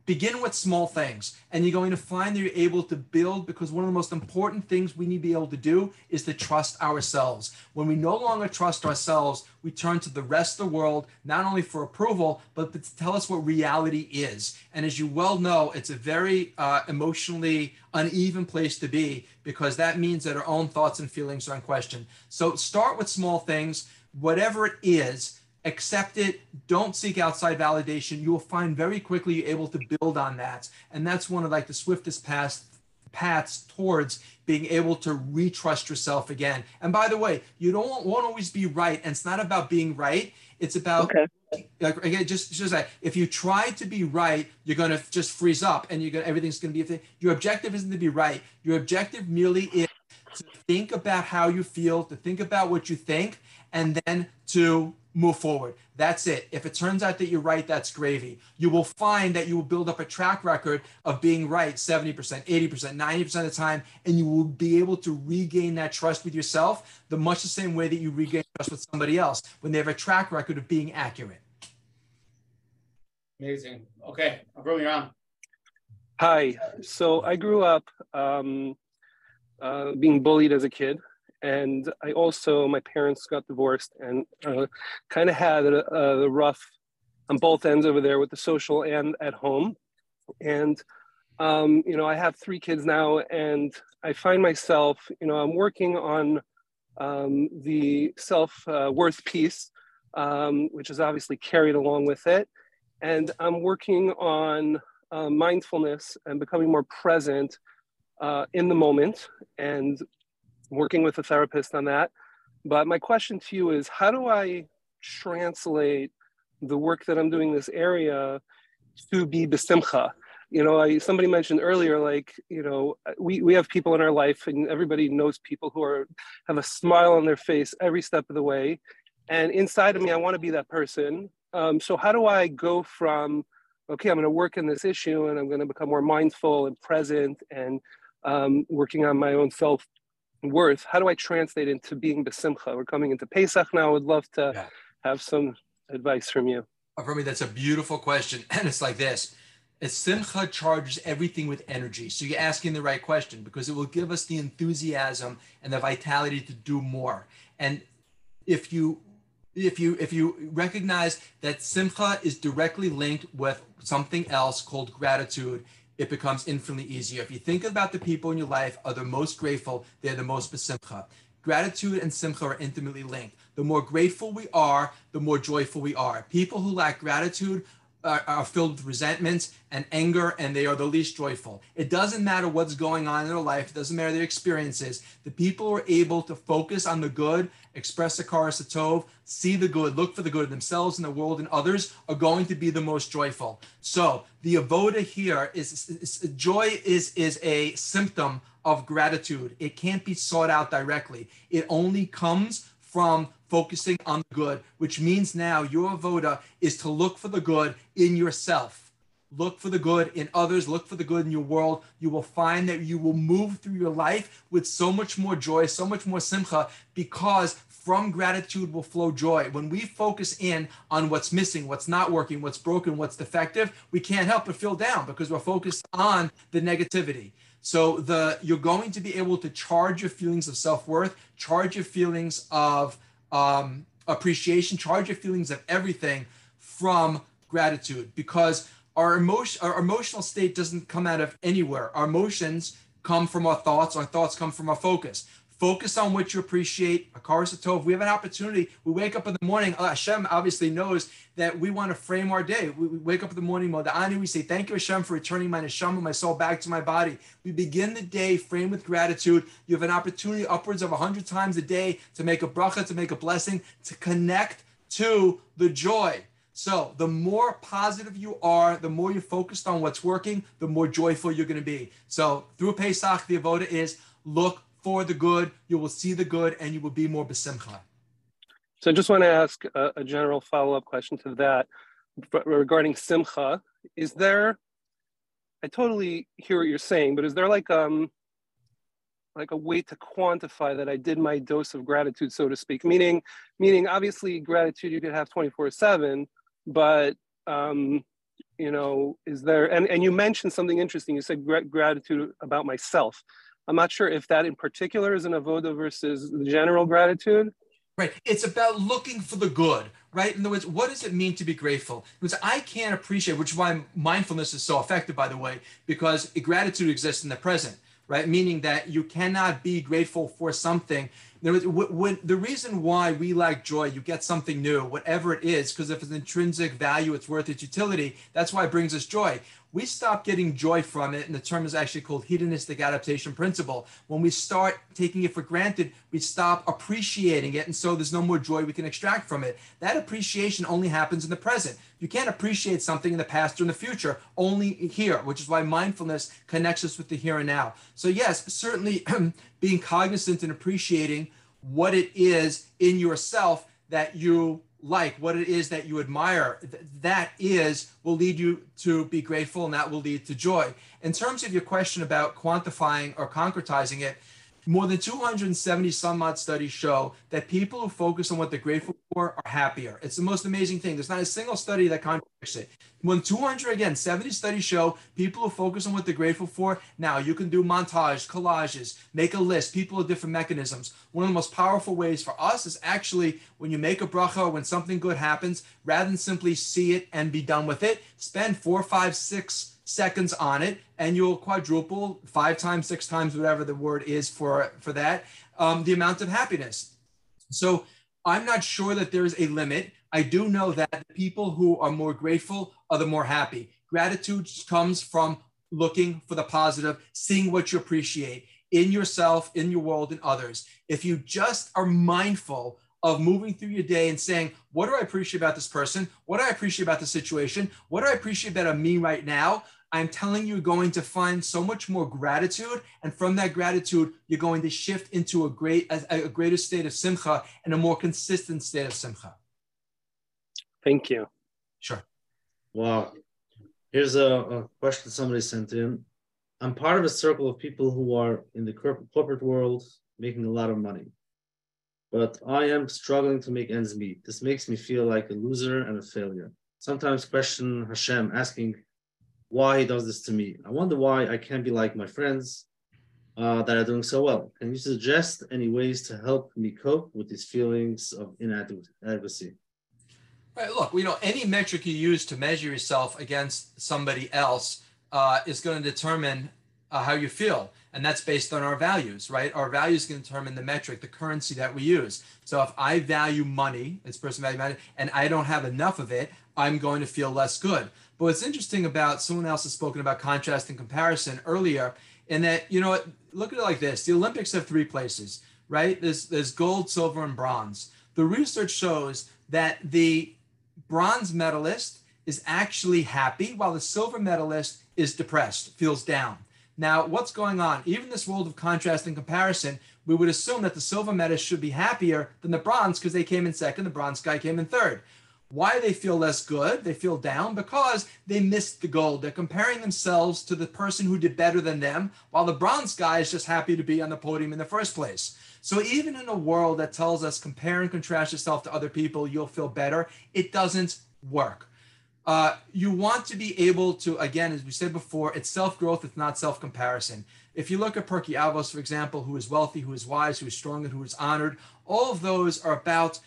Begin with small things, and you're going to find that you're able to build because one of the most important things we need to be able to do is to trust ourselves. When we no longer trust ourselves, we turn to the rest of the world, not only for approval, but to tell us what reality is. And as you well know, it's a very uh, emotionally uneven place to be because that means that our own thoughts and feelings are in question. So start with small things, whatever it is accept it don't seek outside validation you will find very quickly you're able to build on that. And that's one of like the swiftest paths paths towards being able to retrust yourself again. And by the way you don't won't always be right and it's not about being right. It's about Okay. like again just just like if you try to be right you're going to just freeze up and you're going everything's going to be a thing. Your objective isn't to be right. Your objective merely is to think about how you feel to think about what you think and then to move forward. That's it. If it turns out that you're right, that's gravy. You will find that you will build up a track record of being right 70%, 80%, 90% of the time, and you will be able to regain that trust with yourself the much the same way that you regain trust with somebody else when they have a track record of being accurate. Amazing. Okay, I'll bring you on. Hi. So I grew up um, uh, being bullied as a kid. And I also, my parents got divorced and uh, kind of had a, a rough on both ends over there with the social and at home. And, um, you know, I have three kids now and I find myself, you know, I'm working on um, the self uh, worth piece, um, which is obviously carried along with it. And I'm working on uh, mindfulness and becoming more present uh, in the moment and working with a therapist on that. But my question to you is how do I translate the work that I'm doing in this area to be besimcha? you know, I somebody mentioned earlier, like you know, we we have people in our life, and everybody knows people who are have a smile on their face every step of the way, and inside of me, I want to be that person. Um, so how do I go from okay, I'm going to work in this issue, and I'm going to become more mindful and present, and um, working on my own self worth? How do I translate into being besimcha? We're coming into Pesach now. I would love to Yeah. have some advice from you. Uh, For me, that's a beautiful question. And it's like this. As Simcha charges everything with energy. So you're asking the right question because it will give us the enthusiasm and the vitality to do more. And if you if you if you recognize that simcha is directly linked with something else called gratitude it becomes infinitely easier. If you think about the people in your life are the most grateful they're the most besimcha. Gratitude and simcha are intimately linked. The more grateful we are the more joyful we are. People who lack gratitude are, are filled with resentment and anger and they are the least joyful. It doesn't matter what's going on in their life. It doesn't matter their experiences. The people who are able to focus on the good express the karas tov see the good look for the good in themselves in the world and others are going to be the most joyful. So the avoda here is, is, is joy is is a symptom of gratitude. It can't be sought out directly. It only comes from focusing on the good, which means now your avoda is to look for the good in yourself. Look for the good in others, look for the good in your world. You will find that you will move through your life with so much more joy, so much more simcha, because from gratitude will flow joy. When we focus in on what's missing, what's not working, what's broken, what's defective, we can't help but feel down because we're focused on the negativity. So the you're going to be able to charge your feelings of self-worth, charge your feelings of um, appreciation, charge your feelings of everything from gratitude because our emotion our emotional state doesn't come out of anywhere. Our emotions come from our thoughts, our thoughts come from our focus. Focus on what you appreciate. Hakaras Tov. We have an opportunity. We wake up in the morning. uh, Hashem obviously knows that we want to frame our day. We, we wake up in the morning, Modeh Ani, we say, Thank you, Hashem, for returning my neshama, my soul back to my body. We begin the day framed with gratitude. You have an opportunity upwards of 100 times a day to make a bracha, to make a blessing, to connect to the joy. So the more positive you are, the more you're focused on what's working, the more joyful you're going to be. So through Pesach, the avoda is look for the good. You will see the good, and you will be more besimcha. So I just want to ask a, a general follow-up question to that regarding simcha. Is there? I totally hear what you're saying, but is there like um like a way to quantify that I did my dose of gratitude, so to speak? Meaning, meaning obviously gratitude you could have 24/7, but um, you know, is there? And and you mentioned something interesting. You said gra- gratitude about myself. I'm not sure if that in particular is an avoda versus general gratitude. Right. It's about looking for the good, right? In other words, what does it mean to be grateful? Because I can't appreciate, which is why mindfulness is so effective, by the way, because gratitude exists in the present, right? Meaning that you cannot be grateful for something. There is, when, the reason why we like joy, you get something new, whatever it is, because if it's intrinsic value, it's worth its utility. That's why it brings us joy. We stop getting joy from it, and the term is actually called hedonistic adaptation principle. When we start taking it for granted, we stop appreciating it, and so there's no more joy we can extract from it. That appreciation only happens in the present. You can't appreciate something in the past or in the future, only here, which is why mindfulness connects us with the here and now. So, yes, certainly being cognizant and appreciating what it is in yourself that you like, what it is that you admire, th- that is will lead you to be grateful and that will lead to joy. In terms of your question about quantifying or concretizing it, more than 270 some odd studies show that people who focus on what they're grateful for are happier. It's the most amazing thing. There's not a single study that contradicts it. When 200, again, 70 studies show people who focus on what they're grateful for. Now, you can do montage, collages, make a list. People have different mechanisms. One of the most powerful ways for us is actually when you make a bracha, when something good happens, rather than simply see it and be done with it, spend four, five, six seconds on it and you'll quadruple five times six times whatever the word is for for that um, the amount of happiness so i'm not sure that there's a limit i do know that people who are more grateful are the more happy gratitude comes from looking for the positive seeing what you appreciate in yourself in your world and others if you just are mindful of moving through your day and saying, what do I appreciate about this person? What do I appreciate about the situation? What do I appreciate about me right now? I'm telling you, you're going to find so much more gratitude. And from that gratitude, you're going to shift into a great, a, a greater state of simcha and a more consistent state of simcha. Thank you. Sure. Wow. Here's a, a question somebody sent in. I'm part of a circle of people who are in the corporate world making a lot of money, but I am struggling to make ends meet. This makes me feel like a loser and a failure. Sometimes question Hashem, asking why he does this to me. I wonder why I can't be like my friends uh, that are doing so well. Can you suggest any ways to help me cope with these feelings of inadequacy? Right. Look, you know, any metric you use to measure yourself against somebody else uh, is going to determine uh, how you feel. And that's based on our values, right? Our values can determine the metric, the currency that we use. So if I value money, this person value money, and I don't have enough of it, I'm going to feel less good. But what's interesting about someone else has spoken about contrast and comparison earlier, and that, you know, look at it like this the Olympics have three places, right? There's, there's gold, silver, and bronze. The research shows that the bronze medalist is actually happy while the silver medalist is depressed, feels down. Now, what's going on? Even this world of contrast and comparison, we would assume that the silver medalist should be happier than the bronze because they came in second, the bronze guy came in third. Why they feel less good, they feel down because they missed the gold. They're comparing themselves to the person who did better than them, while the bronze guy is just happy to be on the podium in the first place. So even in a world that tells us compare and contrast yourself to other people, you'll feel better, it doesn't work. Uh, you want to be able to, again, as we said before, it's self growth, it's not self comparison. If you look at Pirkei Avos, for example, who is wealthy, who is wise, who is strong, and who is honored, all of those are about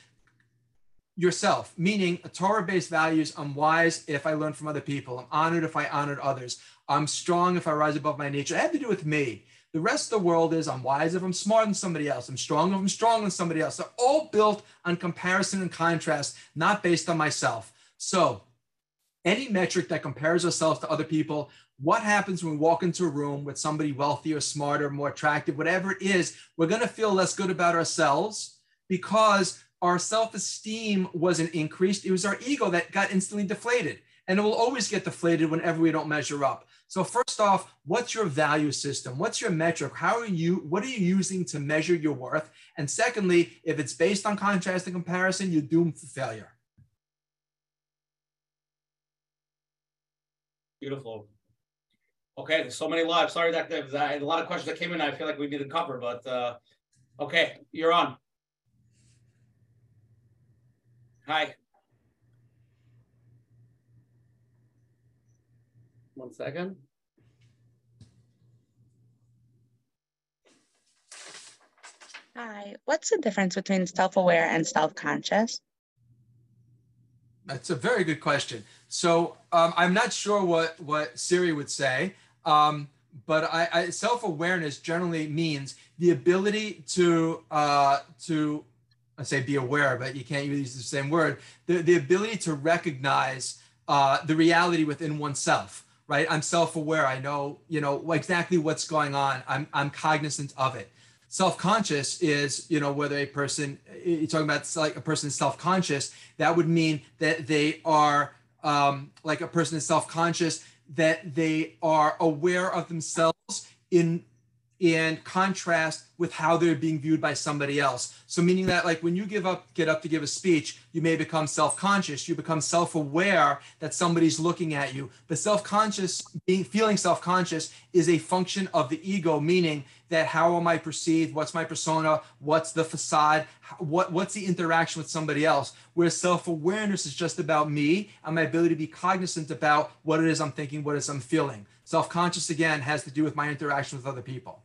yourself, meaning a Torah based values. I'm wise if I learn from other people, I'm honored if I honored others, I'm strong if I rise above my nature. It had to do with me. The rest of the world is I'm wise if I'm smart than somebody else. I'm strong if I'm strong than somebody else. They're all built on comparison and contrast, not based on myself. So, any metric that compares ourselves to other people, what happens when we walk into a room with somebody wealthier, smarter, more attractive, whatever it is, we're going to feel less good about ourselves because our self esteem wasn't increased. It was our ego that got instantly deflated. And it will always get deflated whenever we don't measure up. So first off, what's your value system? What's your metric? How are you, what are you using to measure your worth? And secondly, if it's based on contrast and comparison, you're doomed for failure. Beautiful. Okay, so many lives. Sorry that there's a lot of questions that came in. I feel like we need to cover, but uh, okay, you're on. Hi. One second. Hi, what's the difference between self-aware and self-conscious? That's a very good question. So um, I'm not sure what what Siri would say, um, but I, I, self-awareness generally means the ability to uh, to I say be aware, but you can't use the same word. The, the ability to recognize uh, the reality within oneself right? I'm self-aware. I know, you know, exactly what's going on. I'm I'm cognizant of it. Self-conscious is, you know, whether a person you're talking about like a person is self-conscious, that would mean that they are um, like a person is self-conscious, that they are aware of themselves in in contrast with how they're being viewed by somebody else. So meaning that like when you give up get up to give a speech, you may become self-conscious, you become self-aware that somebody's looking at you. But self-conscious being feeling self-conscious is a function of the ego meaning that how am I perceived, what's my persona, what's the facade, what what's the interaction with somebody else. Whereas self-awareness is just about me and my ability to be cognizant about what it is I'm thinking, what it is I'm feeling. Self-conscious again has to do with my interaction with other people.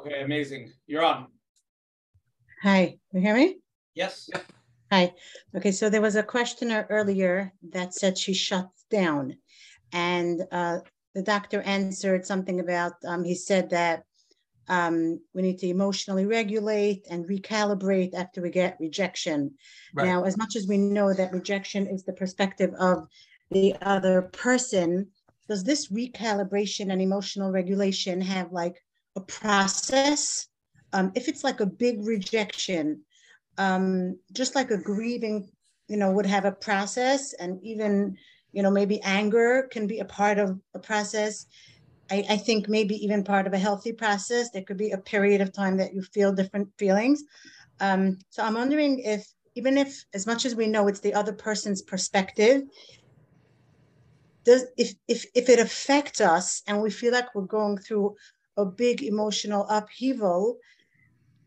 Okay, amazing. You're on. Hi, you hear me? Yes. Hi. Okay, so there was a questioner earlier that said she shuts down, and uh, the doctor answered something about. Um, he said that um, we need to emotionally regulate and recalibrate after we get rejection. Right. Now, as much as we know that rejection is the perspective of the other person, does this recalibration and emotional regulation have like a process. Um, if it's like a big rejection, um, just like a grieving you know, would have a process and even, you know, maybe anger can be a part of a process. I, I think maybe even part of a healthy process. There could be a period of time that you feel different feelings. Um, so I'm wondering if, even if, as much as we know it's the other person's perspective, does if if if it affects us and we feel like we're going through a big emotional upheaval,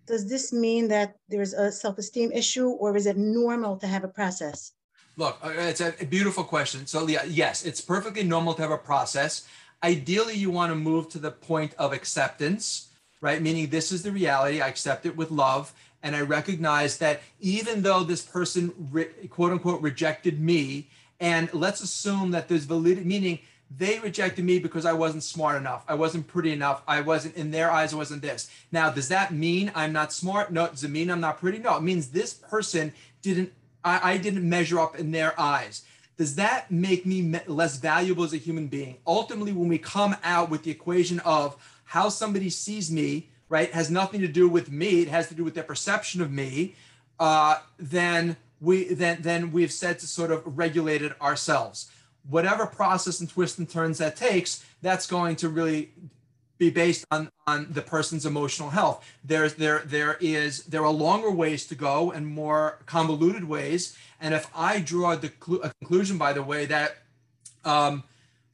does this mean that there's a self-esteem issue or is it normal to have a process? Look, uh, it's a beautiful question. So yeah, yes, it's perfectly normal to have a process. Ideally, you want to move to the point of acceptance, right? Meaning this is the reality. I accept it with love. And I recognize that even though this person, re- quote unquote, rejected me, and let's assume that there's validity, meaning they rejected me because I wasn't smart enough. I wasn't pretty enough. I wasn't, in their eyes, I wasn't this. Now, does that mean I'm not smart? No. Does it mean I'm not pretty? No. It means this person didn't, I, I didn't measure up in their eyes. Does that make me less valuable as a human being? Ultimately, when we come out with the equation of how somebody sees me, right, has nothing to do with me, it has to do with their perception of me, uh, then we then then we've said to sort of regulate it ourselves whatever process and twists and turns that takes, that's going to really be based on on the person's emotional health. There's there there is there are longer ways to go and more convoluted ways. And if I draw the a conclusion, by the way, that um,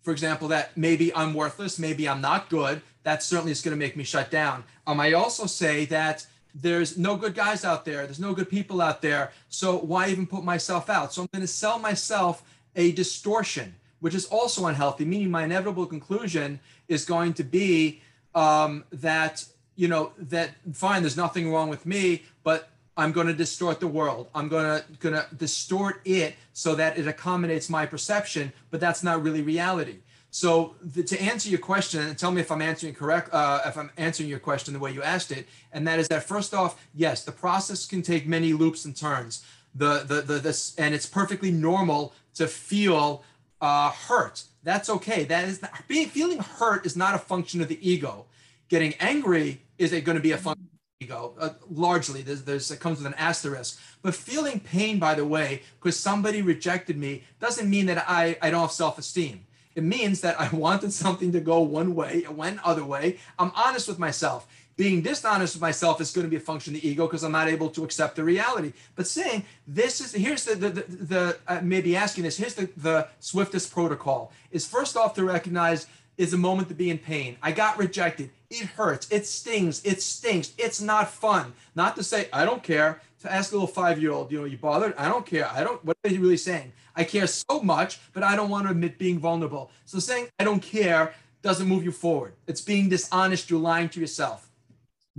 for example, that maybe I'm worthless, maybe I'm not good, that certainly is going to make me shut down. Um, I also say that there's no good guys out there, there's no good people out there. So why even put myself out? So I'm going to sell myself a distortion, which is also unhealthy, meaning my inevitable conclusion is going to be um, that, you know, that fine, there's nothing wrong with me, but I'm going to distort the world. I'm going to going to distort it so that it accommodates my perception, but that's not really reality. So the, to answer your question, and tell me if I'm answering correct, uh, if I'm answering your question the way you asked it, and that is that first off, yes, the process can take many loops and turns. The the the this, and it's perfectly normal to feel uh, hurt. That's okay. That is not, being feeling hurt is not a function of the ego. Getting angry is going to be a function of the ego? Uh, largely, there's, there's it comes with an asterisk. But feeling pain, by the way, because somebody rejected me, doesn't mean that I I don't have self-esteem. It means that I wanted something to go one way, it went other way. I'm honest with myself. Being dishonest with myself is going to be a function of the ego because I'm not able to accept the reality. But saying this is here's the the, the, the uh, maybe asking this here's the the swiftest protocol is first off to recognize is a moment to be in pain. I got rejected. It hurts. It stings. It stinks. It's not fun. Not to say I don't care. To ask a little five year old, you know, you bothered? I don't care. I don't. What are you really saying? I care so much, but I don't want to admit being vulnerable. So saying I don't care doesn't move you forward. It's being dishonest. You're lying to yourself.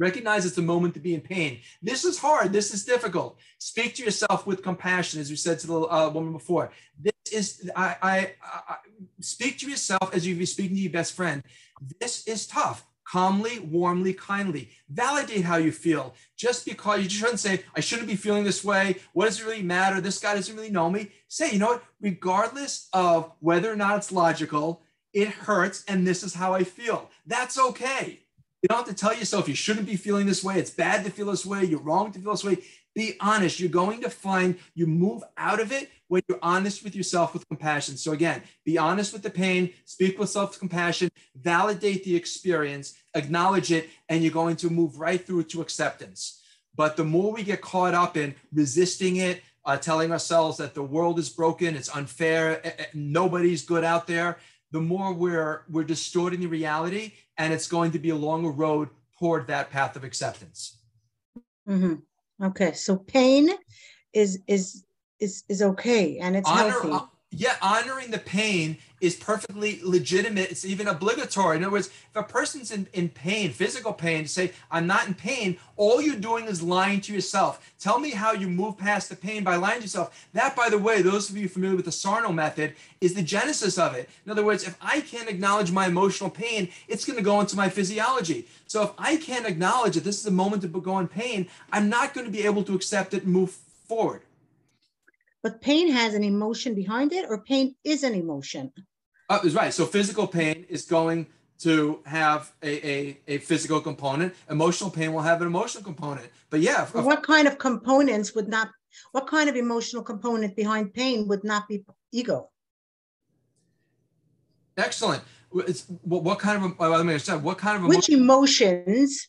Recognize it's a moment to be in pain. This is hard. This is difficult. Speak to yourself with compassion, as we said to the uh, woman before. This is I, I, I speak to yourself as you'd be speaking to your best friend. This is tough. Calmly, warmly, kindly. Validate how you feel. Just because you just shouldn't say, I shouldn't be feeling this way. What does it really matter? This guy doesn't really know me. Say, you know what? Regardless of whether or not it's logical, it hurts, and this is how I feel. That's okay. You don't have to tell yourself you shouldn't be feeling this way. It's bad to feel this way. You're wrong to feel this way. Be honest. You're going to find you move out of it when you're honest with yourself with compassion. So, again, be honest with the pain, speak with self compassion, validate the experience, acknowledge it, and you're going to move right through to acceptance. But the more we get caught up in resisting it, uh, telling ourselves that the world is broken, it's unfair, eh, eh, nobody's good out there, the more we're we're distorting the reality and it's going to be a longer road toward that path of acceptance hmm Okay, so pain is is is is okay and it's Honor- healthy. Yeah honoring the pain is perfectly legitimate. It's even obligatory. In other words if a person's in, in pain physical pain to say i'm not in pain all you're doing is lying to yourself. Tell me how you move past the pain by lying to yourself. That by the way those of you familiar with the sarno method is the genesis of it. In other words if i can't acknowledge my emotional pain it's going to go into my physiology. So if i can't acknowledge that this is a moment to go in pain i'm not going to be able to accept it and move forward But pain has an emotion behind it, or pain is an emotion. Uh, is right. So physical pain is going to have a, a, a physical component. Emotional pain will have an emotional component. But yeah, What kind of components would not What kind of emotional component behind pain would not be ego? Excellent. It's, what, what kind of, uh, let me understand, what kind of Which emotions?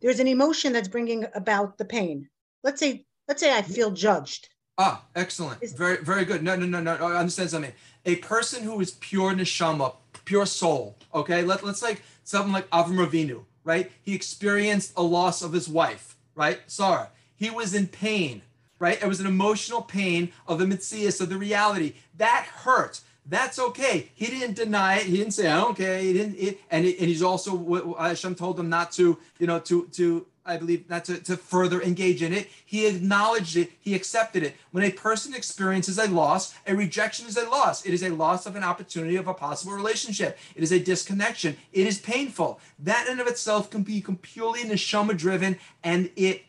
There's an emotion that's bringing about the pain. Let's say, let's say I feel judged. Ah, excellent. Very, very good. No, no, no, no. I understand something. A person who is pure neshama, pure soul. Okay, Let, let's like something like Avram Avinu, right? He experienced a loss of his wife, right? Sarah. He was in pain, right? It was an emotional pain of the metzius, of the reality. That hurt. That's okay. He didn't deny it. He didn't say, "Okay." He didn't. It, and and he's also Hashem told him not to, you know, to to I believe not to, to further engage in it. He acknowledged it. He accepted it. When a person experiences a loss, a rejection is a loss. It is a loss of an opportunity of a possible relationship. It is a disconnection. It is painful. That in of itself can be purely neshama driven, and it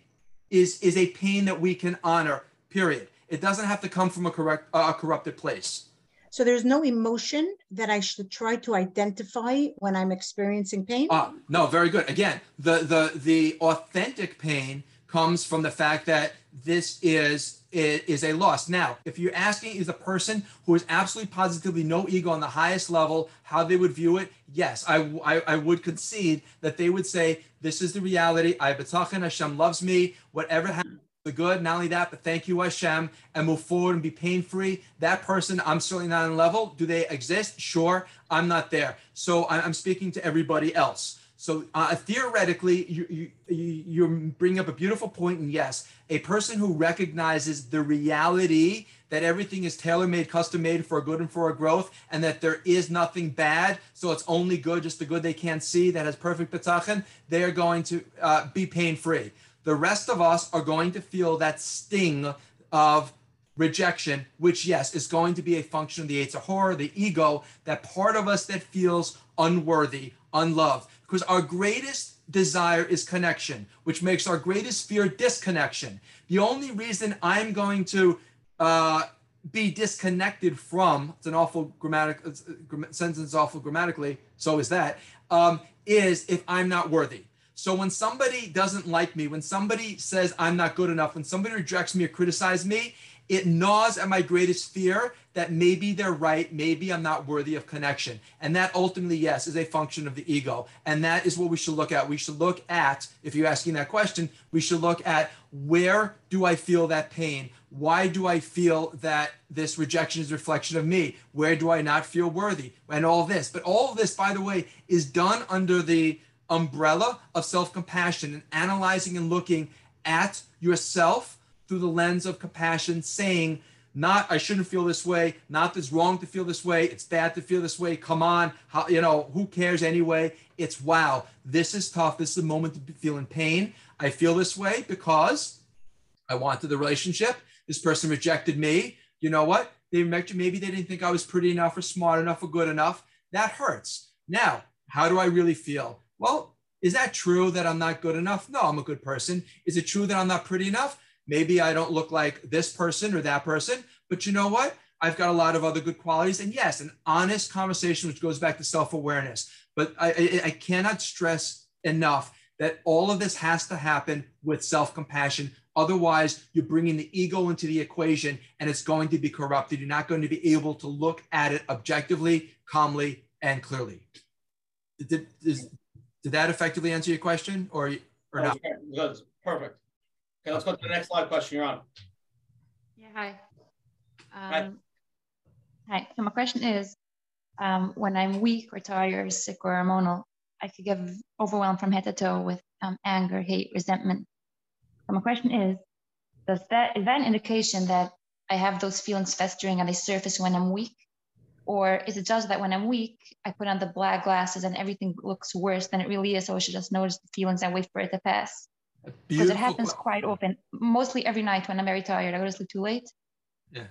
is is a pain that we can honor. Period. It doesn't have to come from a correct a corrupted place. So there's no emotion that I should try to identify when I'm experiencing pain. Ah, no, very good. Again, the the the authentic pain comes from the fact that this is is a loss. Now, if you're asking is a person who is absolutely positively no ego on the highest level, how they would view it, yes, I, I, I would concede that they would say, this is the reality. I bitachon Hashem loves me. Whatever happens the good. Not only that, but thank you, Hashem, and move forward and be pain free. That person, I'm certainly not on level. Do they exist? Sure, I'm not there. So I'm speaking to everybody else. So uh, theoretically, you, you, you're bringing up a beautiful point, and yes, a person who recognizes the reality that everything is tailor-made, custom-made for a good and for a growth, and that there is nothing bad, so it's only good, just the good they can't see, that has perfect bitachon, they are going to uh, be pain-free. The rest of us are going to feel that sting of rejection, which, yes, is going to be a function of the yetzer hara, the ego, that part of us that feels unworthy, unloved. Because our greatest desire is connection, which makes our greatest fear disconnection. The only reason I'm going to uh, be disconnected from, it's an awful grammatic sentence, awful grammatically, so is that, um, is if I'm not worthy. So when somebody doesn't like me, when somebody says I'm not good enough, when somebody rejects me or criticizes me, it gnaws at my greatest fear that maybe they're right, maybe I'm not worthy of connection. And that ultimately, yes, is a function of the ego. And that is what we should look at. We should look at, if you're asking that question, we should look at where do I feel that pain? Why do I feel that this rejection is a reflection of me? Where do I not feel worthy? And all this. But all of this, by the way, is done under the umbrella of self compassion and analyzing and looking at yourself through the lens of compassion, saying, not I shouldn't feel this way, not it's wrong to feel this way, it's bad to feel this way. Come on, how you know, who cares anyway? It's wow, this is tough. This is the moment to be feeling pain. I feel this way because I wanted the relationship. This person rejected me. You know what? They rejected maybe they didn't think I was pretty enough or smart enough or good enough. That hurts. Now, how do I really feel? Well, is that true that I'm not good enough? No, I'm a good person. Is it true that I'm not pretty enough? Maybe I don't look like this person or that person, but you know what? I've got a lot of other good qualities. And yes, an honest conversation, which goes back to self awareness. But I, I, I, cannot stress enough that all of this has to happen with self compassion. Otherwise, you're bringing the ego into the equation and it's going to be corrupted. You're not going to be able to look at it objectively, calmly, and clearly. Is, did that effectively answer your question or, or not? Good. Perfect. Okay, let's go to the next live question. You're on. Yeah, hi. Um, hi. Hi. So my question is, um, when I'm weak or tired, or sick or hormonal, I could get overwhelmed from head to toe with um, anger, hate, resentment. So my question is, does that is that an indication that I have those feelings festering and they surface when I'm weak? Or is it just that when I'm weak, I put on the black glasses and everything looks worse than it really is? So I should just notice the feelings and wait for it to pass? Because it happens quite often, mostly every night when I'm very tired. I go to sleep too late. Yeah.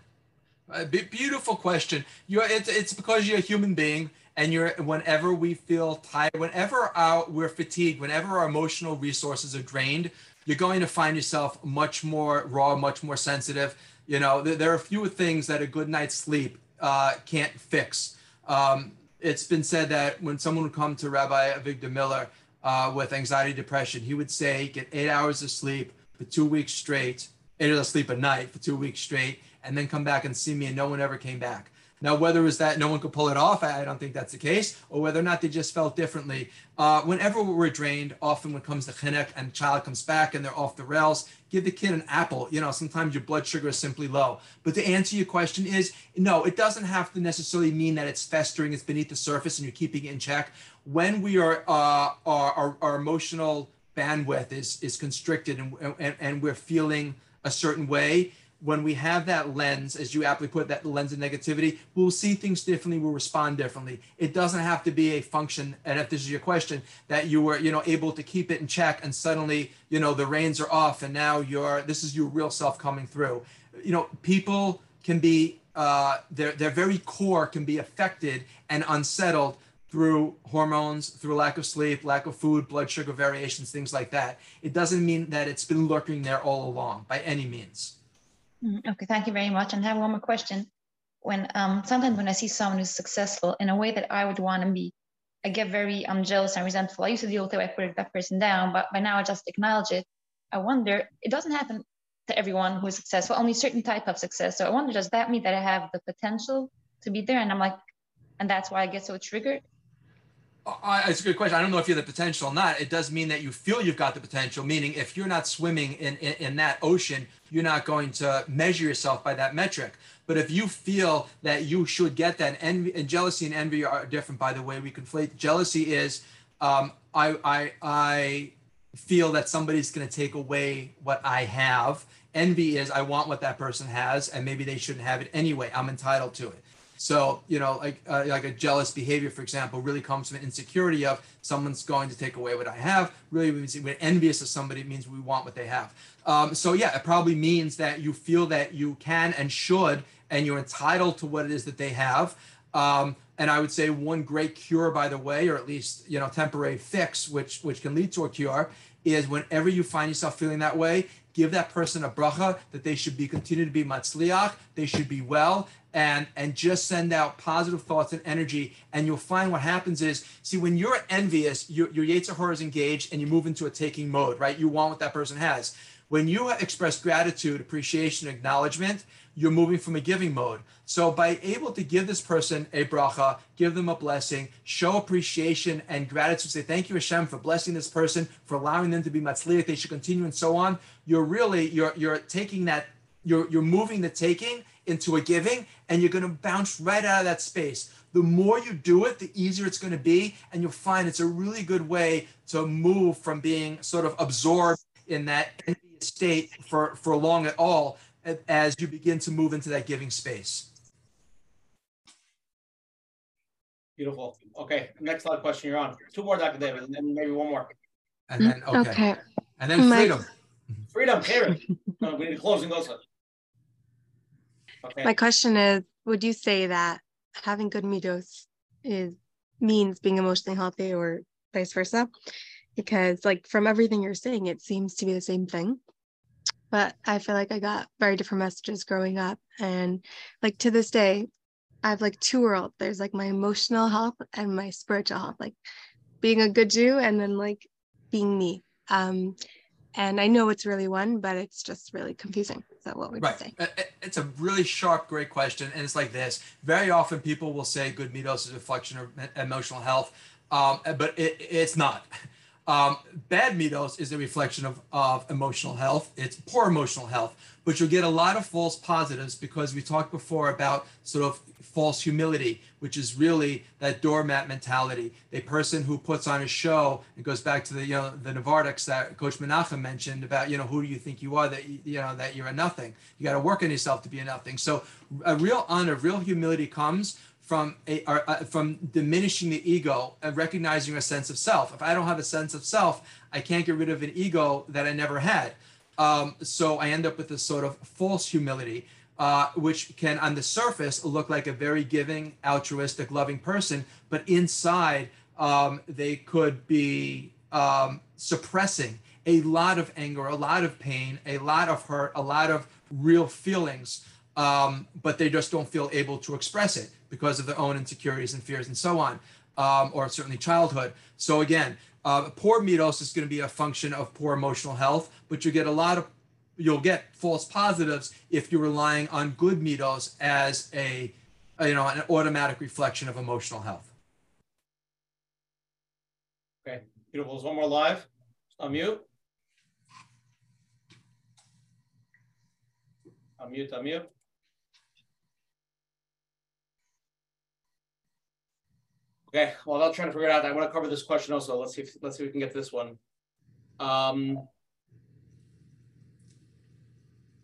Uh, a beautiful question. You're, it's, it's because you're a human being and you're whenever we feel tired whenever our, we're fatigued whenever our emotional resources are drained you're going to find yourself much more raw much more sensitive you know there, there are a few things that a good night's sleep uh, can't fix. Um, it's been said that when someone would come to Rabbi Avigdor Miller uh, with anxiety, depression, he would say, get eight hours of sleep for two weeks straight, eight hours of sleep at night for two weeks straight and then come back and see me and no one ever came back. Now, whether it was that no one could pull it off, I don't think that's the case, or whether or not they just felt differently. Uh, whenever we're drained, often when it comes to chinuch and child comes back and they're off the rails, give the kid an apple. You know, sometimes your blood sugar is simply low. But to answer your question is, no, it doesn't have to necessarily mean that it's festering, it's beneath the surface and you're keeping it in check. When we are, uh, our, our, our emotional bandwidth is, is constricted and, and, and we're feeling a certain way, when we have that lens, as you aptly put, that lens of negativity, we'll see things differently, we'll respond differently. It doesn't have to be a function, and if this is your question, that you were, you know, able to keep it in check and suddenly, you know, the reins are off and now you're this is your real self coming through. You know, people can be uh their their very core can be affected and unsettled through hormones, through lack of sleep, lack of food, blood sugar variations, things like that. It doesn't mean that it's been lurking there all along by any means. Mm, Okay, thank you very much. And I have one more question. When um, sometimes when I see someone who's successful in a way that I would want to be, I get very um, jealous and resentful. I used to deal with it, I put that person down, but by now I just acknowledge it. I wonder, it doesn't happen to everyone who is successful, only certain type of success. So I wonder, does that mean that I have the potential to be there? And I'm like, and that's why I get so triggered. I, it's a good question. I don't know if you have the potential or not. It does mean that you feel you've got the potential, meaning if you're not swimming in, in, in that ocean, you're not going to measure yourself by that metric. But if you feel that you should get that, envy and jealousy and envy are different, by the way. We conflate jealousy is um, I, I, I feel that somebody's going to take away what I have. Envy is I want what that person has, and maybe they shouldn't have it anyway. I'm entitled to it. So you know, like uh, like a jealous behavior, for example, really comes from insecurity of someone's going to take away what I have. Really, we're envious of somebody. It means we want what they have. Um, so yeah, it probably means that you feel that you can and should, and you're entitled to what it is that they have. Um, and I would say one great cure, by the way, or at least you know temporary fix, which which can lead to a cure, is whenever you find yourself feeling that way, give that person a bracha that they should be continue to be matzliach, they should be well, and and just send out positive thoughts and energy. And you'll find what happens is, see, when you're envious, your your Yetzer Hara is engaged, and you move into a taking mode, right? You want what that person has. When you express gratitude, appreciation, acknowledgement, you're moving from a giving mode. So by able to give this person a bracha, give them a blessing, show appreciation and gratitude, say thank you Hashem for blessing this person, for allowing them to be matzliach, they should continue and so on. You're really you're you're taking that you're you're moving the taking into a giving and you're going to bounce right out of that space. The more you do it, the easier it's going to be and you'll find it's a really good way to move from being sort of absorbed in that state for for long at all as you begin to move into that giving space. Beautiful. Okay, next slide question you're on. Two more, Dr. David, and then maybe one more. And then okay. Mm, okay. And then My- freedom. Freedom, Karen. No, we need to closing those. Okay. My question is, would you say that having good middos is means being emotionally healthy or vice versa? Because like from everything you're saying, it seems to be the same thing. But I feel like I got very different messages growing up. And like to this day, I have like two worlds. There's like my emotional health and my spiritual health, like being a good Jew and then like being me. Um, and I know it's really one, but it's just really confusing. So what would you Right. say? Uh, uh, It's a really sharp, great question. And it's like this. Very often people will say good middos is a reflection of emotional health, um, but it, it's not. Um, bad middos is a reflection of, of emotional health. It's poor emotional health, but you'll get a lot of false positives because we talked before about sort of false humility, which is really that doormat mentality. A person who puts on a show, it goes back to the you know the Navardics that Coach Menachem mentioned about you know who do you think you are that you know that you're a nothing. You got to work on yourself to be a nothing. So a real anav, real humility comes from a or, uh, from diminishing the ego and recognizing a sense of self. If I don't have a sense of self, I can't get rid of an ego that I never had. Um, so I end up with this sort of false humility, uh, which can, on the surface, look like a very giving, altruistic, loving person, but inside um, they could be um, suppressing a lot of anger, a lot of pain, a lot of hurt, a lot of real feelings, um, but they just don't feel able to express it because of their own insecurities and fears and so on, um, or certainly childhood. So again, uh, poor middos is going to be a function of poor emotional health, but you get a lot of you'll get false positives if you're relying on good middos as a, a, you know an automatic reflection of emotional health. Okay, beautiful. There's one more live. Unmute. Unmute, unmute. Okay, well, I'm trying to figure it out. I want to cover this question also. Let's see if let's see if we can get this one. Um,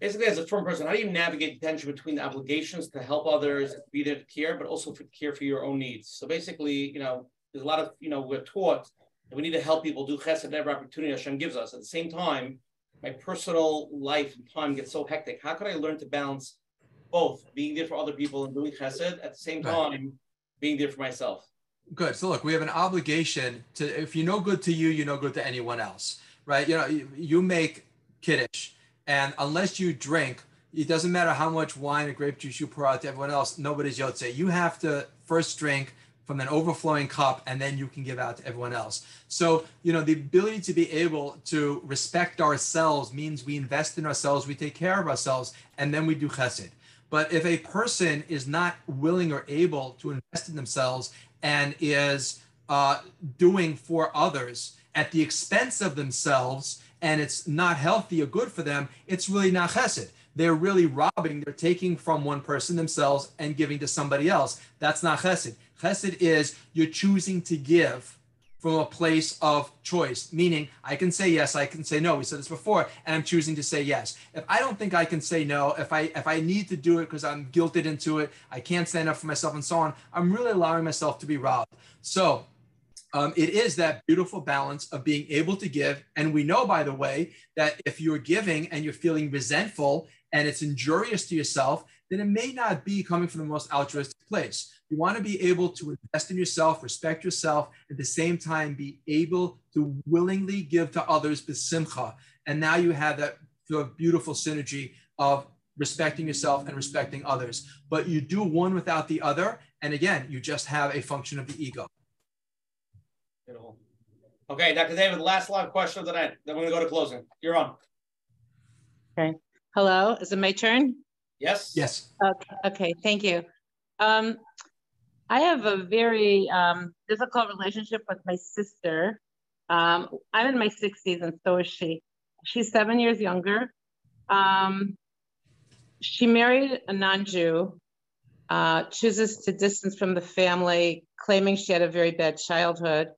basically, as a firm person, how do you navigate the tension between the obligations to help others, be there to care, but also to care for your own needs? So basically, you know, there's a lot of you know we're taught that we need to help people do chesed every opportunity Hashem gives us. At the same time, my personal life and time gets so hectic. How can I learn to balance both being there for other people and doing chesed at the same time, being there for myself? Good. So look, we have an obligation to if you know good to you, you know good to anyone else, right? You know, you, make kiddush, and unless you drink, it doesn't matter how much wine or grape juice you pour out to everyone else. Nobody's yotze. You have to first drink from an overflowing cup, and then you can give out to everyone else. So you know, the ability to be able to respect ourselves means we invest in ourselves, we take care of ourselves, and then we do chesed. But if a person is not willing or able to invest in themselves and is uh, doing for others at the expense of themselves and it's not healthy or good for them, it's really not chesed. They're really robbing, they're taking from one person themselves and giving to somebody else. That's not chesed. Chesed is you're choosing to give from a place of choice, meaning I can say yes, I can say no. We said this before, and I'm choosing to say yes. If I don't think I can say no, if I if I need to do it because I'm guilted into it, I can't stand up for myself and so on, I'm really allowing myself to be robbed. So um, it is that beautiful balance of being able to give. And we know, by the way, that if you're giving and you're feeling resentful and it's injurious to yourself, then it may not be coming from the most altruistic place. You want to be able to invest in yourself, respect yourself, at the same time be able to willingly give to others besimcha. And now you have that beautiful synergy of respecting yourself and respecting others. But you do one without the other. And again, you just have a function of the ego. Beautiful. Okay, Dr. David, last live question of the night. Then we're going to go to closing. You're on. Okay. Hello, is it my turn? Yes. Yes. Okay, okay thank you. Um, I have a very um, difficult relationship with my sister. Um, I'm in my 60s, and so is she. She's seven years younger. Um, she married a non Jew, uh, chooses to distance from the family, claiming she had a very bad childhood.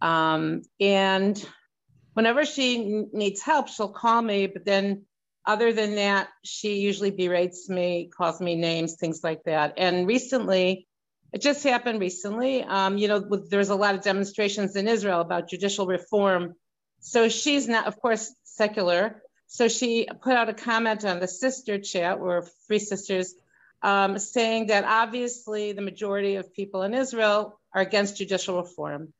Um, and whenever she needs help, she'll call me, but then other than that, she usually berates me, calls me names, things like that. And recently, it just happened recently. Um, you know, with, there's a lot of demonstrations in Israel about judicial reform. So she's not, of course, secular. So she put out a comment on the sister chat, we're three sisters, um, saying that obviously the majority of people in Israel are against judicial reform.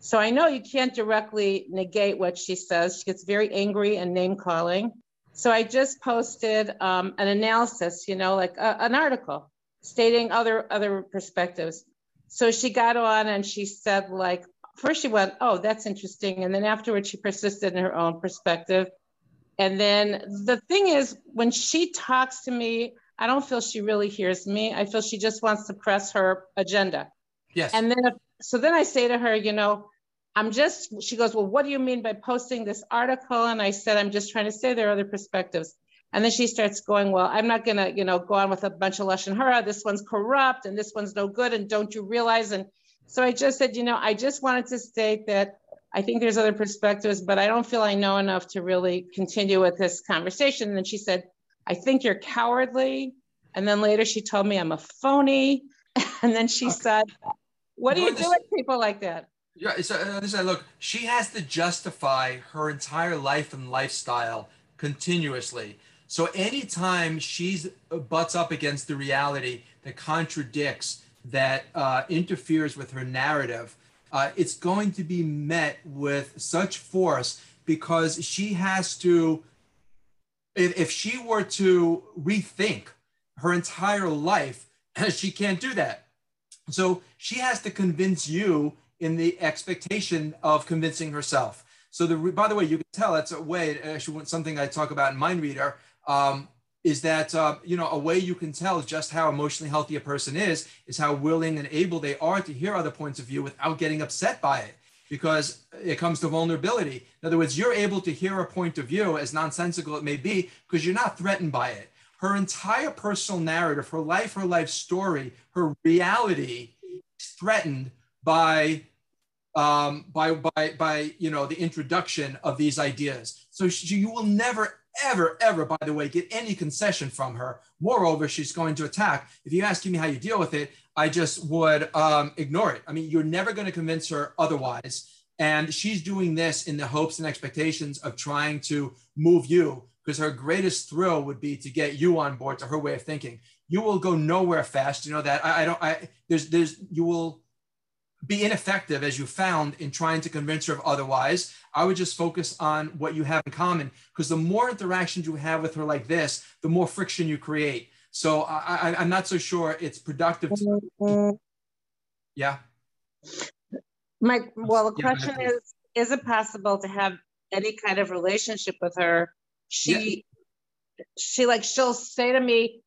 So I know you can't directly negate what she says. She gets very angry and name calling. So I just posted um, an analysis, you know, like a, an article stating other other perspectives. So she got on and she said, like, first she went, oh, that's interesting. And then afterwards she persisted in her own perspective. And then the thing is, when she talks to me, I don't feel she really hears me. I feel she just wants to press her agenda. Yes. And then, so then I say to her, you know, I'm just, she goes, well, what do you mean by posting this article? And I said, I'm just trying to say there are other perspectives. And then she starts going, well, I'm not going to, you know, go on with a bunch of lashon hara. This one's corrupt and this one's no good. And don't you realize? And so I just said, you know, I just wanted to state that I think there's other perspectives, but I don't feel I know enough to really continue with this conversation. And then she said, I think you're cowardly. And then later she told me I'm a phony. And then she said, what do you do with people like that? Yeah, so uh, look, she has to justify her entire life and lifestyle continuously. So anytime she's uh, butts up against the reality that contradicts, that uh, interferes with her narrative, uh, it's going to be met with such force because she has to, if, if she were to rethink her entire life, she can't do that. So she has to convince you in the expectation of convincing herself. So the by the way, you can tell that's a way. Actually, something I talk about in Mind Reader um, is that uh, you know a way you can tell just how emotionally healthy a person is is how willing and able they are to hear other points of view without getting upset by it because it comes to vulnerability. In other words, you're able to hear a point of view, as nonsensical it may be, because you're not threatened by it. Her entire personal narrative, her life, her life story, her reality is threatened by um, by by by you know the introduction of these ideas. So she, you will never ever ever by the way get any concession from her. Moreover, she's going to attack. If you ask me how you deal with it, I just would um, ignore it. I mean, you're never going to convince her otherwise. And she's doing this in the hopes and expectations of trying to move you because her greatest thrill would be to get you on board to her way of thinking. You will go nowhere fast. You know that I, I don't. I there's there's you will be ineffective as you found in trying to convince her of otherwise. I would just focus on what you have in common because the more interactions you have with her like this, the more friction you create. So I, I, am not so sure it's productive. To, yeah. My well, the question is: Is it possible to have any kind of relationship with her? She, yeah. she like she'll say to me,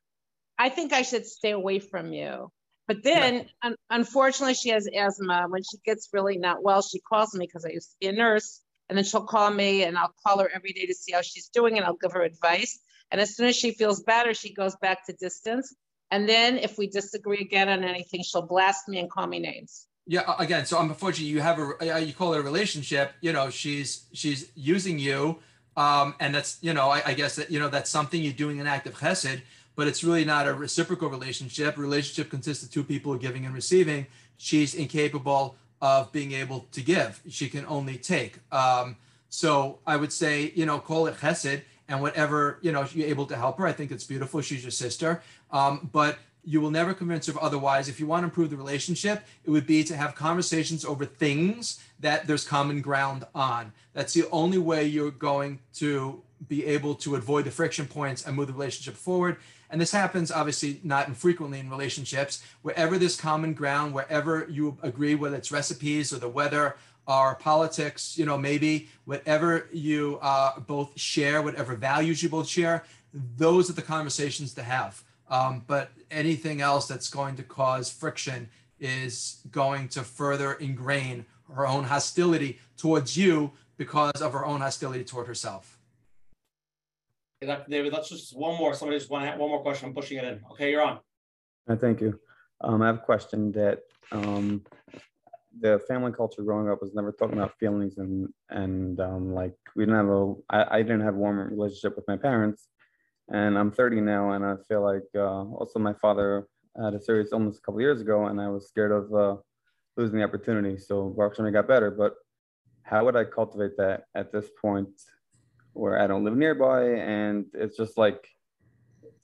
"I think I should stay away from you." But then, un- unfortunately, she has asthma. When she gets really not well, she calls me because I used to be a nurse, and then she'll call me, and I'll call her every day to see how she's doing, and I'll give her advice. And as soon as she feels better, she goes back to distance. And then, if we disagree again on anything, she'll blast me and call me names. Yeah, again, so unfortunately, you have a you call it a relationship. You know, she's she's using you, um, and that's you know, I, I guess that you know that's something you're doing an act of chesed but it's really not a reciprocal relationship. A relationship consists of two people giving and receiving. She's incapable of being able to give. She can only take. Um, so I would say, you know, call it chesed and whatever, you know, you're able to help her. I think it's beautiful. She's your sister. Um, but you will never convince her otherwise. If you want to improve the relationship, it would be to have conversations over things that there's common ground on. That's the only way you're going to be able to avoid the friction points and move the relationship forward. And this happens obviously not infrequently in relationships. Wherever there's common ground, wherever you agree, whether it's recipes or the weather or politics, you know, maybe whatever you uh, both share, whatever values you both share, those are the conversations to have. Um, but anything else that's going to cause friction is going to further ingrain her own hostility towards you because of her own hostility toward herself. David, let's just one more. Somebody just want one more question. I'm pushing it in. Okay, you're on. Uh, thank you. Um, I have a question that um, the family culture growing up was never talking about feelings and and um, like we didn't have a I, I didn't have a warm relationship with my parents, and I'm 30 now, and I feel like uh, also my father had a serious illness a couple years ago, and I was scared of uh, losing the opportunity. So Baruch got better, but how would I cultivate that at this point where I don't live nearby, and it's just like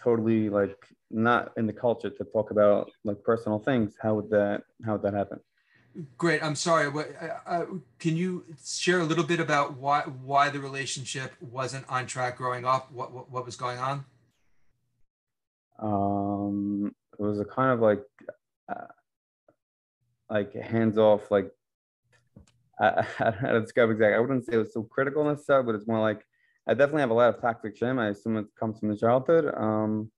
totally like not in the culture to talk about like personal things. How would that how would that happen? Great. I'm sorry. What, uh, uh, can you share a little bit about why why the relationship wasn't on track growing up? What what, what was going on? Um, it was a kind of like uh, like hands off. Like I, I don't know how to describe exactly. I wouldn't say it was so critical necessarily, but it's more like I definitely have a lot of toxic shame. I assume it comes from the childhood. Um,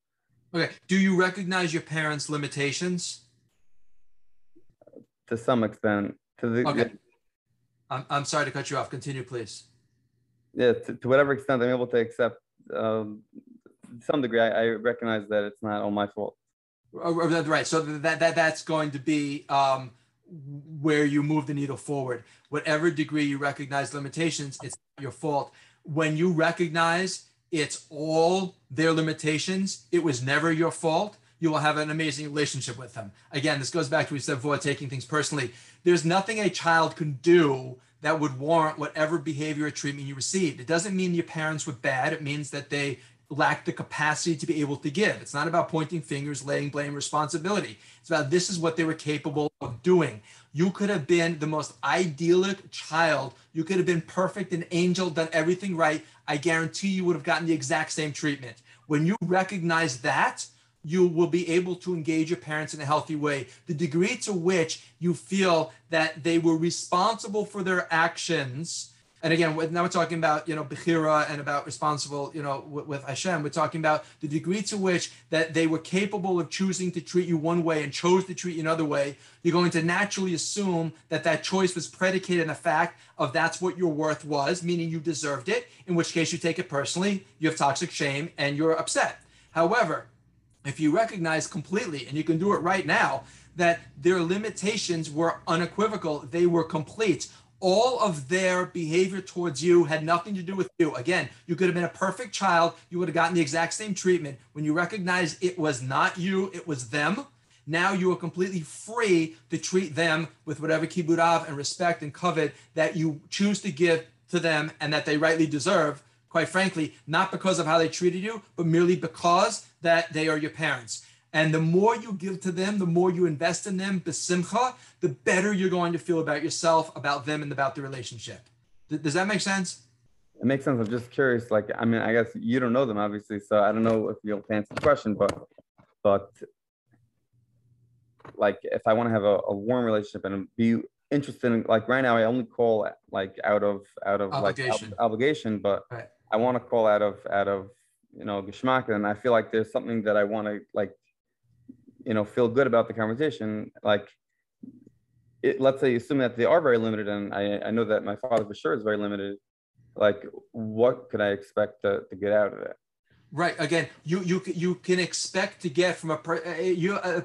okay. Do you recognize your parents' limitations? To some extent. To the, okay. I'm, I'm sorry to cut you off. Continue, please. Yeah, to, to whatever extent I'm able to accept, um, some degree, I, I, recognize that it's not all my fault. Right. So that, that that's going to be um, where you move the needle forward. Whatever degree you recognize limitations, it's not your fault when you recognize it's all their limitations, it was never your fault, you will have an amazing relationship with them. Again, this goes back to what we said before, taking things personally. There's nothing a child can do that would warrant whatever behavior or treatment you received. It doesn't mean your parents were bad. It means that they lacked the capacity to be able to give. It's not about pointing fingers, laying blame, responsibility. It's about this is what they were capable of doing. You could have been the most idyllic child. You could have been perfect, an angel, done everything right. I guarantee you would have gotten the exact same treatment. When you recognize that, you will be able to engage your parents in a healthy way. The degree to which you feel that they were responsible for their actions And again, now we're talking about you know bechira and about responsible you know with, with Hashem. We're talking about the degree to which that they were capable of choosing to treat you one way and chose to treat you another way. You're going to naturally assume that that choice was predicated on the fact of that's what your worth was, meaning you deserved it. In which case, you take it personally, you have toxic shame, and you're upset. However, if you recognize completely, and you can do it right now, that their limitations were unequivocal, they were complete all of their behavior towards you had nothing to do with you. Again, you could have been a perfect child. You would have gotten the exact same treatment. When you recognize it was not you, it was them. Now you are completely free to treat them with whatever kibbud av and respect and kavod that you choose to give to them and that they rightly deserve. Quite frankly, not because of how they treated you, but merely because that they are your parents. And the more you give to them, the more you invest in them, besimcha, the better you're going to feel about yourself, about them, and about the relationship. does that make sense? It makes sense. I'm just curious. Like, I mean, I guess you don't know them, obviously, so I don't know if you'll answer the question, but, but, like, if I want to have a, a warm relationship and be interested in, like, right now, I only call like out of out of obligation. like ob- obligation, but right. I want to call out of out of you know geschmack, and I feel like there's something that I want to like you know feel good about the conversation like it, let's say assume that they are very limited and I, I know that my father for sure is very limited like what could i expect to, to get out of it right again you you you can expect to get from a per, uh, you uh,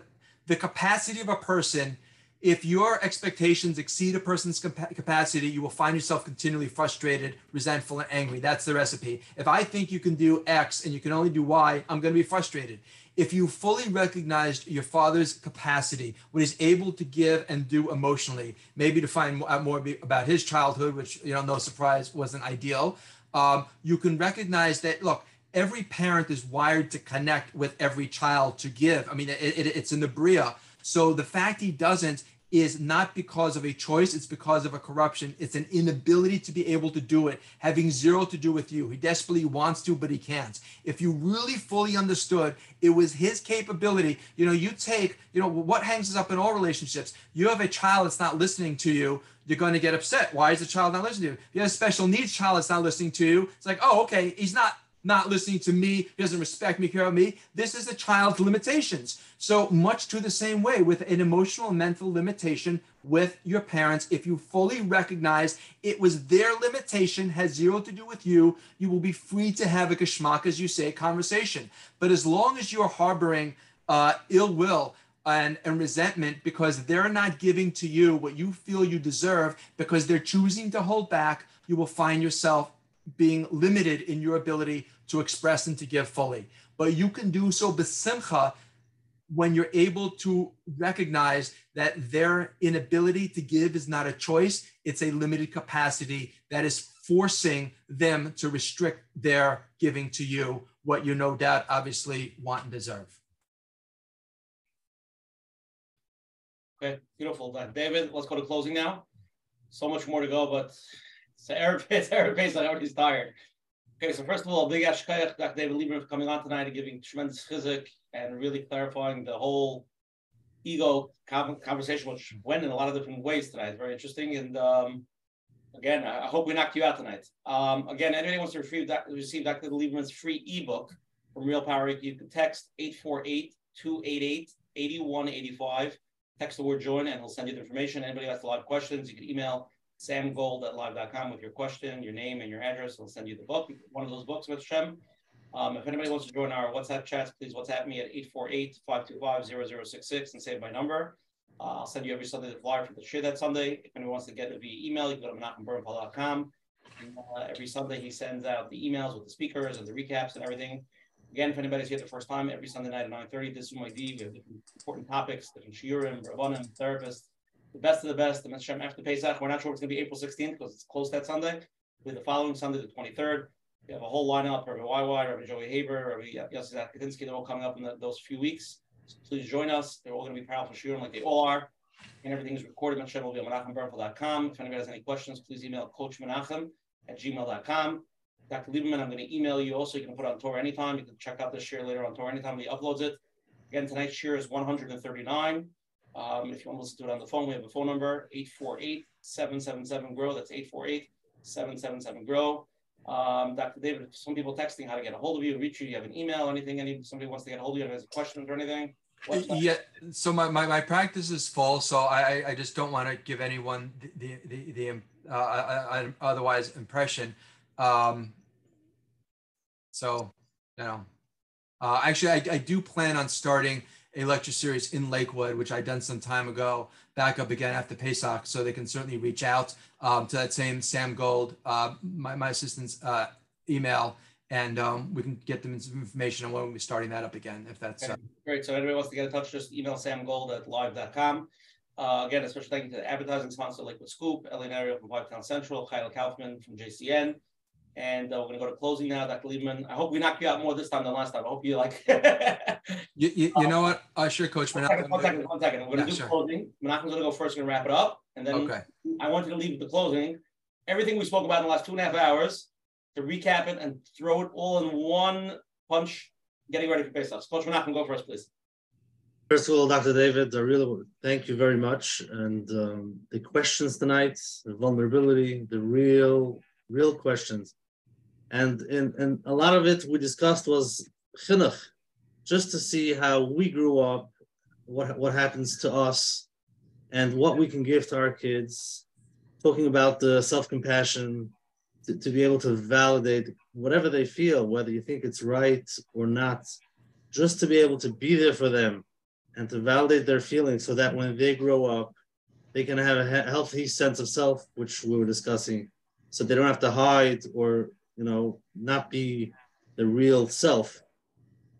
the capacity of a person if your expectations exceed a person's capacity, you will find yourself continually frustrated, resentful, and angry. That's the recipe. If I think you can do X and you can only do Y, I'm going to be frustrated if you fully recognized your father's capacity, what he's able to give and do emotionally, maybe to find out more about his childhood, which, you know, no surprise wasn't ideal, um, you can recognize that, look, every parent is wired to connect with every child to give. I mean, it, it, it's in the Bria. So the fact he doesn't is not because of a choice, it's because of a corruption. It's an inability to be able to do it, having zero to do with you. He desperately wants to, but he can't. If you really fully understood it was his capability, you know, you take, you know, what hangs us up in all relationships? You have a child that's not listening to you, you're going to get upset. Why is the child not listening to you? If you have a special needs child that's not listening to you, it's like, oh, okay, he's not not listening to me, doesn't respect me, care about me. This is a child's limitations. So much to the same way with an emotional and mental limitation with your parents. If you fully recognize it was their limitation, has zero to do with you, you will be free to have a geschmack, as you say, conversation. But as long as you're harboring uh, ill will, and, and, resentment because they're not giving to you what you feel you deserve because they're choosing to hold back, you will find yourself being limited in your ability to express and to give fully. But you can do so besimcha when you're able to recognize that their inability to give is not a choice, it's a limited capacity that is forcing them to restrict their giving to you, what you no doubt obviously want and deserve. Okay, beautiful. Uh, David, let's go to closing now. So much more to go, but it's Erev, it's Erev Pesach, and everybody's tired. Okay, so first of all, big yasher koach, Dr. David Lieberman for coming on tonight and giving tremendous chizuk and really clarifying the whole ego conversation, which went in a lot of different ways tonight. Very interesting. And um, again, I hope we knocked you out tonight. Um, again, anybody wants to receive, receive Dr. Lieberman's free ebook from Real Power, you can text 848 288 8185. Text the word join and he'll send you the information. Anybody has a lot of questions, you can email samgold at live.com with your question, your name, and your address. We'll send you the book, one of those books with Shem. Um, if anybody wants to join our WhatsApp chats, please WhatsApp me at 848-525-0066 and save my number. Uh, I'll send you every Sunday the flyer for the share that Sunday. If anyone wants to get it via email, you can go to menachembernfeld.com. Uh, every Sunday he sends out the emails with the speakers and the recaps and everything. Again, if anybody's here the first time, every Sunday night at 9.30, this is my D. We have different important topics, different shiurim, rabbanim, therapists, the best of the best, the Hashem after Pesach. We're not sure it's going to be April 16th because it's closed that Sunday. It'll be the following Sunday, the 23rd. We have a whole lineup, Rabbi YY, Rabbi Joey Haber, Rabbi Yossi Zakatinsky, they're all coming up in the, those few weeks. So please join us. They're all going to be powerful shooting like they all are. And everything is recorded. Hashem will be on menachembernfeld.com. If anybody has any questions, please email Coach Menachem at gmail.com. Dr. Lieberman, I'm going to email you also. You can put on Torah Anytime. You can check out this share later on Torah Anytime he uploads it. Again, tonight's share is 139. Um, if you want to to it on the phone, we have a phone number 848 777 GROW. That's 848 777 grow. Um, Dr. David, some people texting how to get a hold of you, reach you. You have an email, anything? Any somebody wants to get a hold of you, has questions or anything? Yeah, so my, my, my practice is full, so I, I- just don't want to give anyone the, the, the, uh, uh, uh, otherwise impression. Um, so, you know, uh, actually, I, I do plan on starting a lecture series in Lakewood, which I'd done some time ago, back up again after Pesach, so they can certainly reach out um, to that same Sam Gold, uh, my, my assistant's uh, email, and um, we can get them some information on when we'll be starting that up again, if that's. Uh, Great. So anybody wants to get in touch, just email samgold at live.com. Uh, again, a special thank you to the advertising sponsor, Liquid Scoop, Ellie Nario from Five Town Central, Kyle Kaufman from JCN. And uh, we're gonna go to closing now, Dr. Liebman. I hope we knock you out more this time than last time. I hope you like. you, you, you know what? Uh, sure, Coach. One second, one second, one second. We're gonna Yeah, do sure. closing. Menachem's gonna go first, gonna wrap it up, and then Okay. I want you to leave with the closing. Everything we spoke about in the last two and a half hours, to recap it and throw it all in one punch, getting ready for Pesach. Coach Menachem, go first, please. First of all, Dr. David, I really thank you very much. And um, the questions tonight, the vulnerability, the real, real questions. And in, and a lot of it we discussed was chinuch, just to see how we grew up, what, what happens to us, and what we can give to our kids. Talking about the self-compassion, to, to be able to validate whatever they feel, whether you think it's right or not, just to be able to be there for them and to validate their feelings so that when they grow up, they can have a healthy sense of self, which we were discussing, so they don't have to hide or you know not be the real self.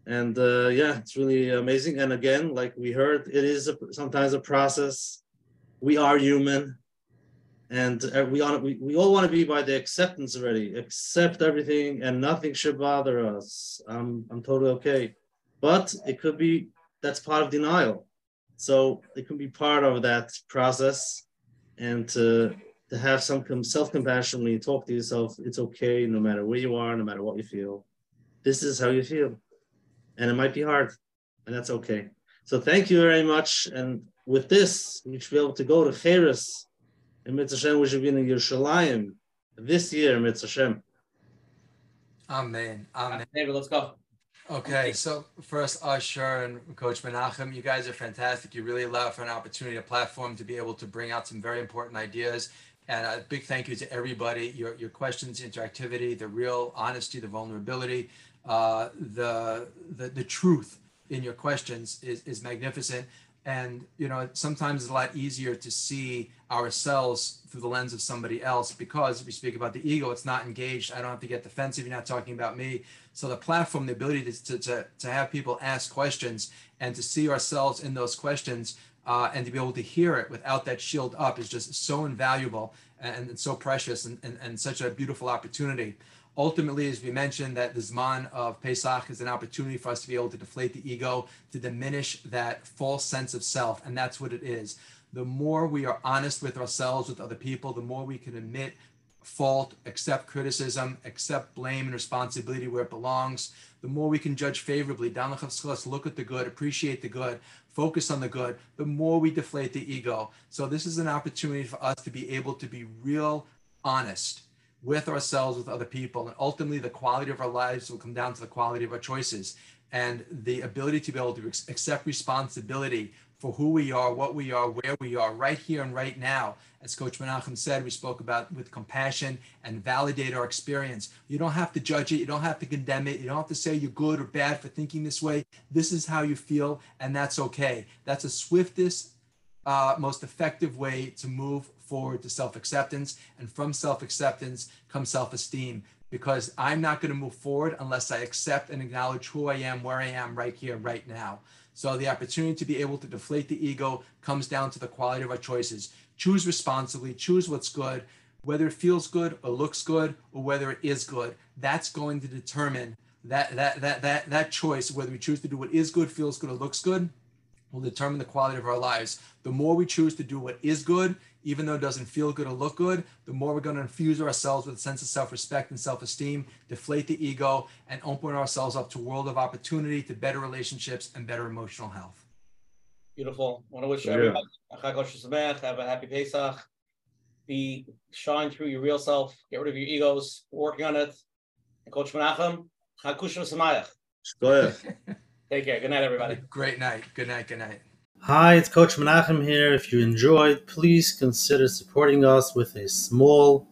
And uh, yeah, it's really amazing. And again, like we heard, it is a, sometimes a process. We are human, and uh, we we, we all want to be by the acceptance already. Accept everything, and nothing should bother us. I'm I'm totally okay, but it could be that's part of denial. So it can be part of that process, and to to have some self-compassion when you talk to yourself. It's okay, no matter where you are, no matter what you feel. This is how you feel, and it might be hard, and that's okay. So thank you very much. And with this, we should be able to go to Cheres and Mitzvah Shem, we should be in Yerushalayim this year, Mitzvah Shem. Amen. Amen. David, let's go. Okay, so first, Usher and Coach Menachem, you guys are fantastic. You really allow for an opportunity, a platform to be able to bring out some very important ideas. And a big thank you to everybody. Your, your questions, interactivity, the real honesty, the vulnerability, uh, the, the the truth in your questions is, is magnificent. And you know, sometimes it's a lot easier to see ourselves through the lens of somebody else because if we speak about the ego, it's not engaged. I don't have to get defensive. You're not talking about me. So the platform, the ability to, to, to, to have people ask questions and to see ourselves in those questions uh, and to be able to hear it without that shield up is just so invaluable and, and so precious and, and, and such a beautiful opportunity. Ultimately, as we mentioned, that the Zman of Pesach is an opportunity for us to be able to deflate the ego, to diminish that false sense of self. And that's what it is. The more we are honest with ourselves, with other people, the more we can admit fault, accept criticism, accept blame and responsibility where it belongs, the more we can judge favorably. Look at the good, appreciate the good, focus on the good, the more we deflate the ego. So this is an opportunity for us to be able to be real honest with ourselves, with other people. And ultimately, the quality of our lives will come down to the quality of our choices and the ability to be able to accept responsibility for who we are, what we are, where we are, right here and right now. As Coach Menachem said, we spoke about with compassion and validate our experience. You don't have to judge it, you don't have to condemn it, you don't have to say you're good or bad for thinking this way. This is how you feel, and that's okay. That's the swiftest, uh, most effective way to move forward to self acceptance. And from self acceptance comes self esteem because I'm not going to move forward unless I accept and acknowledge who I am, where I am right here, right now. So the opportunity to be able to deflate the ego comes down to the quality of our choices. Choose responsibly, choose what's good, whether it feels good or looks good or whether it is good. That's going to determine that that that that that choice, whether we choose to do what is good, feels good, or looks good, will determine the quality of our lives. The more we choose to do what is good, even though it doesn't feel good or look good, the more we're going to infuse ourselves with a sense of self-respect and self-esteem, deflate the ego, and open ourselves up to a world of opportunity, to better relationships and better emotional health. Beautiful. Want to wish Yeah. everybody a Chag have a happy Pesach. be shine through your real self, get rid of your egos, working on it. And Coach Menachem, Chakush Samayach. Take care. Good night, everybody. Great night. Good night. Good night. Hi, it's Coach Menachem here. If you enjoyed, please consider supporting us with a small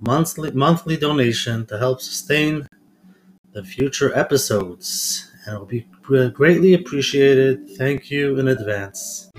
monthly monthly donation to help sustain the future episodes. And it will be greatly appreciated. Thank you in advance.